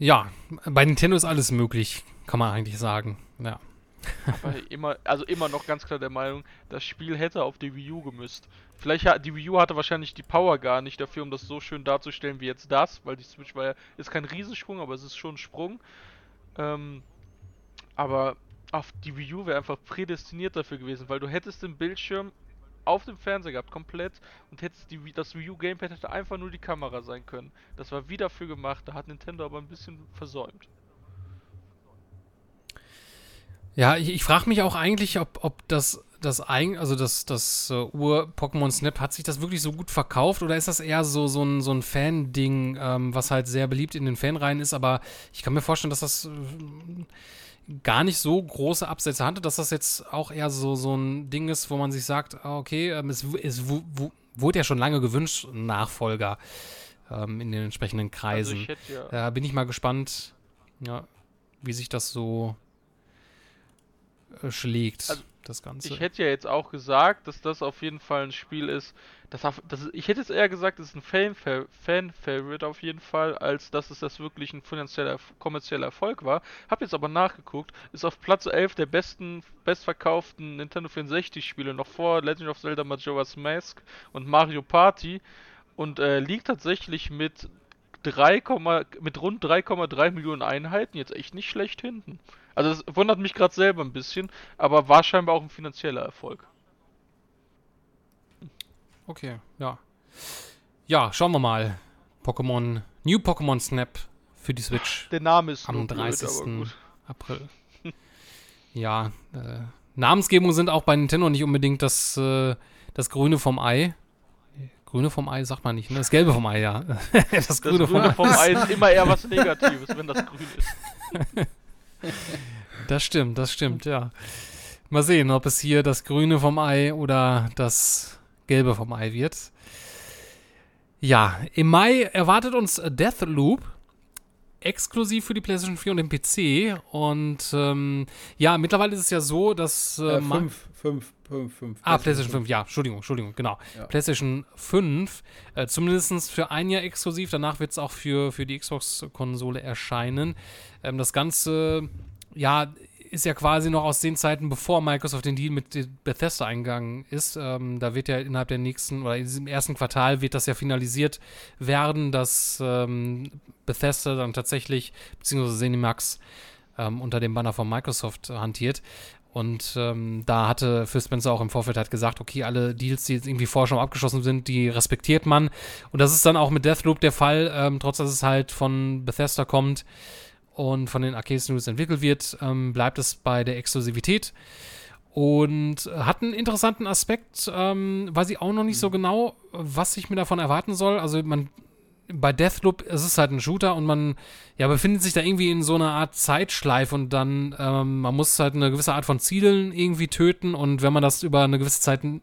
Ja, bei Nintendo ist alles möglich, kann man eigentlich sagen. Ja. Aber immer, also immer noch ganz klar der Meinung, das Spiel hätte auf die Wii U gemüsst. Vielleicht hat die Wii U hatte wahrscheinlich die Power gar nicht dafür, um das so schön darzustellen wie jetzt das, weil die Switch war ja, ist kein Riesensprung, aber es ist schon ein Sprung. Ähm, aber auf die Wii U wäre einfach prädestiniert dafür gewesen, weil du hättest den Bildschirm auf dem Fernseher gehabt, komplett, und hättest die, das Wii U Gamepad hätte einfach nur die Kamera sein können. Das war wie dafür gemacht, da hat Nintendo aber ein bisschen versäumt. Ja, ich, ich frage mich auch eigentlich, ob, ob das das eigen, also das, das uh, Ur-Pokémon Snap, hat sich das wirklich so gut verkauft oder ist das eher so, so ein, so ein Fan-Ding, ähm, was halt sehr beliebt in den Fanreihen ist, aber ich kann mir vorstellen, dass das äh, gar nicht so große Absätze hatte, dass das jetzt auch eher so, so ein Ding ist, wo man sich sagt, ah, okay, ähm, es, es wurde ja schon lange gewünscht, Nachfolger ähm, in den entsprechenden also Kreisen. Also ja äh, bin ich mal gespannt, ja, wie sich das so äh, schlägt, also, das Ganze. Ich hätte ja jetzt auch gesagt, dass das auf jeden Fall ein Spiel ist, das, das ich hätte jetzt eher gesagt, es ist ein Fan-Favorite auf jeden Fall, als dass es das wirklich ein finanzieller, kommerzieller Erfolg war. Hab jetzt aber nachgeguckt, ist auf Platz 11 der besten, bestverkauften Nintendo 64-Spiele, noch vor Legend of Zelda Majora's Mask und Mario Party und äh, liegt tatsächlich mit 3, mit rund 3,3 Millionen Einheiten jetzt echt nicht schlecht hinten. Also das wundert mich gerade selber ein bisschen, aber war scheinbar auch ein finanzieller Erfolg. Okay, ja. Ja, schauen wir mal. Pokémon, New Pokémon Snap für die Switch. Der Name ist am 30. Blöd, April. ja, äh, Namensgebungen sind auch bei Nintendo nicht unbedingt das, äh, das Grüne vom Ei. Grüne vom Ei sagt man nicht, ne? Das Gelbe vom Ei, ja. das, das Grüne, vom, vom Ei ist immer eher was Negatives, wenn das grün ist. Das stimmt, das stimmt, ja. Mal sehen, ob es hier das Grüne vom Ei oder das Gelbe vom Ei wird. Ja, im Mai erwartet uns Deathloop exklusiv für die PlayStation 4 und den PC. Und ähm, ja, mittlerweile ist es ja so, dass. Äh, 5, 5, 5, 5. Ah, PlayStation 5, ja, Entschuldigung, Entschuldigung, genau. Ja. PlayStation 5, äh, zumindest für ein Jahr exklusiv. Danach wird es auch für, für die Xbox-Konsole erscheinen. Ähm, das Ganze, ja, ist ja quasi noch aus den Zeiten, bevor Microsoft den Deal mit Bethesda eingegangen ist. Ähm, da wird ja innerhalb der nächsten oder in diesem ersten Quartal wird das ja finalisiert werden, dass ähm, Bethesda dann tatsächlich, beziehungsweise Zenimax ähm, unter dem Banner von Microsoft hantiert. Und ähm, da hatte Phil Spencer auch im Vorfeld halt gesagt, okay, alle Deals, die jetzt irgendwie vorher schon abgeschlossen sind, die respektiert man. Und das ist dann auch mit Deathloop der Fall, ähm, trotz dass es halt von Bethesda kommt und von den Arcade Studios entwickelt wird, ähm, bleibt es bei der Exklusivität. Und hat einen interessanten Aspekt, ähm, weiß ich auch noch nicht so genau, was ich mir davon erwarten soll. Also man bei Deathloop es ist halt ein Shooter und man ja befindet sich da irgendwie in so einer Art Zeitschleife und dann ähm, man muss halt eine gewisse Art von Zielen irgendwie töten und wenn man das über eine gewisse Zeit ähm,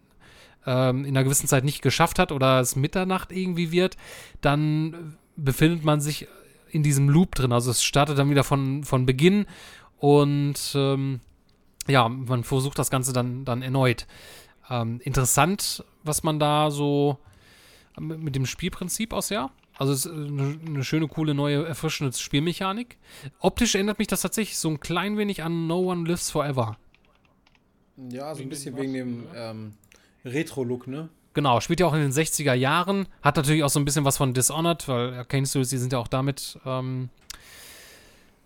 in einer gewissen Zeit nicht geschafft hat oder es Mitternacht irgendwie wird, dann befindet man sich in diesem Loop drin. Also es startet dann wieder von, von Beginn und ähm, ja, man versucht das Ganze dann, dann erneut. Ähm, interessant, was man da so mit, mit dem Spielprinzip aus, ja. Also es ist eine, eine, schöne, coole, neue, erfrischende Spielmechanik. Optisch erinnert mich das tatsächlich so ein klein wenig an No One Lives Forever. Ja, so ein bisschen wegen dem ähm, Retro-Look, ne? Genau, spielt ja auch in den 60er Jahren. Hat natürlich auch so ein bisschen was von Dishonored, weil Arcane Studios, die sind ja auch damit, ähm,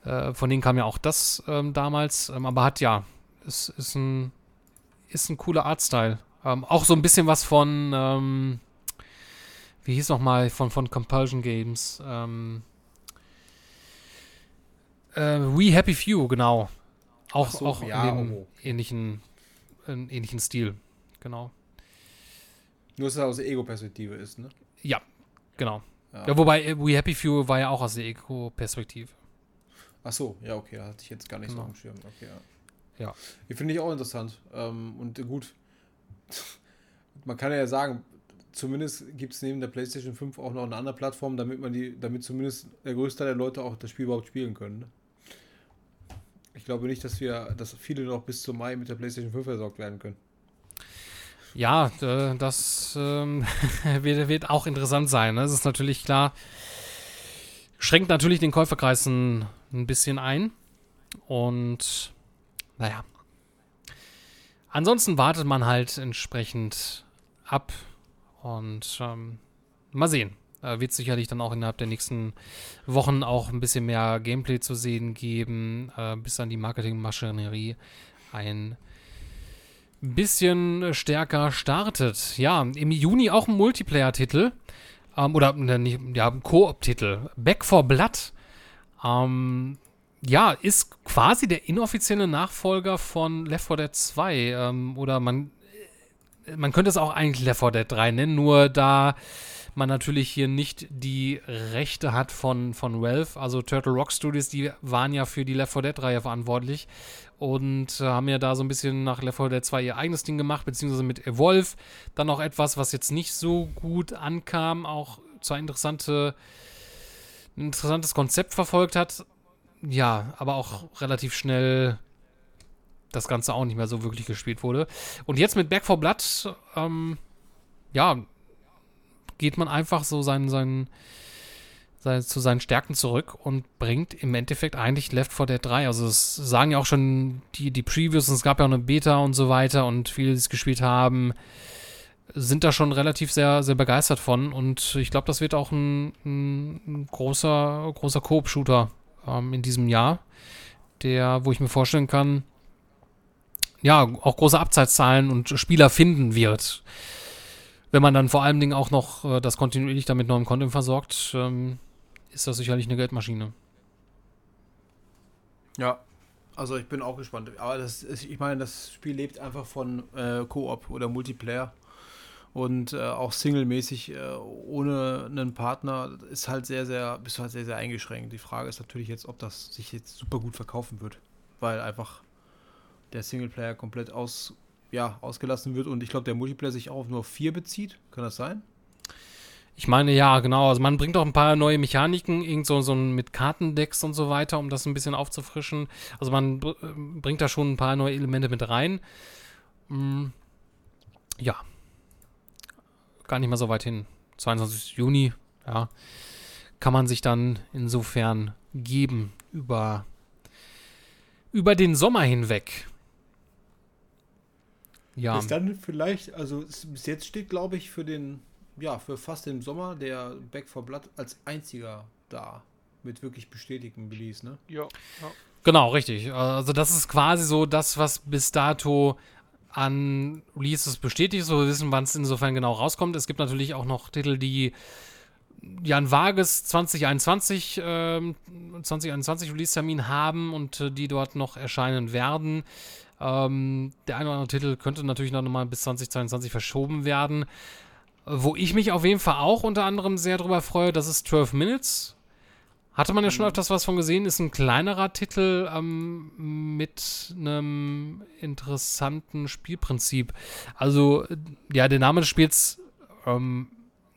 äh, von denen kam ja auch das ähm, damals. Ähm, aber hat ja, ist, ist, ein, ist ein cooler Artstyle. Ähm, auch so ein bisschen was von, ähm, wie hieß nochmal, von, von Compulsion Games. Ähm, äh, We Happy Few, genau. Auch, so, auch ja, in dem oh. ähnlichen, in ähnlichen Stil. Genau. Nur, dass es aus der Ego-Perspektive ist, ne? Ja, genau. Ja. ja. wobei äh, We Happy Few war ja auch aus der Ego-Perspektive. Ach so, ja, okay, hatte ich jetzt gar nicht genau. so auf dem Schirm. Okay, ja. ja. Die finde ich auch interessant. Ähm, und gut, man kann ja sagen, zumindest gibt es neben der PlayStation 5 auch noch eine andere Plattform, damit man die, damit zumindest der größte Teil der Leute auch das Spiel überhaupt spielen können. Ne? Ich glaube nicht, dass wir, dass viele noch bis zum Mai mit der PlayStation 5 versorgt werden können. Ja, das ähm, wird, auch interessant sein. Ne? Das ist natürlich klar. Schränkt natürlich den Käuferkreis ein, ein bisschen ein. Und naja. Ansonsten wartet man halt entsprechend ab. Und ähm, mal sehen. Äh, wird sicherlich dann auch innerhalb der nächsten Wochen auch ein bisschen mehr Gameplay zu sehen geben, äh, bis dann die Marketingmaschinerie ein bisschen stärker startet. Ja, im Juni auch ein Multiplayer-Titel. Ähm, oder ne, ja, Koop-Titel. Back for Blood. Ähm, ja, ist quasi der inoffizielle Nachfolger von Left 4 Dead 2. Ähm, oder man, man könnte es auch eigentlich Left 4 Dead 3 nennen, nur da man natürlich hier nicht die Rechte hat von, von Valve. Also Turtle Rock Studios, die waren ja für die Left 4 Dead Reihe verantwortlich und äh, haben ja da so ein bisschen nach Left 4 Dead 2 ihr eigenes Ding gemacht, beziehungsweise mit Evolve dann noch etwas, was jetzt nicht so gut ankam, auch zwar interessante, ein interessantes Konzept verfolgt hat. Ja, aber auch relativ schnell das Ganze auch nicht mehr so wirklich gespielt wurde. Und jetzt mit Back 4 Blood, ähm, ja, geht man einfach so seinen, seinen, seinen, zu seinen Stärken zurück und bringt im Endeffekt eigentlich Left 4 Dead 3. Also es sagen ja auch schon die, die Previews, und es gab ja auch eine Beta und so weiter und viele, die es gespielt haben, sind da schon relativ sehr, sehr begeistert von. Und ich glaube, das wird auch ein, ein großer, großer Koop-Shooter ähm, in diesem Jahr, der, wo ich mir vorstellen kann, ja, auch große Abseitszahlen und Spieler finden wird. Wenn man dann vor allen Dingen auch noch äh, das kontinuierlich damit neuem Content versorgt, ähm, ist das sicherlich eine Geldmaschine. Ja, also ich bin auch gespannt. Aber das ist, ich meine, das Spiel lebt einfach von äh, Koop oder Multiplayer. Und äh, auch singlemäßig äh, ohne einen Partner ist halt sehr, sehr, bist halt sehr, sehr eingeschränkt. Die Frage ist natürlich jetzt, ob das sich jetzt super gut verkaufen wird. Weil einfach der Singleplayer komplett aus ja, ausgelassen wird und ich glaube, der Multiplayer sich auch auf nur vier bezieht. Kann das sein? Ich meine, ja, genau. Also man bringt auch ein paar neue Mechaniken, irgend so, so mit Kartendecks und so weiter, um das ein bisschen aufzufrischen. Also man äh, bringt da schon ein paar neue Elemente mit rein. Hm, ja. Gar nicht mal so weit hin. 22. Juni, ja. Kann man sich dann insofern geben über, über den Sommer hinweg. Ja. Bis dann vielleicht, also bis jetzt steht, glaube ich, für den, ja, für fast den Sommer der Back for Blood als einziger da. Mit wirklich bestätigten Release, ne? Ja. ja. Genau, richtig. Also das ist quasi so das, was bis dato an Releases bestätigt ist. Wir wissen, wann es insofern genau rauskommt. Es gibt natürlich auch noch Titel, die ja ein vages 2021, äh, 2021 Release-Termin haben und äh, die dort noch erscheinen werden. Ähm, der eine oder andere Titel könnte natürlich noch mal bis 2022 verschoben werden. Wo ich mich auf jeden Fall auch unter anderem sehr drüber freue, das ist 12 Minutes. Hatte man ja schon mhm. öfters was von gesehen, ist ein kleinerer Titel ähm, mit einem interessanten Spielprinzip. Also, ja, der Name des Spiels ähm,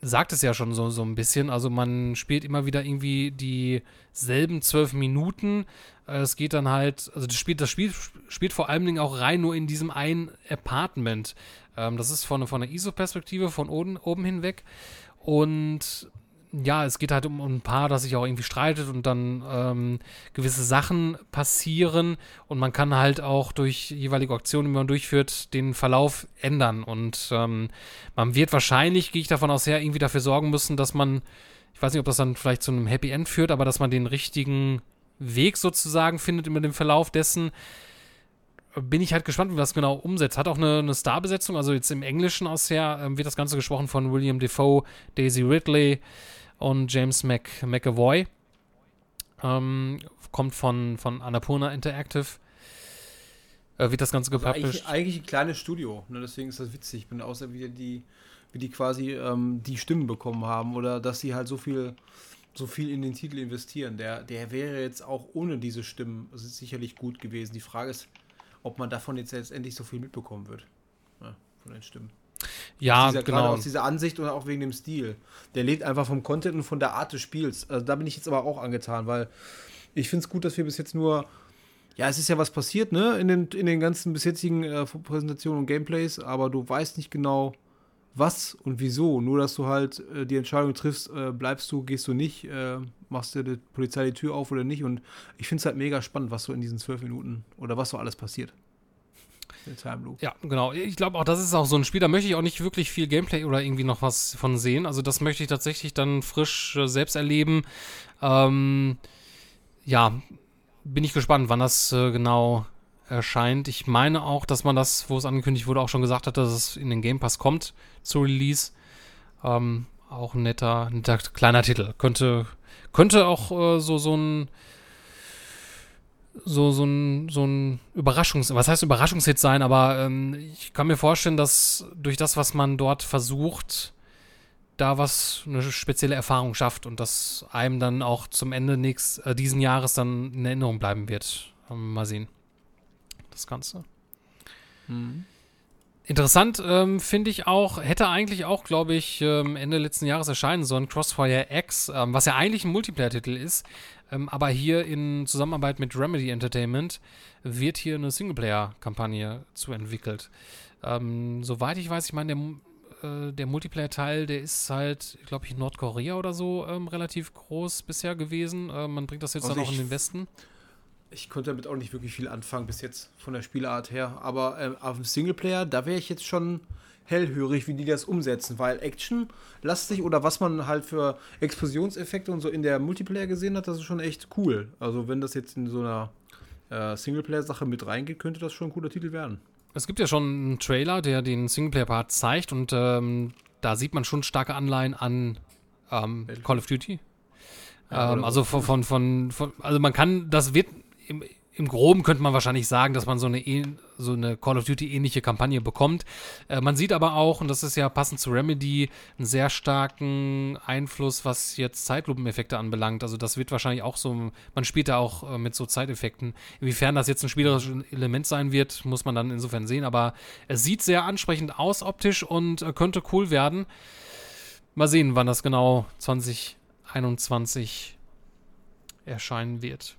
sagt es ja schon so, so ein bisschen. Also man spielt immer wieder irgendwie dieselben zwölf Minuten. Äh, es geht dann halt, also das Spiel, das Spiel spielt vor allen Dingen auch rein nur in diesem einen Apartment. Ähm, das ist von, von der ISO-Perspektive von oben, oben hinweg. Und ja, es geht halt um, um, ein Paar, das sich auch irgendwie streitet und dann ähm, gewisse Sachen passieren und man kann halt auch durch jeweilige Aktionen, die man durchführt, den Verlauf ändern und ähm, man wird wahrscheinlich, gehe ich davon aus, her, irgendwie dafür sorgen müssen, dass man, ich weiß nicht, ob das dann vielleicht zu einem Happy End führt, aber dass man den richtigen Weg sozusagen findet über den Verlauf dessen, bin ich halt gespannt, wie das genau umsetzt. Hat auch eine, eine Starbesetzung, also jetzt im Englischen aus her ähm, wird das Ganze gesprochen von William Defoe, Daisy Ridley, und James Mc, McAvoy. Ähm, kommt von, von Annapurna Interactive. Äh, wird das Ganze gepublished. Also eigentlich, eigentlich, ein kleines Studio, ne? deswegen ist das witzig. Ich bin außer wie die, wie die quasi ähm, die Stimmen bekommen haben oder dass sie halt so viel, so viel in den Titel investieren. Der, der wäre jetzt auch ohne diese Stimmen sicherlich gut gewesen. Die Frage ist, ob man davon jetzt letztendlich so viel mitbekommen wird. Ja, von den Stimmen. Ja, dieser, genau. aus dieser Ansicht und auch wegen dem Stil. Der lebt einfach vom Content und von der Art des Spiels. Also da bin ich jetzt aber auch angetan, weil ich finde es gut, dass wir bis jetzt nur. Ja, es ist ja was passiert, ne, in den, in den ganzen bis jetzigen äh, Präsentationen und Gameplays, aber du weißt nicht genau, was und wieso. Nur, dass du halt äh, die Entscheidung triffst, äh, bleibst du, gehst du nicht, äh, machst dir die Polizei die Tür auf oder nicht. Und ich finde es halt mega spannend, was so in diesen zwölf Minuten oder was so alles passiert. Ja, genau. Ich glaube auch, das ist auch so ein Spiel, da möchte ich auch nicht wirklich viel Gameplay oder irgendwie noch was von sehen. Also das möchte ich tatsächlich dann frisch äh, selbst erleben. Ähm, ja, bin ich gespannt, wann das äh, genau erscheint. Ich meine auch, dass man das, wo es angekündigt wurde, auch schon gesagt hat, dass es in den Game Pass kommt zu Release. Ähm, auch ein netter, netter kleiner Titel. Könnte, könnte auch äh, so, so ein so, so ein, so ein Überraschungs-, was heißt Überraschungshit sein, aber ähm, ich kann mir vorstellen, dass durch das, was man dort versucht, da was, eine spezielle Erfahrung schafft und das einem dann auch zum Ende nächst, äh, diesen Jahres dann in Erinnerung bleiben wird. Mal sehen. Das Ganze. Mhm. Interessant ähm, finde ich auch, hätte eigentlich auch, glaube ich, ähm, Ende letzten Jahres erscheinen sollen, Crossfire X, ähm, was ja eigentlich ein Multiplayer-Titel ist, ähm, aber hier in Zusammenarbeit mit Remedy Entertainment wird hier eine Singleplayer-Kampagne zu entwickelt. Ähm, soweit ich weiß, ich meine, der, äh, der Multiplayer-Teil, der ist halt, glaube ich, in Nordkorea oder so ähm, relativ groß bisher gewesen. Äh, man bringt das jetzt also dann auch in den Westen. Ich konnte damit auch nicht wirklich viel anfangen bis jetzt von der Spielart her. Aber ähm, auf dem Singleplayer, da wäre ich jetzt schon hellhörig, wie die das umsetzen, weil Action lastig oder was man halt für Explosionseffekte und so in der Multiplayer gesehen hat, das ist schon echt cool. Also wenn das jetzt in so einer äh, Singleplayer-Sache mit reingeht, könnte das schon ein cooler Titel werden. Es gibt ja schon einen Trailer, der den Singleplayer-Part zeigt und ähm, da sieht man schon starke Anleihen an ähm, Call of Duty. Ja, ähm, also von, von, von, von, also man kann, das wird im, im Groben könnte man wahrscheinlich sagen, dass man so eine, so eine Call of Duty ähnliche Kampagne bekommt. Äh, man sieht aber auch, und das ist ja passend zu Remedy, einen sehr starken Einfluss, was jetzt Zeitlupeneffekte anbelangt. Also das wird wahrscheinlich auch so, man spielt da auch äh, mit so Zeiteffekten. Inwiefern das jetzt ein spielerisches Element sein wird, muss man dann insofern sehen. Aber es sieht sehr ansprechend aus optisch und äh, könnte cool werden. Mal sehen, wann das genau 2021 erscheinen wird.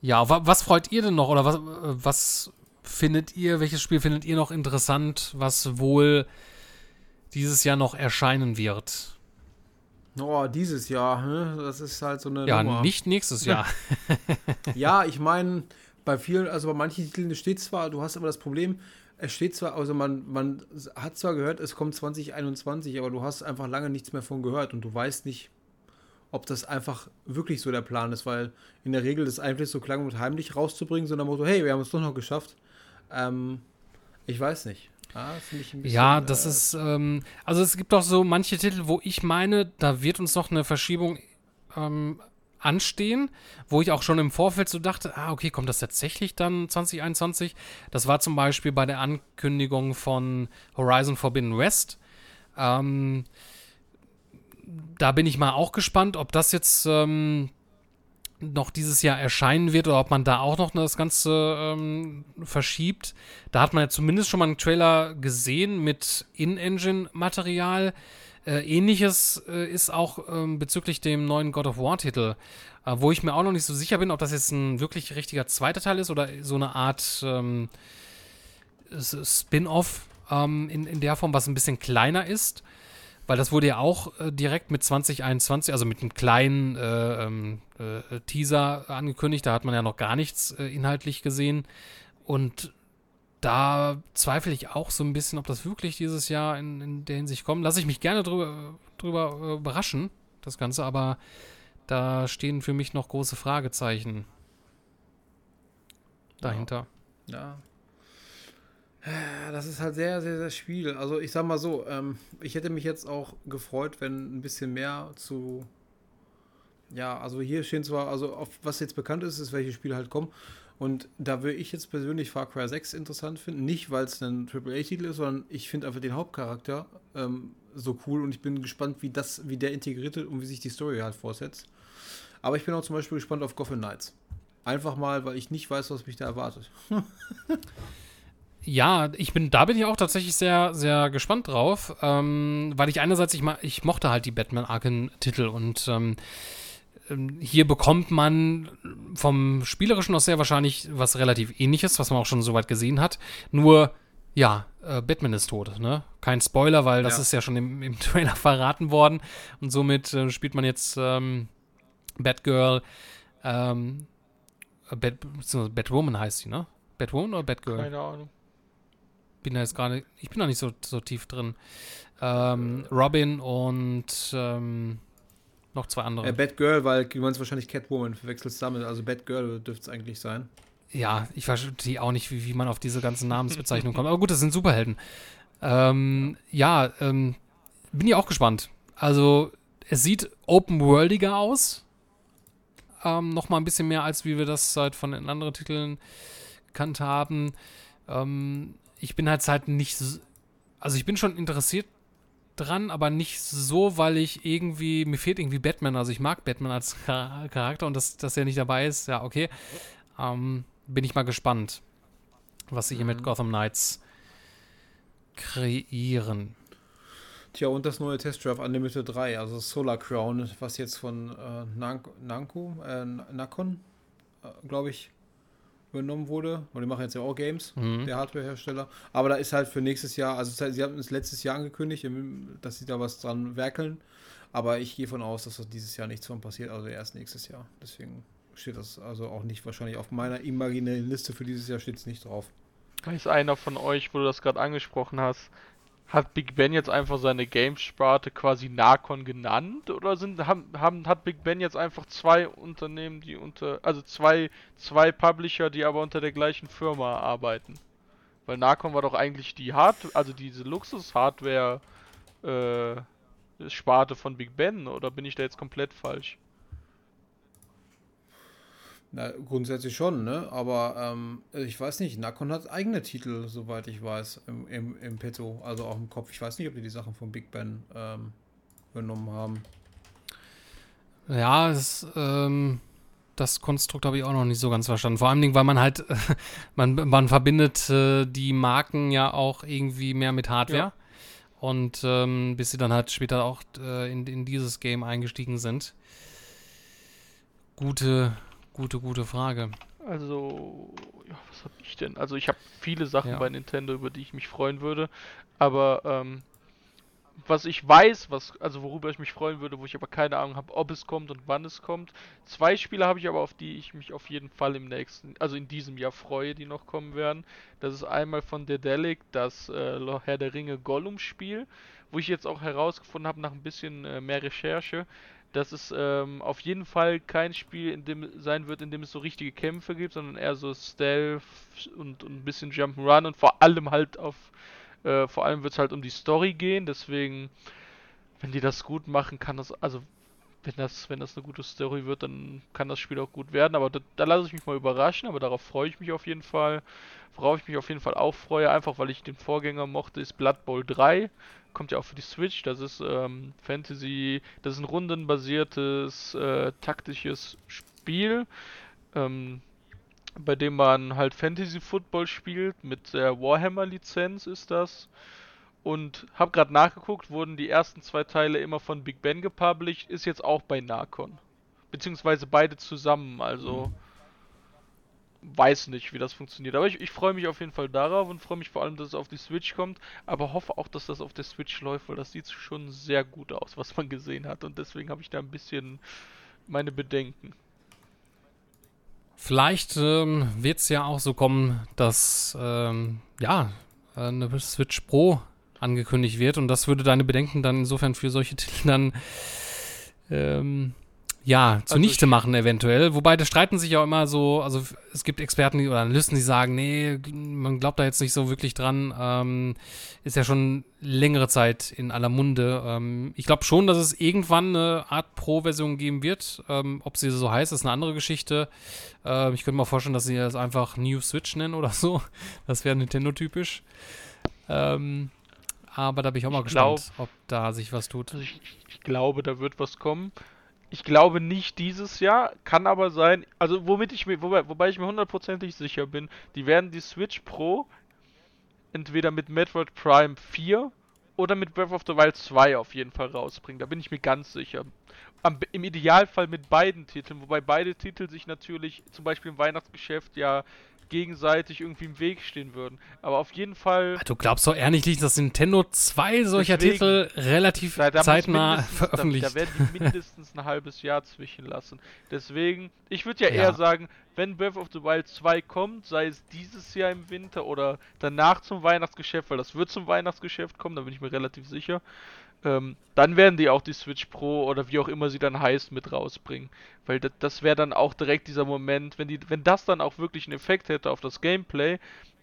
Ja, wa was freut ihr denn noch oder was, was findet ihr, welches Spiel findet ihr noch interessant, was wohl dieses Jahr noch erscheinen wird? Oh, dieses Jahr, ne? das ist halt so eine. Ja, Nummer. nicht nächstes Jahr. ja, ich meine, bei vielen, also bei manchen Titeln steht zwar, du hast aber das Problem, es steht zwar, also man, man hat zwar gehört, es kommt 2021, aber du hast einfach lange nichts mehr von gehört und du weißt nicht, ob das einfach wirklich so der Plan ist, weil in der Regel das einfach so klang und heimlich rauszubringen, sondern Motto, hey, wir haben es doch noch geschafft. Ähm, ich weiß nicht. Ah, bisschen, ja, das äh, ist, ähm, also es gibt doch so manche Titel, wo ich meine, da wird uns noch eine Verschiebung ähm, anstehen, wo ich auch schon im Vorfeld so dachte, ah, okay, kommt das tatsächlich dann 2021? Das war zum Beispiel bei der Ankündigung von Horizon Forbidden West. Ähm, da bin ich mal auch gespannt, ob das jetzt ähm, noch dieses Jahr erscheinen wird oder ob man da auch noch das Ganze ähm, verschiebt. Da hat man ja zumindest schon mal einen Trailer gesehen mit In-Engine-Material. Äh, Ähnliches äh, ist auch ähm, bezüglich dem neuen God of War-Titel, äh, wo ich mir auch noch nicht so sicher bin, ob das jetzt ein wirklich richtiger zweiter Teil ist oder so eine Art ähm, Spin-off ähm, in, in der Form, was ein bisschen kleiner ist. Weil das wurde ja auch äh, direkt mit 2021, also mit einem kleinen äh, ähm, äh, Teaser angekündigt. Da hat man ja noch gar nichts äh, inhaltlich gesehen. Und da zweifle ich auch so ein bisschen, ob das wirklich dieses Jahr in, in der Hinsicht kommt. Lasse ich mich gerne drüber, drüber äh, überraschen, das Ganze, aber da stehen für mich noch große Fragezeichen dahinter. Ja. ja. Das ist halt sehr, sehr, sehr schwierig. Also ich sag mal so, ähm, ich hätte mich jetzt auch gefreut, wenn ein bisschen mehr zu. Ja, also hier stehen zwar, also auf was jetzt bekannt ist, ist, welche Spiele halt kommen. Und da würde ich jetzt persönlich Far Cry 6 interessant finden. Nicht, weil es ein AAA-Titel ist, sondern ich finde einfach den Hauptcharakter ähm, so cool und ich bin gespannt, wie das, wie der integriert wird und wie sich die Story halt fortsetzt. Aber ich bin auch zum Beispiel gespannt auf Gotham Knights. Einfach mal, weil ich nicht weiß, was mich da erwartet. Ja, ich bin, da bin ich auch tatsächlich sehr, sehr gespannt drauf, ähm, weil ich einerseits, ich, ich mochte halt die Batman Arkham-Titel und ähm, ähm, hier bekommt man vom Spielerischen aus sehr wahrscheinlich was relativ ähnliches, was man auch schon soweit gesehen hat. Nur, ja, äh, Batman ist tot, ne? Kein Spoiler, weil das ja. ist ja schon im, im, Trailer verraten worden. Und somit äh, spielt man jetzt ähm, Batgirl, ähm, Bat, Batwoman heißt sie, ne? Batwoman oder Batgirl? Keine Ahnung bin da jetzt gerade, ich bin da nicht so, so tief drin. Ähm, Robin und ähm, noch zwei andere. Äh, Batgirl, weil du meinst wahrscheinlich Catwoman, verwechselst damit. Also Batgirl dürfte es eigentlich sein. Ja, ich verstehe auch nicht, wie, wie man auf diese ganzen Namensbezeichnungen kommt. Aber gut, das sind Superhelden. Ähm, ja, ähm, bin ich auch gespannt. Also, es sieht open-worldiger aus. Ähm, noch mal ein bisschen mehr, als wie wir das seit von den anderen Titeln gekannt haben. Ähm, ich bin halt halt nicht so, also ich bin schon interessiert dran, aber nicht so, weil ich irgendwie, mir fehlt irgendwie Batman, also ich mag Batman als Charakter und dass, dass er nicht dabei ist, ja, okay. Ähm, bin ich mal gespannt, was sie hier mit mhm. Gotham Knights kreieren. Tja, und das neue Test Drive Unlimited 3, also Solar Crown, was jetzt von äh, Nanko, äh, Nakon, äh, glaube ich, übernommen wurde. Und die machen jetzt ja auch Games, mhm. der Hardwarehersteller. Aber da ist halt für nächstes Jahr, also sie haben es letztes Jahr angekündigt, dass sie da was dran werkeln. Aber ich gehe von aus, dass das dieses Jahr nichts von passiert, also erst nächstes Jahr. Deswegen steht das also auch nicht wahrscheinlich auf meiner imaginären Liste für dieses Jahr steht es nicht drauf. Ist einer von euch, wo du das gerade angesprochen hast, hat Big Ben jetzt einfach seine Games-Sparte quasi Narcon genannt oder sind haben, haben hat Big Ben jetzt einfach zwei Unternehmen, die unter also zwei zwei Publisher, die aber unter der gleichen Firma arbeiten? Weil Narcon war doch eigentlich die Hard also diese Luxus-Hardware äh, Sparte von Big Ben oder bin ich da jetzt komplett falsch? Na, grundsätzlich schon, ne? Aber ähm, ich weiß nicht, Nakon hat eigene Titel, soweit ich weiß, im, im, im Petto, also auch im Kopf. Ich weiß nicht, ob die die Sachen von Big Ben ähm, übernommen haben. Ja, das, ähm, das Konstrukt habe ich auch noch nicht so ganz verstanden. Vor allem, weil man halt, man, man verbindet äh, die Marken ja auch irgendwie mehr mit Hardware. Ja. Und ähm, bis sie dann halt später auch äh, in, in dieses Game eingestiegen sind. Gute, Gute, gute Frage. Also, ja, was hab ich denn? Also, ich habe viele Sachen ja. bei Nintendo, über die ich mich freuen würde. Aber, ähm, was ich weiß, was, also worüber ich mich freuen würde, wo ich aber keine Ahnung habe, ob es kommt und wann es kommt. Zwei Spiele habe ich aber, auf die ich mich auf jeden Fall im nächsten, also in diesem Jahr freue, die noch kommen werden. Das ist einmal von Dedelic, das äh, Herr der Ringe Gollum-Spiel, wo ich jetzt auch herausgefunden habe, nach ein bisschen äh, mehr Recherche, dass es ähm, auf jeden Fall kein Spiel in dem sein wird, in dem es so richtige Kämpfe gibt, sondern eher so Stealth und, und ein bisschen Jump'n'Run und vor allem halt auf, äh, vor allem wird es halt um die Story gehen, deswegen, wenn die das gut machen, kann das, also wenn das, wenn das eine gute Story wird, dann kann das Spiel auch gut werden, aber da, da lasse ich mich mal überraschen, aber darauf freue ich mich auf jeden Fall. Worauf ich mich auf jeden Fall auch freue, einfach weil ich den Vorgänger mochte, ist Blood Bowl 3 kommt ja auch für die Switch. Das ist ähm, Fantasy, das ist ein rundenbasiertes, äh, taktisches Spiel, ähm, bei dem man halt Fantasy Football spielt. Mit der Warhammer-Lizenz ist das. Und habe gerade nachgeguckt, wurden die ersten zwei Teile immer von Big Ben gepublished, ist jetzt auch bei Narcon. Beziehungsweise beide zusammen, also mhm. Weiß nicht, wie das funktioniert. Aber ich, ich freue mich auf jeden Fall darauf und freue mich vor allem, dass es auf die Switch kommt. Aber hoffe auch, dass das auf der Switch läuft, weil das sieht schon sehr gut aus, was man gesehen hat. Und deswegen habe ich da ein bisschen meine Bedenken. Vielleicht ähm, wird es ja auch so kommen, dass ähm, ja eine Switch Pro angekündigt wird und das würde deine Bedenken dann insofern für solche Titel dann ähm, ja, zunichte also machen eventuell. Wobei, da streiten sich ja immer so, also es gibt Experten die, oder Analysten, die sagen, nee, man glaubt da jetzt nicht so wirklich dran. Ähm, ist ja schon längere Zeit in aller Munde. Ähm, ich glaube schon, dass es irgendwann eine Art Pro-Version geben wird. Ähm, ob sie so heißt, ist eine andere Geschichte. Ähm, ich könnte mir vorstellen, dass sie das einfach New Switch nennen oder so. Das wäre Nintendo-typisch. Ähm, aber da bin ich auch mal ich gespannt, glaub, ob da sich was tut. Also ich, ich glaube, da wird was kommen. Ich glaube nicht dieses Jahr, kann aber sein, also womit ich mir, wobei, wobei ich mir hundertprozentig sicher bin, die werden die Switch Pro entweder mit Metroid Prime 4 oder mit Breath of the Wild 2 auf jeden Fall rausbringen. Da bin ich mir ganz sicher. Am, Im Idealfall mit beiden Titeln, wobei beide Titel sich natürlich zum Beispiel im Weihnachtsgeschäft ja gegenseitig irgendwie im Weg stehen würden. Aber auf jeden Fall. Du glaubst doch eher nicht, dass Nintendo zwei solcher deswegen, Titel relativ da, da zeitnah veröffentlicht. Da, da, werden die mindestens ein halbes Jahr zwischenlassen. Deswegen, ich würde ja, ja, eher sagen, wenn Breath of the Wild 2 kommt, sei es dieses Jahr im Winter oder danach zum Weihnachtsgeschäft, weil das wird zum Weihnachtsgeschäft kommen, da bin ich mir relativ sicher. Ähm, dann werden die auch die Switch Pro oder wie auch immer sie dann heißt mit rausbringen. Weil das, das wäre dann auch direkt dieser Moment, wenn die, wenn das dann auch wirklich einen Effekt hätte auf das Gameplay,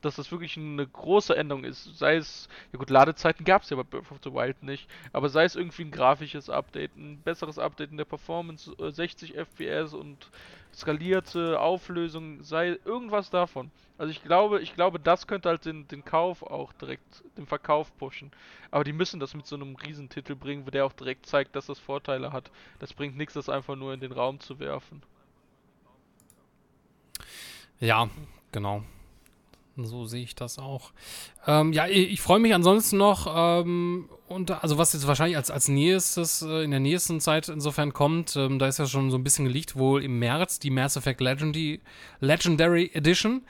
dass das wirklich eine große Änderung ist. Sei es, ja gut, Ladezeiten gab es ja bei Breath of the Wild nicht, aber sei es irgendwie ein grafisches Update, ein besseres Update in der Performance, 60 äh, FPS und skalierte Auflösung, sei irgendwas davon. Also ich glaube, ich glaube, das könnte halt den, den Kauf auch direkt, den Verkauf pushen. Aber die müssen das mit so einem Riesentitel bringen, wo der auch direkt zeigt, dass das Vorteile hat. Das bringt nichts, das einfach nur in den Raum zu werfen. Ja, genau. So sehe ich das auch. Ähm, ja, ich, ich freue mich ansonsten noch, ähm, und also was jetzt wahrscheinlich als, als nächstes äh, in der nächsten Zeit insofern kommt, ähm, da ist ja schon so ein bisschen geleakt, wohl im März die Mass Effect Legendary, Legendary Edition.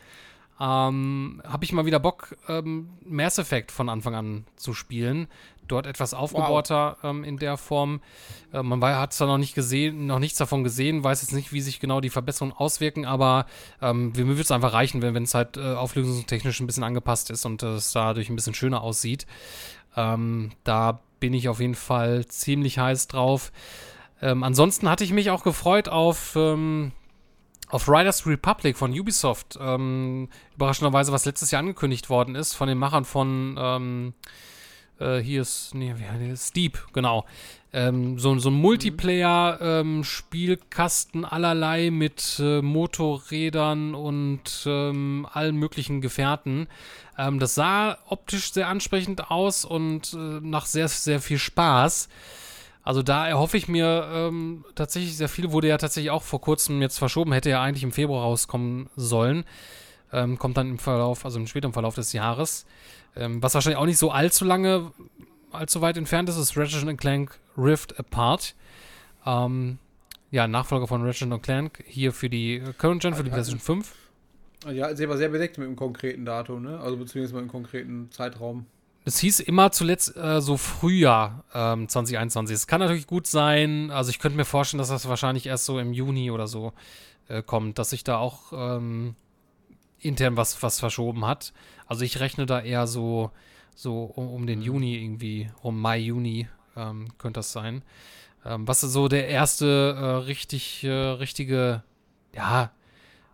Ähm, Habe ich mal wieder Bock, ähm, Mass Effect von Anfang an zu spielen dort etwas aufgebohrter wow. ähm, in der Form. Äh, man hat es da noch nicht gesehen, noch nichts davon gesehen, weiß jetzt nicht, wie sich genau die Verbesserungen auswirken, aber ähm, mir würde es einfach reichen, wenn es halt äh, auflösungstechnisch ein bisschen angepasst ist und es dadurch ein bisschen schöner aussieht. Ähm, da bin ich auf jeden Fall ziemlich heiß drauf. Ähm, ansonsten hatte ich mich auch gefreut auf ähm, auf Riders Republic von Ubisoft. Ähm, überraschenderweise, was letztes Jahr angekündigt worden ist von den Machern von äh, hier ist, nee, wie heißt Steep, genau. Ähm, so, so ein Multiplayer-Spielkasten ähm, allerlei mit äh, Motorrädern und ähm, allen möglichen Gefährten. Ähm, das sah optisch sehr ansprechend aus und äh, nach sehr, sehr viel Spaß. Also da erhoffe ich mir ähm, tatsächlich sehr viel. Wurde ja tatsächlich auch vor kurzem jetzt verschoben, hätte ja eigentlich im Februar rauskommen sollen. Ähm, kommt dann im Verlauf, also im späteren Verlauf des Jahres. Ähm, was wahrscheinlich auch nicht so allzu lange, allzu weit entfernt ist, ist Ratchet Clank Rift Apart. Ähm, ja, Nachfolger von Ratchet Clank hier für die Current Gen, für die PlayStation 5. Ja, sie war sehr bedeckt mit einem konkreten Datum, ne? Also beziehungsweise mit einem konkreten Zeitraum. Es hieß immer zuletzt äh, so Frühjahr ähm, 2021. Es kann natürlich gut sein, also ich könnte mir vorstellen, dass das wahrscheinlich erst so im Juni oder so äh, kommt, dass sich da auch ähm, intern was, was verschoben hat. Also ich rechne da eher so, so um, um den mhm. Juni irgendwie, um Mai, Juni ähm, könnte das sein. Ähm, was so der erste äh, richtig, äh, richtige, ja,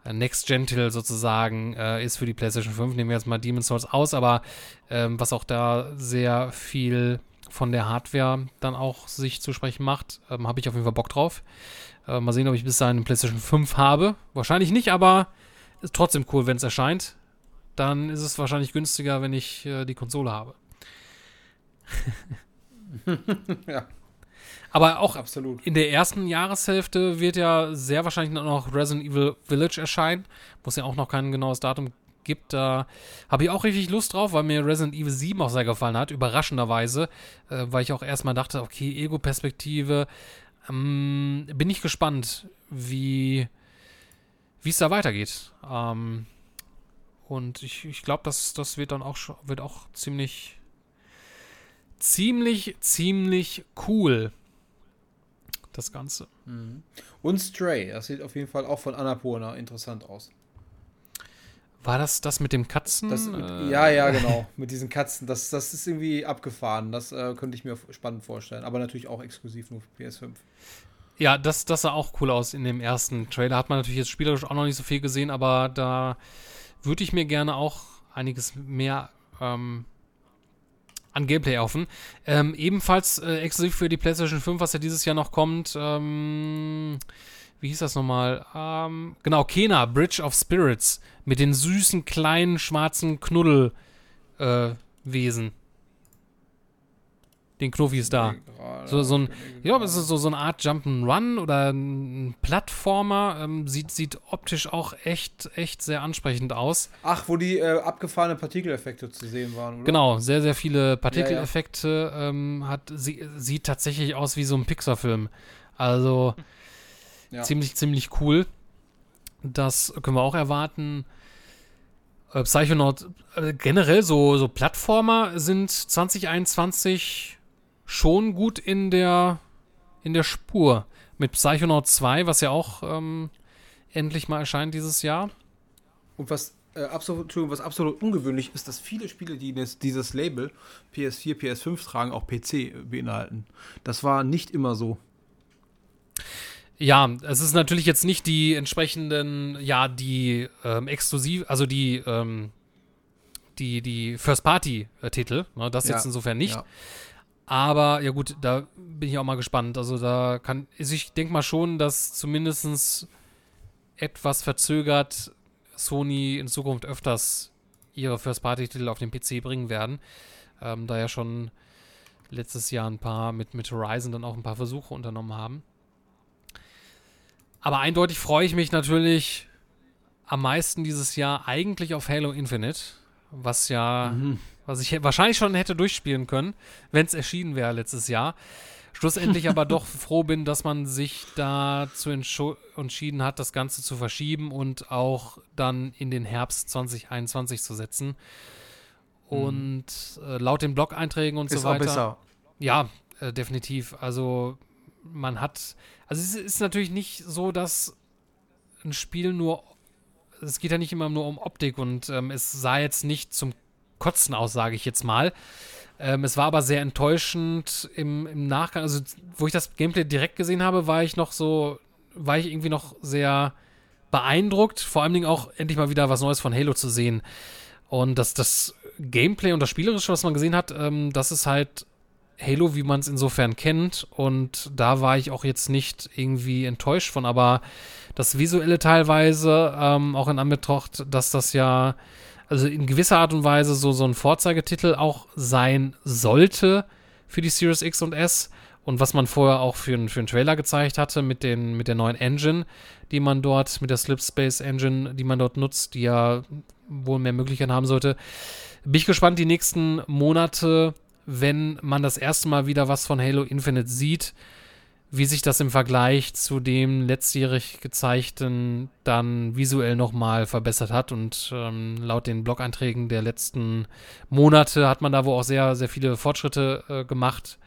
äh, Next-Gen-Titel sozusagen äh, ist für die PlayStation 5. Nehmen wir jetzt mal Demon's Souls aus, aber ähm, was auch da sehr viel von der Hardware dann auch sich zu sprechen macht, ähm, habe ich auf jeden Fall Bock drauf. Äh, mal sehen, ob ich bis dahin eine PlayStation 5 habe. Wahrscheinlich nicht, aber ist trotzdem cool, wenn es erscheint. Dann ist es wahrscheinlich günstiger, wenn ich äh, die Konsole habe. ja. Aber auch Absolut. in der ersten Jahreshälfte wird ja sehr wahrscheinlich noch Resident Evil Village erscheinen, wo es ja auch noch kein genaues Datum gibt. Da habe ich auch richtig Lust drauf, weil mir Resident Evil 7 auch sehr gefallen hat, überraschenderweise, äh, weil ich auch erstmal dachte, okay, Ego-Perspektive. Ähm, bin ich gespannt, wie wie es da weitergeht. Ähm, und ich, ich glaube, das, das wird dann auch, schon- wird auch ziemlich, ziemlich, ziemlich cool. Das Ganze. Mhm. Und Stray, das sieht auf jeden Fall auch von Annapurna interessant aus. War das das mit dem Katzen? Das, Äh, ja, ja, genau. Mit diesen Katzen. Das, das ist irgendwie abgefahren. Das äh, könnte ich mir spannend vorstellen. Aber natürlich auch exklusiv nur für PS5. Ja, das, das sah auch cool aus in dem ersten Trailer. Hat man natürlich jetzt spielerisch auch noch nicht so viel gesehen, aber da würde ich mir gerne auch einiges mehr ähm, an Gameplay offen. Ähm, ebenfalls äh, exklusiv für die PlayStation 5, was ja dieses Jahr noch kommt. Ähm, wie hieß das nochmal? Ähm, genau, Kena, Bridge of Spirits. Mit den süßen, kleinen, schwarzen Knuddelwesen. Äh. Den Knuffis da. So, so ein, ja, es ist so, so eine Art Jump'n'Run oder ein Plattformer. Ähm, sieht, sieht optisch auch echt, echt sehr ansprechend aus. Ach, wo die äh, abgefahrenen Partikeleffekte zu sehen waren, oder? Genau, sehr, sehr viele Partikeleffekte. Ähm, hat, sie, sieht tatsächlich aus wie so ein Pixar-Film. Also Ja. ziemlich, ziemlich cool. Das können wir auch erwarten. Äh, Psychonaut, äh, generell so, so Plattformer sind 2021 schon gut in der, in der Spur. Mit Psychonaut 2, was ja auch ähm, endlich mal erscheint dieses Jahr. Und was, äh, absolut, was absolut ungewöhnlich ist, dass viele Spiele, die dieses Label PS4, PS5 tragen, auch PC beinhalten. Das war nicht immer so. Ja, es ist natürlich jetzt nicht die entsprechenden, ja, die ähm, exklusiv, also die, ähm, die, die First-Party-Titel, ne, das Ja, jetzt insofern nicht. Ja. Aber ja gut, da bin ich auch mal gespannt. Also da kann, also ich denke mal schon, dass zumindest etwas verzögert Sony in Zukunft öfters ihre First-Party-Titel auf den PC bringen werden. Ähm, da ja schon letztes Jahr ein paar mit, mit Horizon dann auch ein paar Versuche unternommen haben. Aber eindeutig freue ich mich natürlich am meisten dieses Jahr eigentlich auf Halo Infinite, was ja, Mhm. Was ich wahrscheinlich schon hätte durchspielen können, wenn es erschienen wäre letztes Jahr. Schlussendlich aber doch froh bin, dass man sich dazu entschieden hat, das Ganze zu verschieben und auch dann in den Herbst 2021 zu setzen. Und äh, laut den Blog-Einträgen und Mhm. Ist so auch weiter. besser. Ja, äh, definitiv. Also man hat, also es ist natürlich nicht so, dass ein Spiel nur, es geht ja nicht immer nur um Optik und ähm, es sah jetzt nicht zum Kotzen aus, sage ich jetzt mal. Ähm, es war aber sehr enttäuschend im, im Nachgang. Also wo ich das Gameplay direkt gesehen habe, war ich noch so, war ich irgendwie noch sehr beeindruckt, vor allen Dingen auch endlich mal wieder was Neues von Halo zu sehen. Und das, das Gameplay und das Spielerische, was man gesehen hat, ähm, das ist halt Halo, wie man es insofern kennt. Und da war ich auch jetzt nicht irgendwie enttäuscht von, aber das Visuelle teilweise, ähm, auch in Anbetracht, dass das ja, also in gewisser Art und Weise so, so ein Vorzeigetitel auch sein sollte für die Series X und S. Und was man vorher auch für, für einen Trailer gezeigt hatte mit, den, mit der neuen Engine, die man dort, mit der Slipspace Engine, die man dort nutzt, die ja wohl mehr Möglichkeiten haben sollte. Bin ich gespannt, die nächsten Monate, wenn man das erste Mal wieder was von Halo Infinite sieht, wie sich das im Vergleich zu dem letztjährig gezeigten dann visuell nochmal verbessert hat. Und ähm, laut den Blog-Einträgen der letzten Monate hat man da wohl auch sehr, sehr viele Fortschritte äh, gemacht.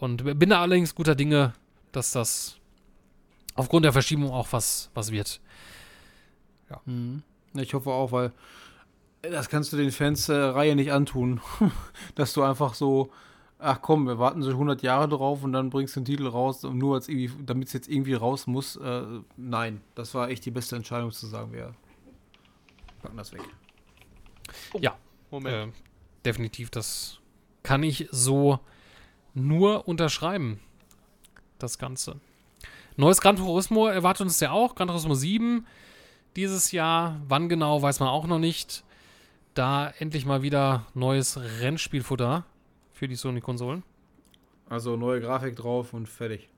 Und bin da allerdings guter Dinge, dass das aufgrund der Verschiebung auch was, was wird. Mhm. Ja, Ich hoffe auch, weil das kannst du den Fans der Reihe nicht antun. Dass du einfach so, ach komm, wir warten so 100 Jahre drauf und dann bringst du den Titel raus, und nur als irgendwie, damit es jetzt irgendwie raus muss. Äh, nein, das war echt die beste Entscheidung zu sagen, wir packen das weg. Moment. Äh, definitiv, das kann ich so nur unterschreiben. Das Ganze. Neues Gran Turismo erwartet uns ja auch. Gran Turismo 7 dieses Jahr. Wann genau, weiß man auch noch nicht. Da endlich mal wieder neues Rennspielfutter für die Sony-Konsolen. Also neue Grafik drauf und fertig.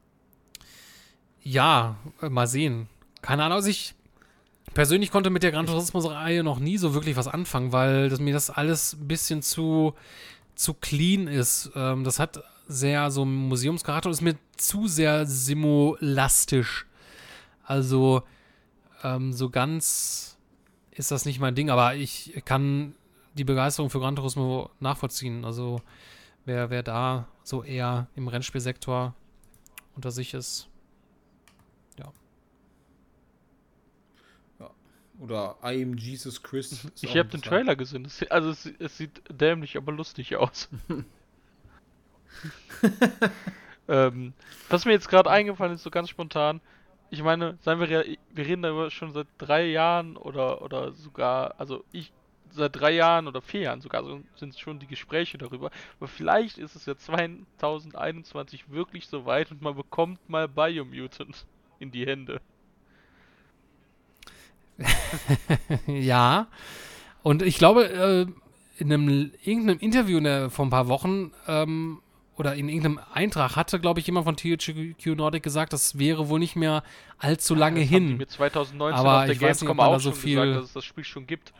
Ja, äh, mal sehen. Keine Ahnung, also ich persönlich konnte mit der Gran Turismo-Reihe noch nie so wirklich was anfangen, weil das, mir das alles ein bisschen zu, zu clean ist. Ähm, das hat sehr so Museumscharakter und ist mir zu sehr simulastisch. Also ähm, so ganz ist das nicht mein Ding, aber ich kann die Begeisterung für Gran Turismo nachvollziehen. Also wer, wer da so eher im Rennspielsektor unter sich ist. Ja. ja. Oder I am Jesus Christ. Ich habe den Trailer gesehen. Es, also es, es, sieht dämlich, aber lustig aus. ähm, was mir jetzt gerade eingefallen ist, so ganz spontan, ich meine, seien wir ja, wir reden darüber schon seit drei Jahren oder, oder sogar, also ich seit drei Jahren oder vier Jahren sogar so sind schon die Gespräche darüber. Aber vielleicht ist es ja 2021 wirklich so weit und man bekommt mal Biomutant in die Hände. ja. Und ich glaube, äh, in einem irgendeinem Interview der, vor ein paar Wochen ähm, oder in irgendeinem Eintrag hatte, glaube ich, jemand von THQ Nordic gesagt, das wäre wohl nicht mehr allzu lange ja, hin. Mit 2019 Aber auf der Gamescom auch so viel gesagt, dass es das Spiel schon gibt.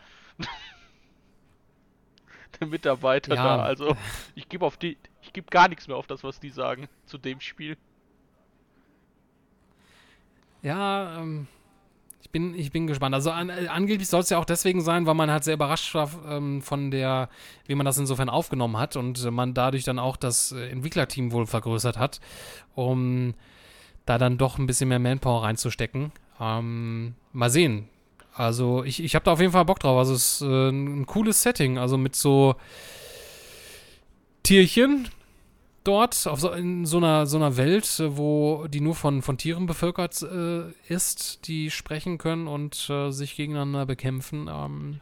Mitarbeiter ja. da, also ich gebe auf die, ich gebe gar nichts mehr auf das, was die sagen zu dem Spiel. Ja, ähm, ich bin, ich bin gespannt. Also an, äh, angeblich soll es ja auch deswegen sein, weil man halt sehr überrascht war ähm, von der, wie man das insofern aufgenommen hat und äh, man dadurch dann auch das äh, Entwicklerteam wohl vergrößert hat, um da dann doch ein bisschen mehr Manpower reinzustecken. Ähm, mal sehen. Also ich, ich habe da auf jeden Fall Bock drauf. Also es ist äh, ein cooles Setting, also mit so Tierchen, dort auf so, in so einer, so einer Welt, äh, wo die nur von, von Tieren bevölkert äh, ist, die sprechen können und äh, sich gegeneinander bekämpfen. Ähm,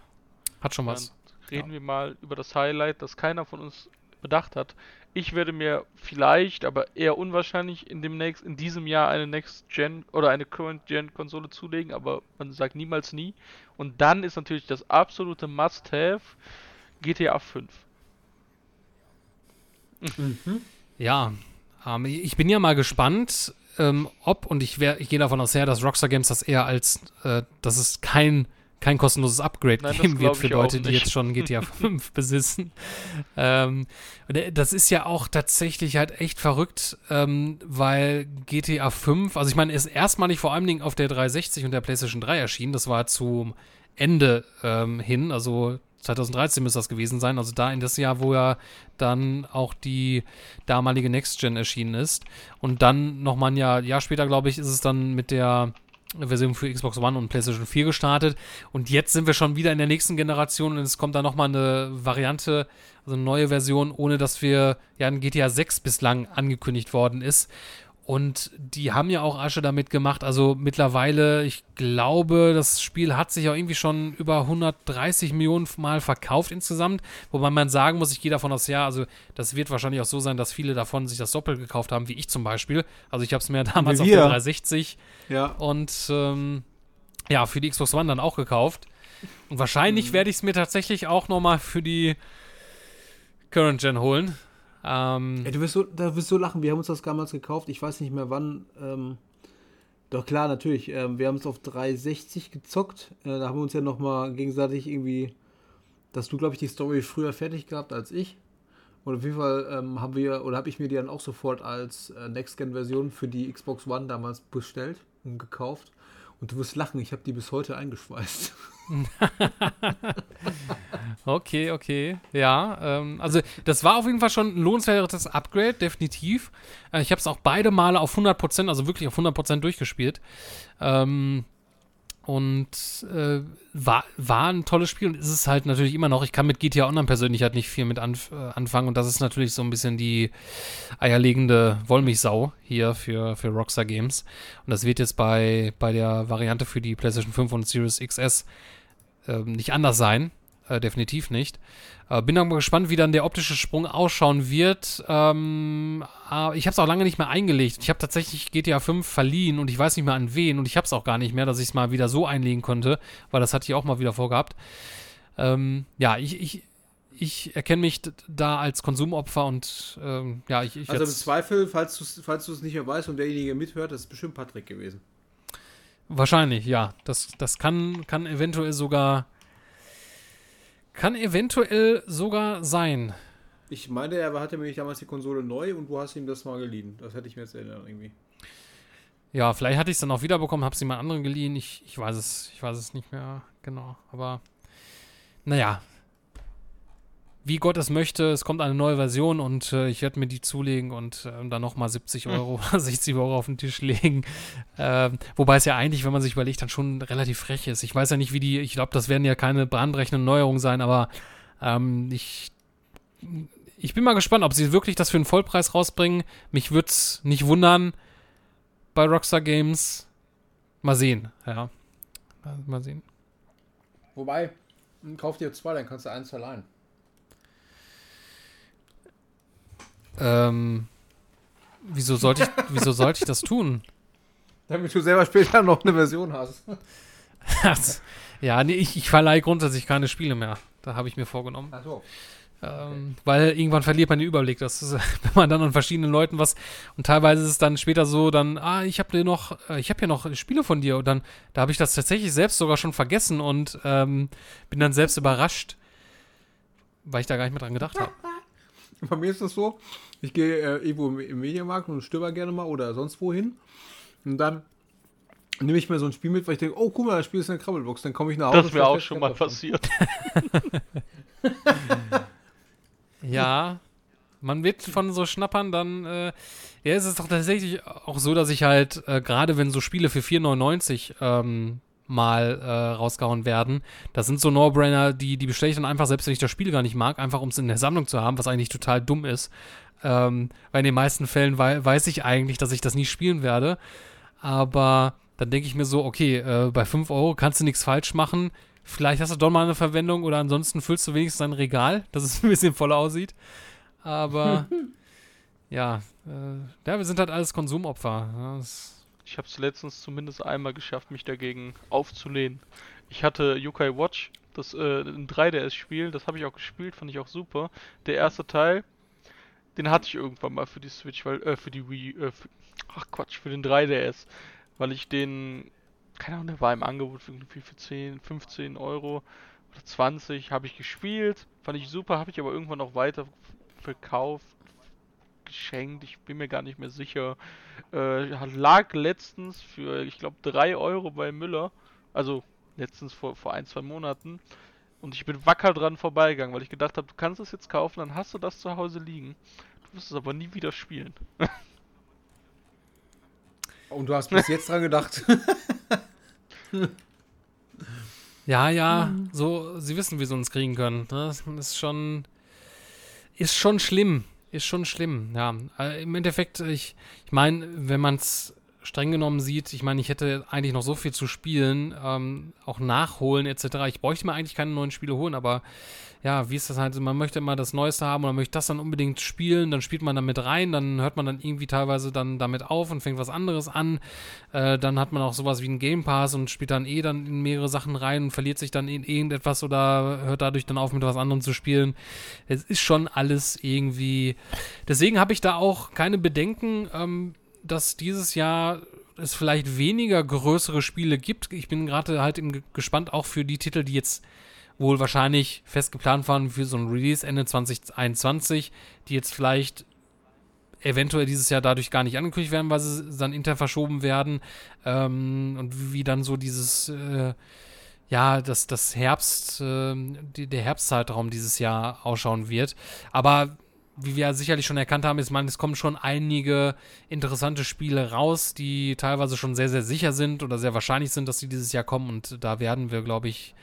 hat schon was. Dann reden ja. wir mal über das Highlight, das keiner von uns bedacht hat. Ich werde mir vielleicht, aber eher unwahrscheinlich in demnächst, in diesem Jahr eine Next Gen oder eine Current Gen Konsole zulegen, aber man sagt niemals nie. Und dann ist natürlich das absolute Must-Have GTA 5. Mhm. Ja, ähm, ich bin ja mal gespannt, ähm, ob, und ich, ich gehe davon aus her, dass Rockstar Games das eher als, äh, dass es kein, kein kostenloses Upgrade Nein, geben wird für Leute, die jetzt schon GTA 5 besitzen. Ähm, äh, das ist ja auch tatsächlich halt echt verrückt, ähm, weil GTA 5, also ich meine, ist erstmalig vor allen Dingen auf der 360 und der PlayStation 3 erschienen. Das war zum Ende ähm, hin, also 2013 müsste das gewesen sein, also da in das Jahr, wo ja dann auch die damalige Next Gen erschienen ist. Und dann nochmal ein Jahr, Jahr später, glaube ich, ist es dann mit der Version für Xbox One und PlayStation 4 gestartet. Und jetzt sind wir schon wieder in der nächsten Generation und es kommt da nochmal eine Variante, also eine neue Version, ohne dass wir ja ein GTA 6 bislang angekündigt worden ist. Und die haben ja auch Asche damit gemacht. Also mittlerweile, ich glaube, das Spiel hat sich auch irgendwie schon über 130 Millionen Mal verkauft insgesamt. Wobei man sagen muss, ich gehe davon aus, ja, also das wird wahrscheinlich auch so sein, dass viele davon sich das doppelt gekauft haben, wie ich zum Beispiel. Also ich habe es mir damals auf der 360 ja. und ähm, ja, für die Xbox One dann auch gekauft. Und wahrscheinlich mhm. werde ich es mir tatsächlich auch nochmal für die Current Gen holen. Ähm, Ey, du wirst so, da wirst so lachen. Wir haben uns das damals gekauft. Ich weiß nicht mehr wann. Ähm, doch klar, natürlich. Ähm, wir haben es auf 360 gezockt. Äh, da haben wir uns ja nochmal gegenseitig irgendwie. Dass du, glaube ich, die Story früher fertig gehabt als ich. Und auf jeden Fall ähm, haben wir, oder habe ich mir die dann auch sofort als äh, Next-Gen-Version für die Xbox One damals bestellt und gekauft. Und du wirst lachen, ich habe die bis heute eingeschweißt. okay, okay. Ja, ähm, also das war auf jeden Fall schon ein lohnenswertes Upgrade, definitiv. Äh, ich habe es auch beide Male auf 100%, also wirklich auf 100% durchgespielt. Ähm, und äh, war, war ein tolles Spiel und ist es halt natürlich immer noch. Ich kann mit GTA Online persönlich halt nicht viel mit anf äh, anfangen und das ist natürlich so ein bisschen die eierlegende Wollmilchsau hier für, für Rockstar Games. Und das wird jetzt bei, bei der Variante für die PlayStation 5 und Series XS äh, nicht anders sein. Äh, definitiv nicht. Äh, bin dann mal gespannt, wie dann der optische Sprung ausschauen wird. Ähm, äh, ich habe es auch lange nicht mehr eingelegt. Ich habe tatsächlich GTA 5 verliehen und ich weiß nicht mehr an wen und ich habe es auch gar nicht mehr, dass ich es mal wieder so einlegen konnte, weil das hatte ich auch mal wieder vorgehabt. Ähm, ja, ich, ich, ich erkenne mich da als Konsumopfer und ähm, ja, ich, ich Also im Zweifel, falls du es falls nicht mehr weißt und derjenige mithört, das ist bestimmt Patrick gewesen. Wahrscheinlich, ja. Das, das kann, kann eventuell sogar kann eventuell sogar sein. Ich meine, er hatte nämlich damals die Konsole neu und du hast ihm das mal geliehen. Das hätte ich mir jetzt erinnert irgendwie. Ja, vielleicht hatte ich es dann auch wiederbekommen, habe sie mal anderen geliehen. Ich, ich weiß es, ich weiß es nicht mehr genau. Aber naja, wie Gott es möchte, es kommt eine neue Version und äh, ich werde mir die zulegen und äh, dann nochmal 70 Euro, hm. 60 Euro auf den Tisch legen. Ähm, wobei es ja eigentlich, wenn man sich überlegt, dann schon relativ frech ist. Ich weiß ja nicht, wie die, ich glaube, das werden ja keine brandbrechenden Neuerungen sein, aber ähm, ich, ich bin mal gespannt, ob sie wirklich das für einen Vollpreis rausbringen. Mich würde es nicht wundern bei Rockstar Games. Mal sehen, ja. Mal sehen. Wobei, kauf dir zwei, dann kannst du eins verleihen. Ähm, wieso sollte ich, wieso sollte ich das tun? Damit du selber später noch eine Version hast. ja, nee, ich, ich verleihe grundsätzlich keine Spiele mehr. Da habe ich mir vorgenommen. Ach so. Ähm, weil irgendwann verliert man den Überblick. Das ist, wenn man dann an verschiedenen Leuten was und teilweise ist es dann später so, dann, ah, ich habe dir noch, äh, ich habe hier noch Spiele von dir und dann, da habe ich das tatsächlich selbst sogar schon vergessen und ähm, bin dann selbst überrascht, weil ich da gar nicht mehr dran gedacht habe. Bei mir ist das so, ich gehe äh, irgendwo im Mediamarkt und stöber gerne mal oder sonst wohin. Und dann nehme ich mir so ein Spiel mit, weil ich denke, oh, guck mal, das Spiel ist eine Krabbelbox. Dann komme ich nach Hause. Das wäre auch schon mal davon. passiert. ja, man wird von so Schnappern dann, äh, ja, es ist doch tatsächlich auch so, dass ich halt, äh, gerade wenn so Spiele für 4,99 ähm, mal äh, rausgehauen werden. Das sind so No-Brainer, die, die bestelle ich dann einfach, selbst wenn ich das Spiel gar nicht mag, einfach um es in der Sammlung zu haben, was eigentlich total dumm ist. Ähm, weil in den meisten Fällen wei weiß ich eigentlich, dass ich das nie spielen werde. Aber dann denke ich mir so, okay, äh, bei 5 Euro kannst du nichts falsch machen. Vielleicht hast du doch mal eine Verwendung oder ansonsten füllst du wenigstens ein Regal, dass es ein bisschen voller aussieht. Aber ja, äh, ja, wir sind halt alles Konsumopfer. Ja, das ich habe es letztens zumindest einmal geschafft, mich dagegen aufzulehnen. Ich hatte Yokai Watch, das äh, ein 3DS-Spiel, das habe ich auch gespielt, fand ich auch super. Der erste Teil, den hatte ich irgendwann mal für die Switch, weil äh, für die Wii, äh, für, ach Quatsch, für den 3DS, weil ich den, keine Ahnung, der war im Angebot für für 10, 15 Euro oder 20, habe ich gespielt, fand ich super, habe ich aber irgendwann auch weiter verkauft geschenkt, ich bin mir gar nicht mehr sicher. Äh, lag letztens für, ich glaube, 3 Euro bei Müller. Also letztens vor, vor ein, zwei Monaten. Und ich bin wacker dran vorbeigegangen, weil ich gedacht habe, du kannst es jetzt kaufen, dann hast du das zu Hause liegen. Du wirst es aber nie wieder spielen. Und du hast bis jetzt dran gedacht. ja, ja, so, sie wissen, wie sie uns kriegen können. Ne? Das ist schon, ist schon schlimm ist schon schlimm, ja. Äh, Im Endeffekt, ich, ich meine, wenn man es streng genommen sieht, ich meine, ich hätte eigentlich noch so viel zu spielen, ähm, auch nachholen etc. Ich bräuchte mir eigentlich keine neuen Spiele holen, aber ja, wie ist das halt? Man möchte immer das Neueste haben oder möchte das dann unbedingt spielen, dann spielt man damit rein, dann hört man dann irgendwie teilweise dann damit auf und fängt was anderes an. Äh, dann hat man auch sowas wie einen Game Pass und spielt dann eh dann in mehrere Sachen rein und verliert sich dann in irgendetwas oder hört dadurch dann auf mit was anderem zu spielen. Es ist schon alles irgendwie. Deswegen habe ich da auch keine Bedenken, ähm, dass dieses Jahr es vielleicht weniger größere Spiele gibt. Ich bin gerade halt gespannt auch für die Titel, die jetzt wohl wahrscheinlich fest geplant waren für so ein Release Ende 2021, die jetzt vielleicht eventuell dieses Jahr dadurch gar nicht angekündigt werden, weil sie dann intern verschoben werden ähm, und wie dann so dieses äh, ja, dass das Herbst, äh, die, der Herbstzeitraum dieses Jahr ausschauen wird. Aber wie wir sicherlich schon erkannt haben, ist man, es kommen schon einige interessante Spiele raus, die teilweise schon sehr, sehr sicher sind oder sehr wahrscheinlich sind, dass sie dieses Jahr kommen. Und da werden wir, glaube ich,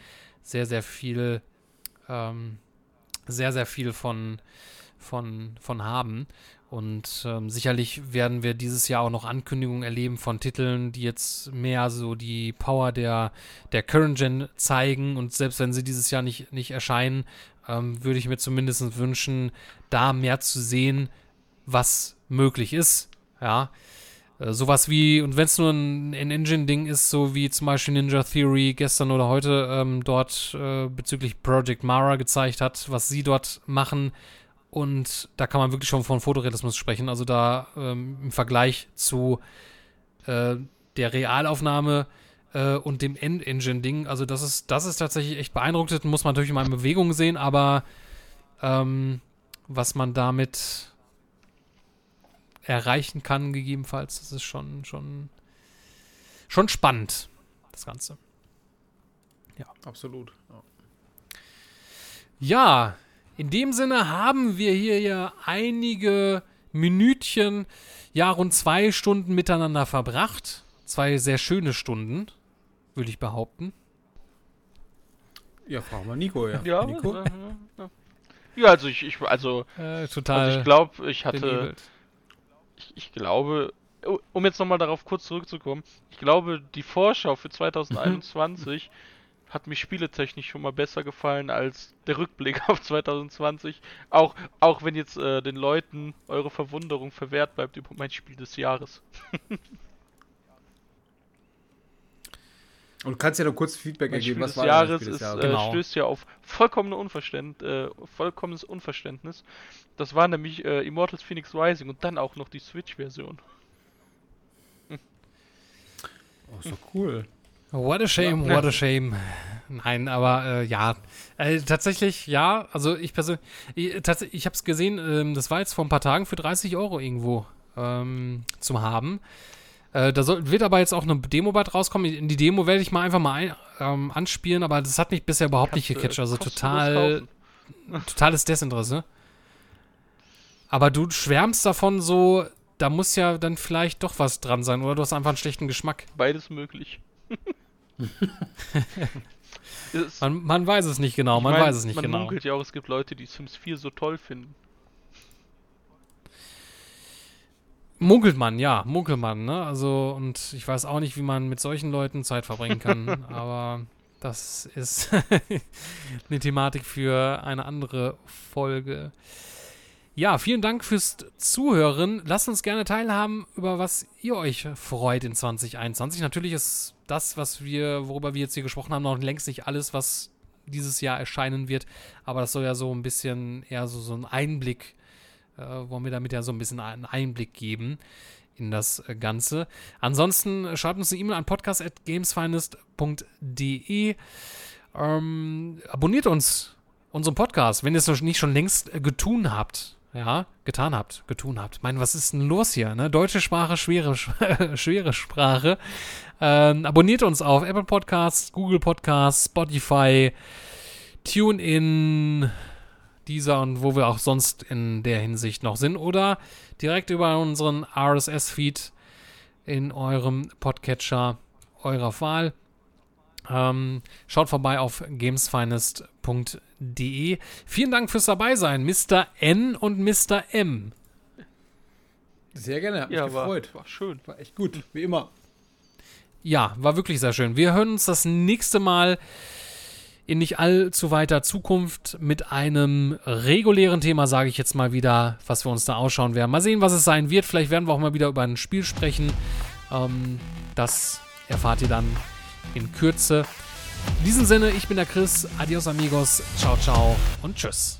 sehr, sehr viel, ähm, sehr, sehr viel von, von, von haben. Und ähm, sicherlich werden wir dieses Jahr auch noch Ankündigungen erleben von Titeln, die jetzt mehr so die Power der, der Current Gen zeigen. Und selbst wenn sie dieses Jahr nicht, nicht erscheinen, ähm, würde ich mir zumindest wünschen, da mehr zu sehen, was möglich ist. Ja. Äh, sowas wie, und wenn es nur ein, ein Engine-Ding ist, so wie zum Beispiel Ninja Theory gestern oder heute ähm, dort äh, bezüglich Project Mara gezeigt hat, was sie dort machen. Und da kann man wirklich schon von Fotorealismus sprechen. Also da ähm, im Vergleich zu äh, der Realaufnahme äh, und dem End-Engine-Ding, also das ist, das ist tatsächlich echt beeindruckend. Muss man natürlich mal in Bewegung sehen, aber ähm, was man damit erreichen kann, gegebenenfalls. Das ist schon, schon, schon spannend, das Ganze. Ja. Absolut. Ja. ja, in dem Sinne haben wir hier ja einige Minütchen, ja, rund zwei Stunden miteinander verbracht. Zwei sehr schöne Stunden, würde ich behaupten. Ja, fragen wir Nico, ja. Ja, Nico? ja, ja. ja also ich, ich also, äh, total also ich glaube, ich hatte ich, ich glaube, um jetzt nochmal darauf kurz zurückzukommen, ich glaube, die Vorschau für 2021 hat mich spieletechnisch schon mal besser gefallen als der Rückblick auf 2020. Auch, auch wenn jetzt äh, den Leuten eure Verwunderung verwehrt bleibt über mein Spiel des Jahres. Und du kannst ja noch kurz Feedback mein ergeben, was war Jahres Spiel des Jahres? Ist, äh, genau. stößt ja auf vollkommene Unverständ, äh, vollkommenes Unverständnis. Das war nämlich äh, Immortals Phoenix Rising und dann auch noch die Switch-Version. Hm. Oh, so cool. What a shame, what a shame. Nein, aber äh, ja, äh, tatsächlich, ja, also ich persönlich, ich, ich habe es gesehen, ähm, das war jetzt vor ein paar Tagen für 30 Euro irgendwo ähm, zum haben. Äh, da soll, wird aber jetzt auch eine Demo bald rauskommen. In die Demo werde ich mal einfach mal ein, ähm, anspielen, aber das hat mich bisher überhaupt Kannst nicht gecatcht. Also total, totales Desinteresse. Aber du schwärmst davon so, da muss ja dann vielleicht doch was dran sein oder du hast einfach einen schlechten Geschmack. Beides möglich. man, man, weiß es nicht genau, man mein, weiß es nicht man genau. Man munkelt ja auch, es gibt Leute, die Sims 4 so toll finden. Munkelt man, ja, munkelt man, ne? Also, und ich weiß auch nicht, wie man mit solchen Leuten Zeit verbringen kann, aber das ist eine Thematik für eine andere Folge. Ja, vielen Dank fürs Zuhören. Lasst uns gerne teilhaben, über was ihr euch freut in 2021. Natürlich ist das, was wir, worüber wir jetzt hier gesprochen haben, noch längst nicht alles, was dieses Jahr erscheinen wird. Aber das soll ja so ein bisschen eher so, so ein Einblick äh, wollen wir damit ja so ein bisschen einen Einblick geben in das äh, Ganze. Ansonsten schreibt uns eine E-Mail an podcast.gamesfinest.de. Ähm, abonniert uns, unseren Podcast, wenn ihr es nicht schon längst äh, getun habt. Ja, getan habt, getun habt. Ich meine, was ist denn los hier? Ne? Deutsche Sprache, schwere, schwere Sprache. Ähm, abonniert uns auf Apple Podcasts, Google Podcasts, Spotify, TuneIn, dieser und wo wir auch sonst in der Hinsicht noch sind oder direkt über unseren RSS-Feed in eurem Podcatcher eurer Wahl. Ähm, schaut vorbei auf gamesfinest.de. Vielen Dank fürs Dabeisein, Mr. N und Mr. M. Sehr gerne, hat mich ja, gefreut. War, war schön. War echt gut, wie immer. Ja, war wirklich sehr schön. Wir hören uns das nächste Mal in nicht allzu weiter Zukunft mit einem regulären Thema, sage ich jetzt mal wieder, was wir uns da ausschauen werden. Mal sehen, was es sein wird. Vielleicht werden wir auch mal wieder über ein Spiel sprechen. Ähm, das erfahrt ihr dann in Kürze. In diesem Sinne, ich bin der Chris. Adios, amigos. Ciao, ciao und tschüss.